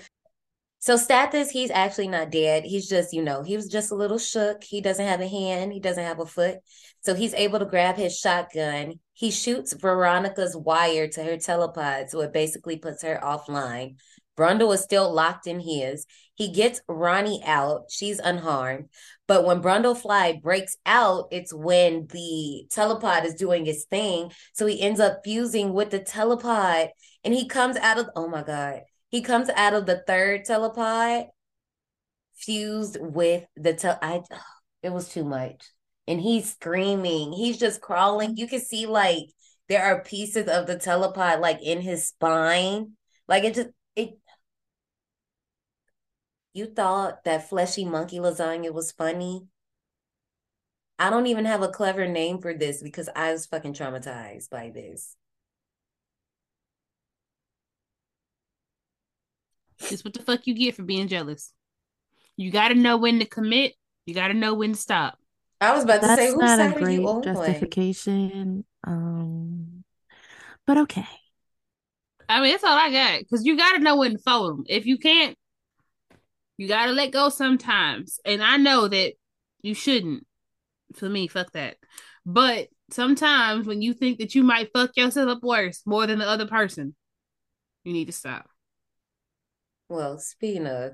[SPEAKER 4] So Stathis, he's actually not dead. He's just, you know, he was just a little shook. He doesn't have a hand. He doesn't have a foot. So he's able to grab his shotgun. He shoots Veronica's wire to her telepod. So it basically puts her offline. Brundle is still locked in his. He gets Ronnie out. She's unharmed. But when Brundlefly breaks out, it's when the telepod is doing its thing. So he ends up fusing with the telepod and he comes out of, oh my God, he comes out of the third telepod fused with the tel. I, it was too much. And he's screaming. He's just crawling. You can see like there are pieces of the telepod like in his spine. Like it just, it, you thought that fleshy monkey lasagna was funny? I don't even have a clever name for this because I was fucking traumatized by this.
[SPEAKER 5] It's what the fuck you get for being jealous. You got to know when to commit. You got to know when to stop.
[SPEAKER 4] I was about to
[SPEAKER 6] That's
[SPEAKER 4] say, whose
[SPEAKER 6] not a
[SPEAKER 4] side you
[SPEAKER 6] great justification. Um, but okay.
[SPEAKER 5] I mean, that's all I got. Because you got to know when to fold them. If you can't, you got to let go sometimes. And I know that you shouldn't. For me, fuck that. But sometimes when you think that you might fuck yourself up worse more than the other person, you need to stop.
[SPEAKER 4] Well, speaking of,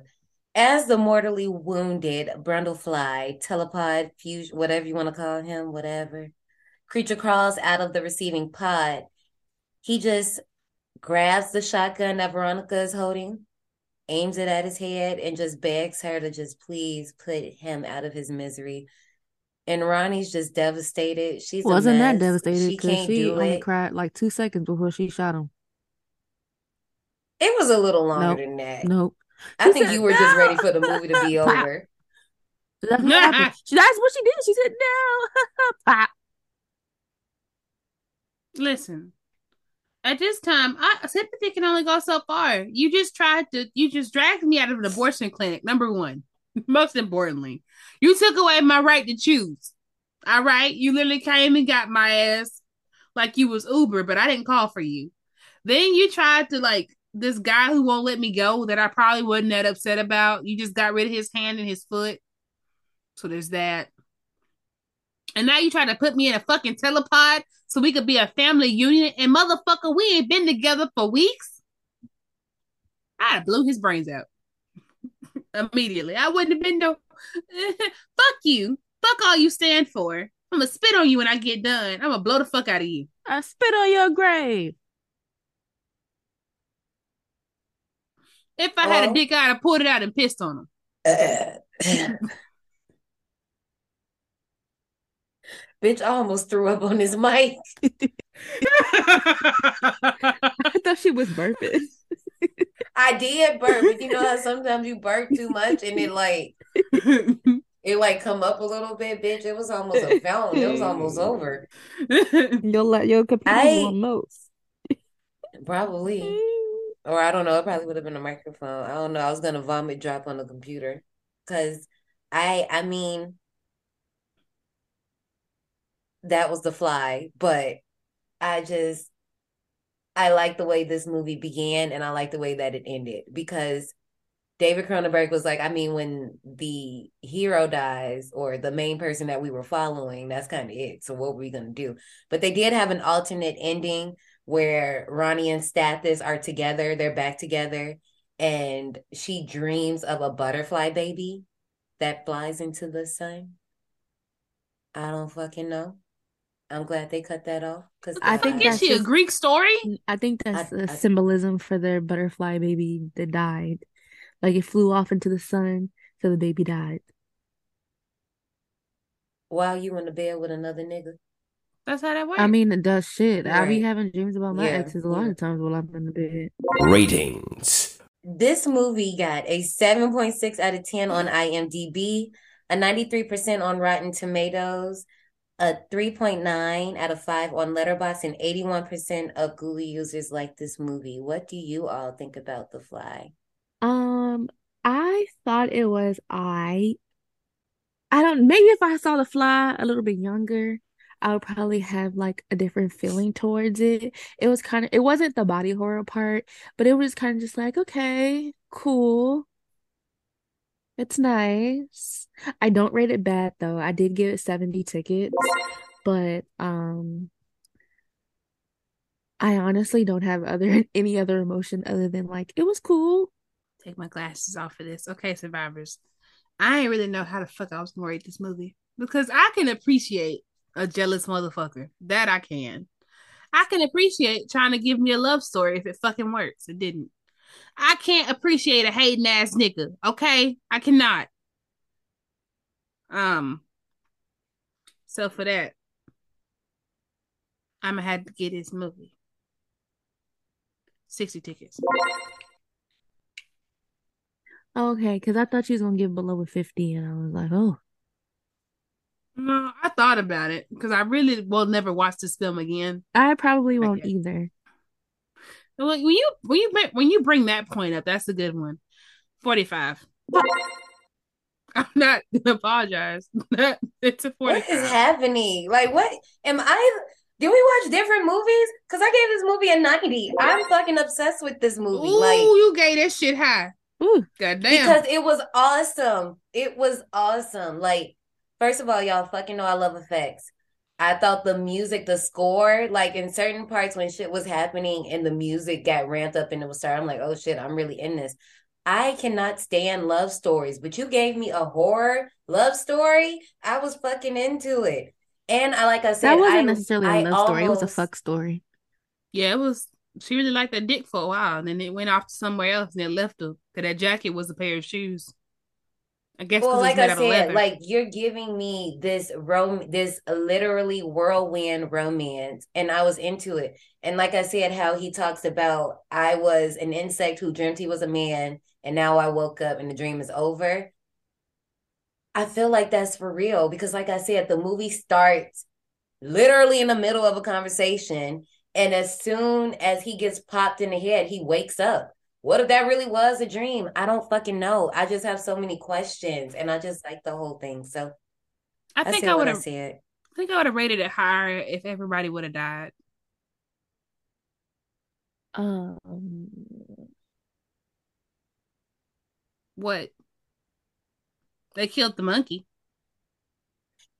[SPEAKER 4] as the mortally wounded Brundlefly, telepod, fusion, whatever you want to call him, whatever, creature crawls out of the receiving pod, he just grabs the shotgun that Veronica is holding, aims it at his head, and just begs her to just please put him out of his misery. And Ronnie's just devastated. She's a
[SPEAKER 6] Wasn't that devastated
[SPEAKER 4] She
[SPEAKER 6] because
[SPEAKER 4] can't
[SPEAKER 6] she
[SPEAKER 4] do
[SPEAKER 6] only cried like two seconds before she shot him.
[SPEAKER 4] It was a little longer
[SPEAKER 6] Nope.
[SPEAKER 4] than that.
[SPEAKER 6] Nope.
[SPEAKER 4] I
[SPEAKER 6] She
[SPEAKER 4] think
[SPEAKER 6] said,
[SPEAKER 4] you were just ready for the movie to be over.
[SPEAKER 6] That's what happened. She, that's what she did. She said, "No." Pop.
[SPEAKER 5] Listen, at this time, I sympathy can only go so far. You just tried to, you just dragged me out of an abortion clinic. Number one, most importantly, you took away my right to choose. All right, you literally came and got my ass like you was Uber, but I didn't call for you. Then you tried to like this guy who won't let me go that I probably wasn't that upset about. You just got rid of his hand and his foot. So there's that. And now you try to put me in a fucking telepod so we could be a family union. And motherfucker, we ain't been together for weeks. I'd have blew his brains out immediately. I wouldn't have been no. Fuck you. Fuck all you stand for. I'm gonna spit on you when I get done. I'm gonna blow the fuck out of you.
[SPEAKER 6] I spit on your grave.
[SPEAKER 5] If I had
[SPEAKER 4] Oh.
[SPEAKER 5] a dick, I'd have pulled it out and pissed on him.
[SPEAKER 4] Bitch, I almost threw up on his mic.
[SPEAKER 6] I thought she was burping.
[SPEAKER 4] I did burp, but you know how sometimes you burp too much and it like it like come up a little bit, bitch. It was almost a fountain. It was almost over.
[SPEAKER 6] Your la- your computer
[SPEAKER 4] I-
[SPEAKER 6] will most.
[SPEAKER 4] Probably. Mm. Or I don't know, it probably would have been a microphone. I don't know. I was gonna vomit drop on the computer. Cause I I mean that was the fly, but I just I like the way this movie began and I like the way that it ended because David Cronenberg was like, I mean, when the hero dies or the main person that we were following, that's kind of it. So what were we gonna do? But they did have an alternate ending where Ronnie and Stathis are together, they're back together, and she dreams of a butterfly baby that flies into the sun. I don't fucking know. I'm glad they cut that off because
[SPEAKER 6] I think
[SPEAKER 5] Is
[SPEAKER 6] that's
[SPEAKER 5] she a Greek story?
[SPEAKER 6] I think that's
[SPEAKER 4] I-
[SPEAKER 6] the symbolism for their butterfly baby that died. Like it flew off into the sun, so the baby died.
[SPEAKER 4] while you in the bed with another nigga.
[SPEAKER 5] That's how that works.
[SPEAKER 6] I mean, it does shit. I be having dreams about my
[SPEAKER 4] Yeah,
[SPEAKER 6] exes a lot
[SPEAKER 4] yeah.
[SPEAKER 6] of times while I'm in the bed.
[SPEAKER 1] Ratings.
[SPEAKER 4] This movie got a 7.6 out of 10 on IMDb, a 93% on Rotten Tomatoes, a 3.9 out of 5 on Letterboxd, and 81% of Google users like this movie. What do you all think about The Fly?
[SPEAKER 6] Um, I thought it was I. I don't. Maybe if I saw The Fly a little bit younger, I would probably have like a different feeling towards it. It was kind of. It wasn't the body horror part, but it was kind of just like, okay, cool. It's nice. I don't rate it bad though. I did give it 70 tickets, but um I honestly don't have other any other emotion other than like it was cool.
[SPEAKER 5] Take my glasses off for this. Okay, survivors. I ain't really know how the fuck I was gonna rate this movie because I can appreciate a jealous motherfucker. That I can. I can appreciate trying to give me a love story if it fucking works. It didn't. I can't appreciate a hating ass nigga. Okay, I cannot. Um. So for that, I'm gonna have to get this movie. Sixty tickets.
[SPEAKER 6] Okay, because I thought she was gonna give below a 50, and I was like, oh,
[SPEAKER 5] No, I thought about it because I really will never watch this film again.
[SPEAKER 6] I probably won't either.
[SPEAKER 5] Like when you when you bring- when you bring that point up, that's a good one. Forty five. I'm not gonna apologize. it's a forty
[SPEAKER 4] What is
[SPEAKER 5] five.
[SPEAKER 4] happening? Like, what am I? Did we watch different movies? Because I gave this movie a 90. I'm fucking obsessed with this movie.
[SPEAKER 5] Ooh,
[SPEAKER 4] like,
[SPEAKER 5] you gave that shit high.
[SPEAKER 6] Ooh,
[SPEAKER 5] God damn.
[SPEAKER 4] because it was awesome. It was awesome. Like, first of all, y'all fucking know I love effects. I thought the music, the score, like in certain parts when shit was happening and the music got ramped up and it was starting, I'm like, oh shit, I'm really in this. I cannot stand love stories, but you gave me a horror love story. I was fucking into it. And I like I said,
[SPEAKER 6] that wasn't
[SPEAKER 4] I,
[SPEAKER 6] necessarily a
[SPEAKER 4] I
[SPEAKER 6] love story. It was a fuck story.
[SPEAKER 5] yeah, it was. She really liked that dick for a while, and then it went off to somewhere else, and it left her. Cause that jacket was a pair of shoes. I guess.
[SPEAKER 4] Well, like I said, like you're giving me this rom this literally whirlwind romance, and I was into it. And like I said, how he talks about I was an insect who dreamt he was a man, and now I woke up and the dream is over. I feel like that's for real because, like I said, the movie starts literally in the middle of a conversation, and as soon as he gets popped in the head, he wakes up. What if that really was a dream? I don't fucking know. I just have so many questions, and I just like the whole thing. So
[SPEAKER 5] I
[SPEAKER 4] I
[SPEAKER 5] think I would have.
[SPEAKER 4] said.
[SPEAKER 5] I think I would have rated it higher if everybody would have died.
[SPEAKER 6] Um,
[SPEAKER 5] What? They killed the monkey.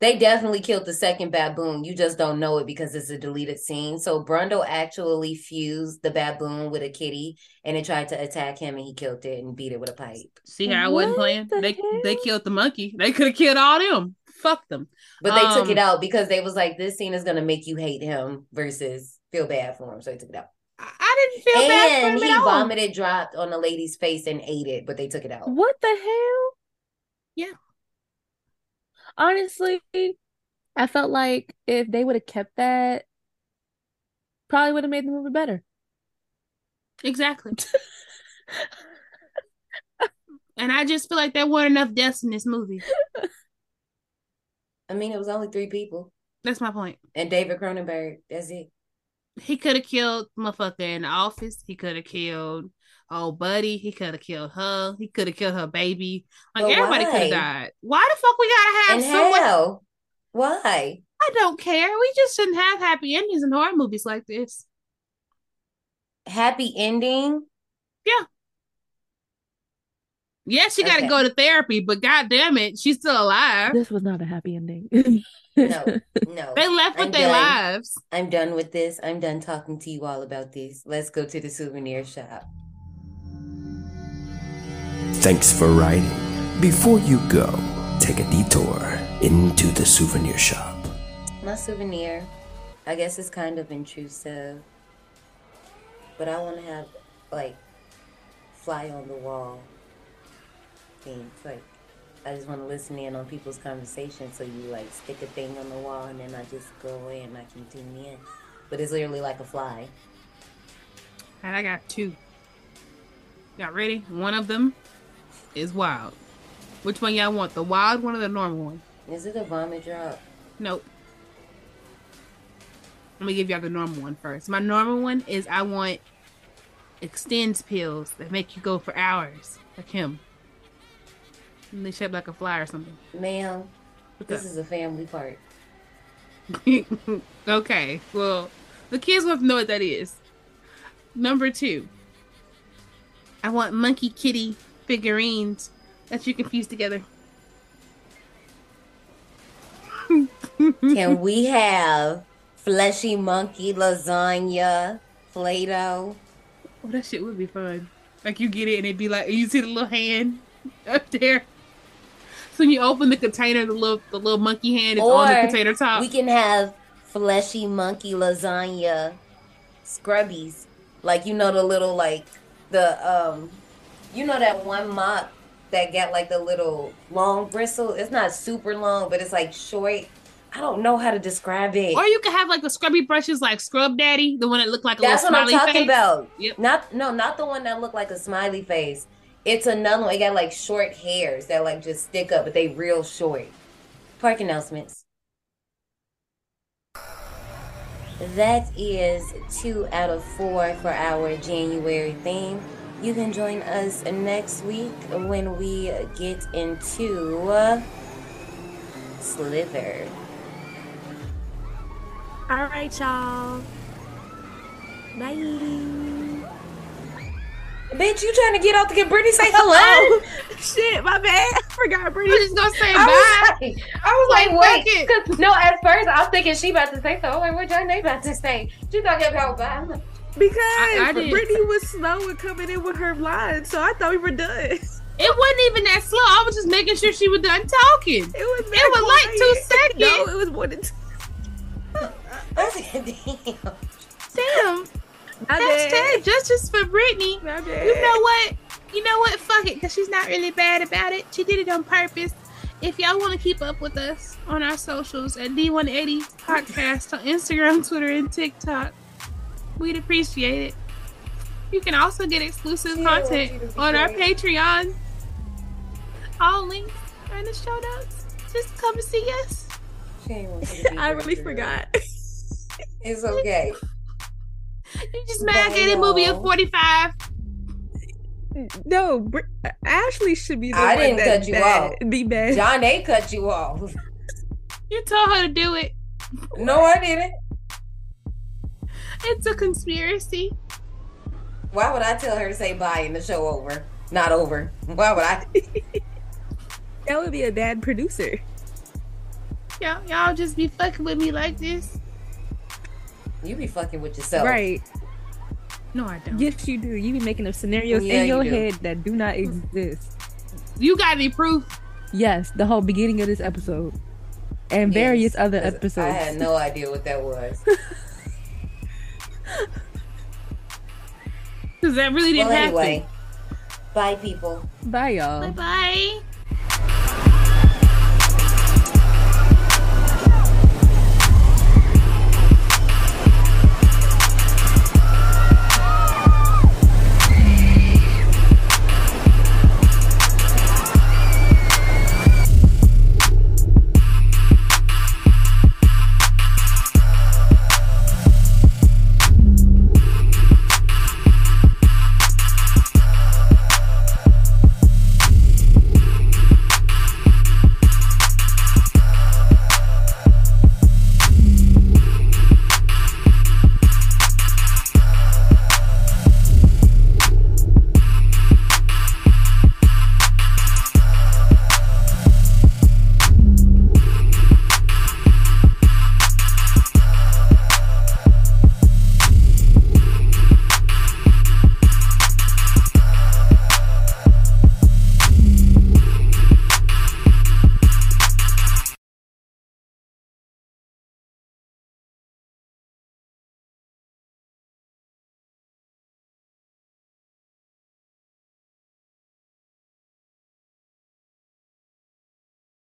[SPEAKER 4] They definitely killed the second baboon. You just don't know it because it's a deleted scene. So Brundle actually fused the baboon with a kitty, and it tried to attack him, and he killed it and beat it with a pipe.
[SPEAKER 5] See how I wasn't playing?
[SPEAKER 6] the
[SPEAKER 5] They they killed the monkey. They could have killed all of them. Fuck them.
[SPEAKER 4] But they took it
[SPEAKER 5] Um,
[SPEAKER 4] out because they was like, this scene is gonna make you hate him versus feel bad for him. So they took it out.
[SPEAKER 5] I I didn't feel bad for
[SPEAKER 4] And he
[SPEAKER 5] at all.
[SPEAKER 4] vomited, dropped on the lady's face, and ate it, but they took it out.
[SPEAKER 6] what the hell?
[SPEAKER 5] Yeah.
[SPEAKER 6] Honestly, I felt like if they would have kept that, probably would have made the movie better.
[SPEAKER 5] Exactly. and I just feel like there weren't enough deaths in this movie.
[SPEAKER 4] I mean, it was only three people,
[SPEAKER 5] That's my point.
[SPEAKER 4] and David Cronenberg. That's it.
[SPEAKER 5] He could have killed motherfucker in the office. He could have killed old buddy. He could have killed her. He could have killed her baby. Like
[SPEAKER 4] But
[SPEAKER 5] everybody could have died. Why the fuck we gotta have
[SPEAKER 4] And
[SPEAKER 5] so much?
[SPEAKER 4] how? Why?
[SPEAKER 5] I don't care. We just shouldn't have happy endings in horror movies like this.
[SPEAKER 4] Happy ending?
[SPEAKER 5] Yeah. Yeah, she got to
[SPEAKER 4] Okay.
[SPEAKER 5] go to therapy, but god damn it, she's still alive.
[SPEAKER 6] This was not a happy ending.
[SPEAKER 4] No, no.
[SPEAKER 5] They left with
[SPEAKER 4] I'm
[SPEAKER 5] their
[SPEAKER 4] done.
[SPEAKER 5] lives.
[SPEAKER 4] I'm done with this. I'm done talking to you all about this. Let's go to the souvenir shop.
[SPEAKER 1] Thanks for riding. Before you go, take a detour into the souvenir shop.
[SPEAKER 4] My souvenir, I guess it's kind of intrusive, but I want to have like fly on the wall things. Like I just want to listen in on people's conversations. So you like stick a thing on the wall, and then I just go away and I can tune in. But it's literally like a fly.
[SPEAKER 5] And I got two. Got ready? One of them is wild. Which one y'all want? The wild one or the normal one?
[SPEAKER 4] Is it a vomit drop?
[SPEAKER 5] Nope. Let me give y'all the normal one first. My normal one is I want Extenze pills that make you go for hours, like him. And they shape like a fly or something.
[SPEAKER 4] Ma'am,
[SPEAKER 5] What's
[SPEAKER 4] this
[SPEAKER 5] up?
[SPEAKER 4] is a family part.
[SPEAKER 5] okay, well, the kids want to know what that is. Number two, I want monkey kitty figurines that you can fuse together.
[SPEAKER 4] Can we have fleshy monkey lasagna, Play-Doh?
[SPEAKER 5] Oh, that shit would be fun. Like you get it and it'd be like you see the little hand up there. So when you open the container, the little the little monkey hand is on the container top.
[SPEAKER 4] We can have fleshy monkey lasagna scrubbies. Like you know the little like the um you know that one mop that got like the little long bristle. It's not super long, but it's like short. I don't know how to describe it.
[SPEAKER 5] Or you could have like the scrubby brushes like Scrub Daddy, the one that looked like a
[SPEAKER 4] That's what I'm
[SPEAKER 5] smiley
[SPEAKER 4] talking
[SPEAKER 5] face.
[SPEAKER 4] about.
[SPEAKER 5] Yep.
[SPEAKER 4] Not no, not the one that looked like a smiley face. It's another one. It got like short hairs that like just stick up, but they real short. Park announcements. That is two out of four for our January theme. You can join us next week when we get into uh, Slither.
[SPEAKER 6] All right, y'all. Bye.
[SPEAKER 4] Bitch, you trying to get out to get Brittany say hello?
[SPEAKER 6] Oh, shit, my bad. I forgot Brittany.
[SPEAKER 5] I'm just gonna say
[SPEAKER 2] I
[SPEAKER 5] bye.
[SPEAKER 2] was like, I was like,
[SPEAKER 5] Like,
[SPEAKER 2] wait, because no, at first I was thinking she about to say so. I'm like, what Johnny about to say? She talking about bye.
[SPEAKER 6] Because
[SPEAKER 5] I did.
[SPEAKER 6] Brittany was slow in coming in with her lines, so I thought we were done. It
[SPEAKER 5] wasn't even that slow. I was just making sure she was done talking.
[SPEAKER 6] It was.
[SPEAKER 5] It was like two seconds.
[SPEAKER 6] No, it was more than two.
[SPEAKER 4] I damn.
[SPEAKER 5] Damn.
[SPEAKER 6] My bad.
[SPEAKER 5] Hashtag justice for Brittany. You know what? You know what? Fuck it, because she's not really bad about it. She did it on purpose. If y'all want to keep up with us on our socials at D180 Podcast on Instagram, Twitter, and TikTok, we'd appreciate it. You can also get exclusive
[SPEAKER 4] Yeah,
[SPEAKER 5] content
[SPEAKER 4] you to
[SPEAKER 5] on our. Patreon. All links are in the show notes. Just come and see us.
[SPEAKER 4] She ain't want you to be
[SPEAKER 6] I really
[SPEAKER 4] girl.
[SPEAKER 6] forgot.
[SPEAKER 4] It's okay.
[SPEAKER 5] You just mad at a movie of 45.
[SPEAKER 6] no, Br- Ashley should be the
[SPEAKER 4] I
[SPEAKER 6] one
[SPEAKER 4] didn't
[SPEAKER 6] that
[SPEAKER 4] cut you
[SPEAKER 6] bad,
[SPEAKER 4] off.
[SPEAKER 6] Be bad.
[SPEAKER 4] John A cut you off.
[SPEAKER 5] You told her to do it.
[SPEAKER 4] No, I didn't.
[SPEAKER 5] It's a conspiracy.
[SPEAKER 4] Why would I tell her to say bye and the show over? Not over. Why would I?
[SPEAKER 6] That would be a bad producer.
[SPEAKER 5] Y'all, y'all just be fucking with me like this.
[SPEAKER 4] You be fucking with yourself.
[SPEAKER 6] Right.
[SPEAKER 5] No, I don't.
[SPEAKER 6] Yes, you do. You be making up scenarios
[SPEAKER 4] Yeah,
[SPEAKER 6] in your
[SPEAKER 4] you
[SPEAKER 6] head that do not exist.
[SPEAKER 5] You got any proof?
[SPEAKER 6] Yes, the whole beginning of this episode and
[SPEAKER 4] Yes,
[SPEAKER 6] various other episodes.
[SPEAKER 4] I had no idea what that was.
[SPEAKER 5] Because that really didn't
[SPEAKER 4] well,
[SPEAKER 5] happen.
[SPEAKER 4] anyway. Bye, people.
[SPEAKER 6] Bye, y'all.
[SPEAKER 5] Bye bye.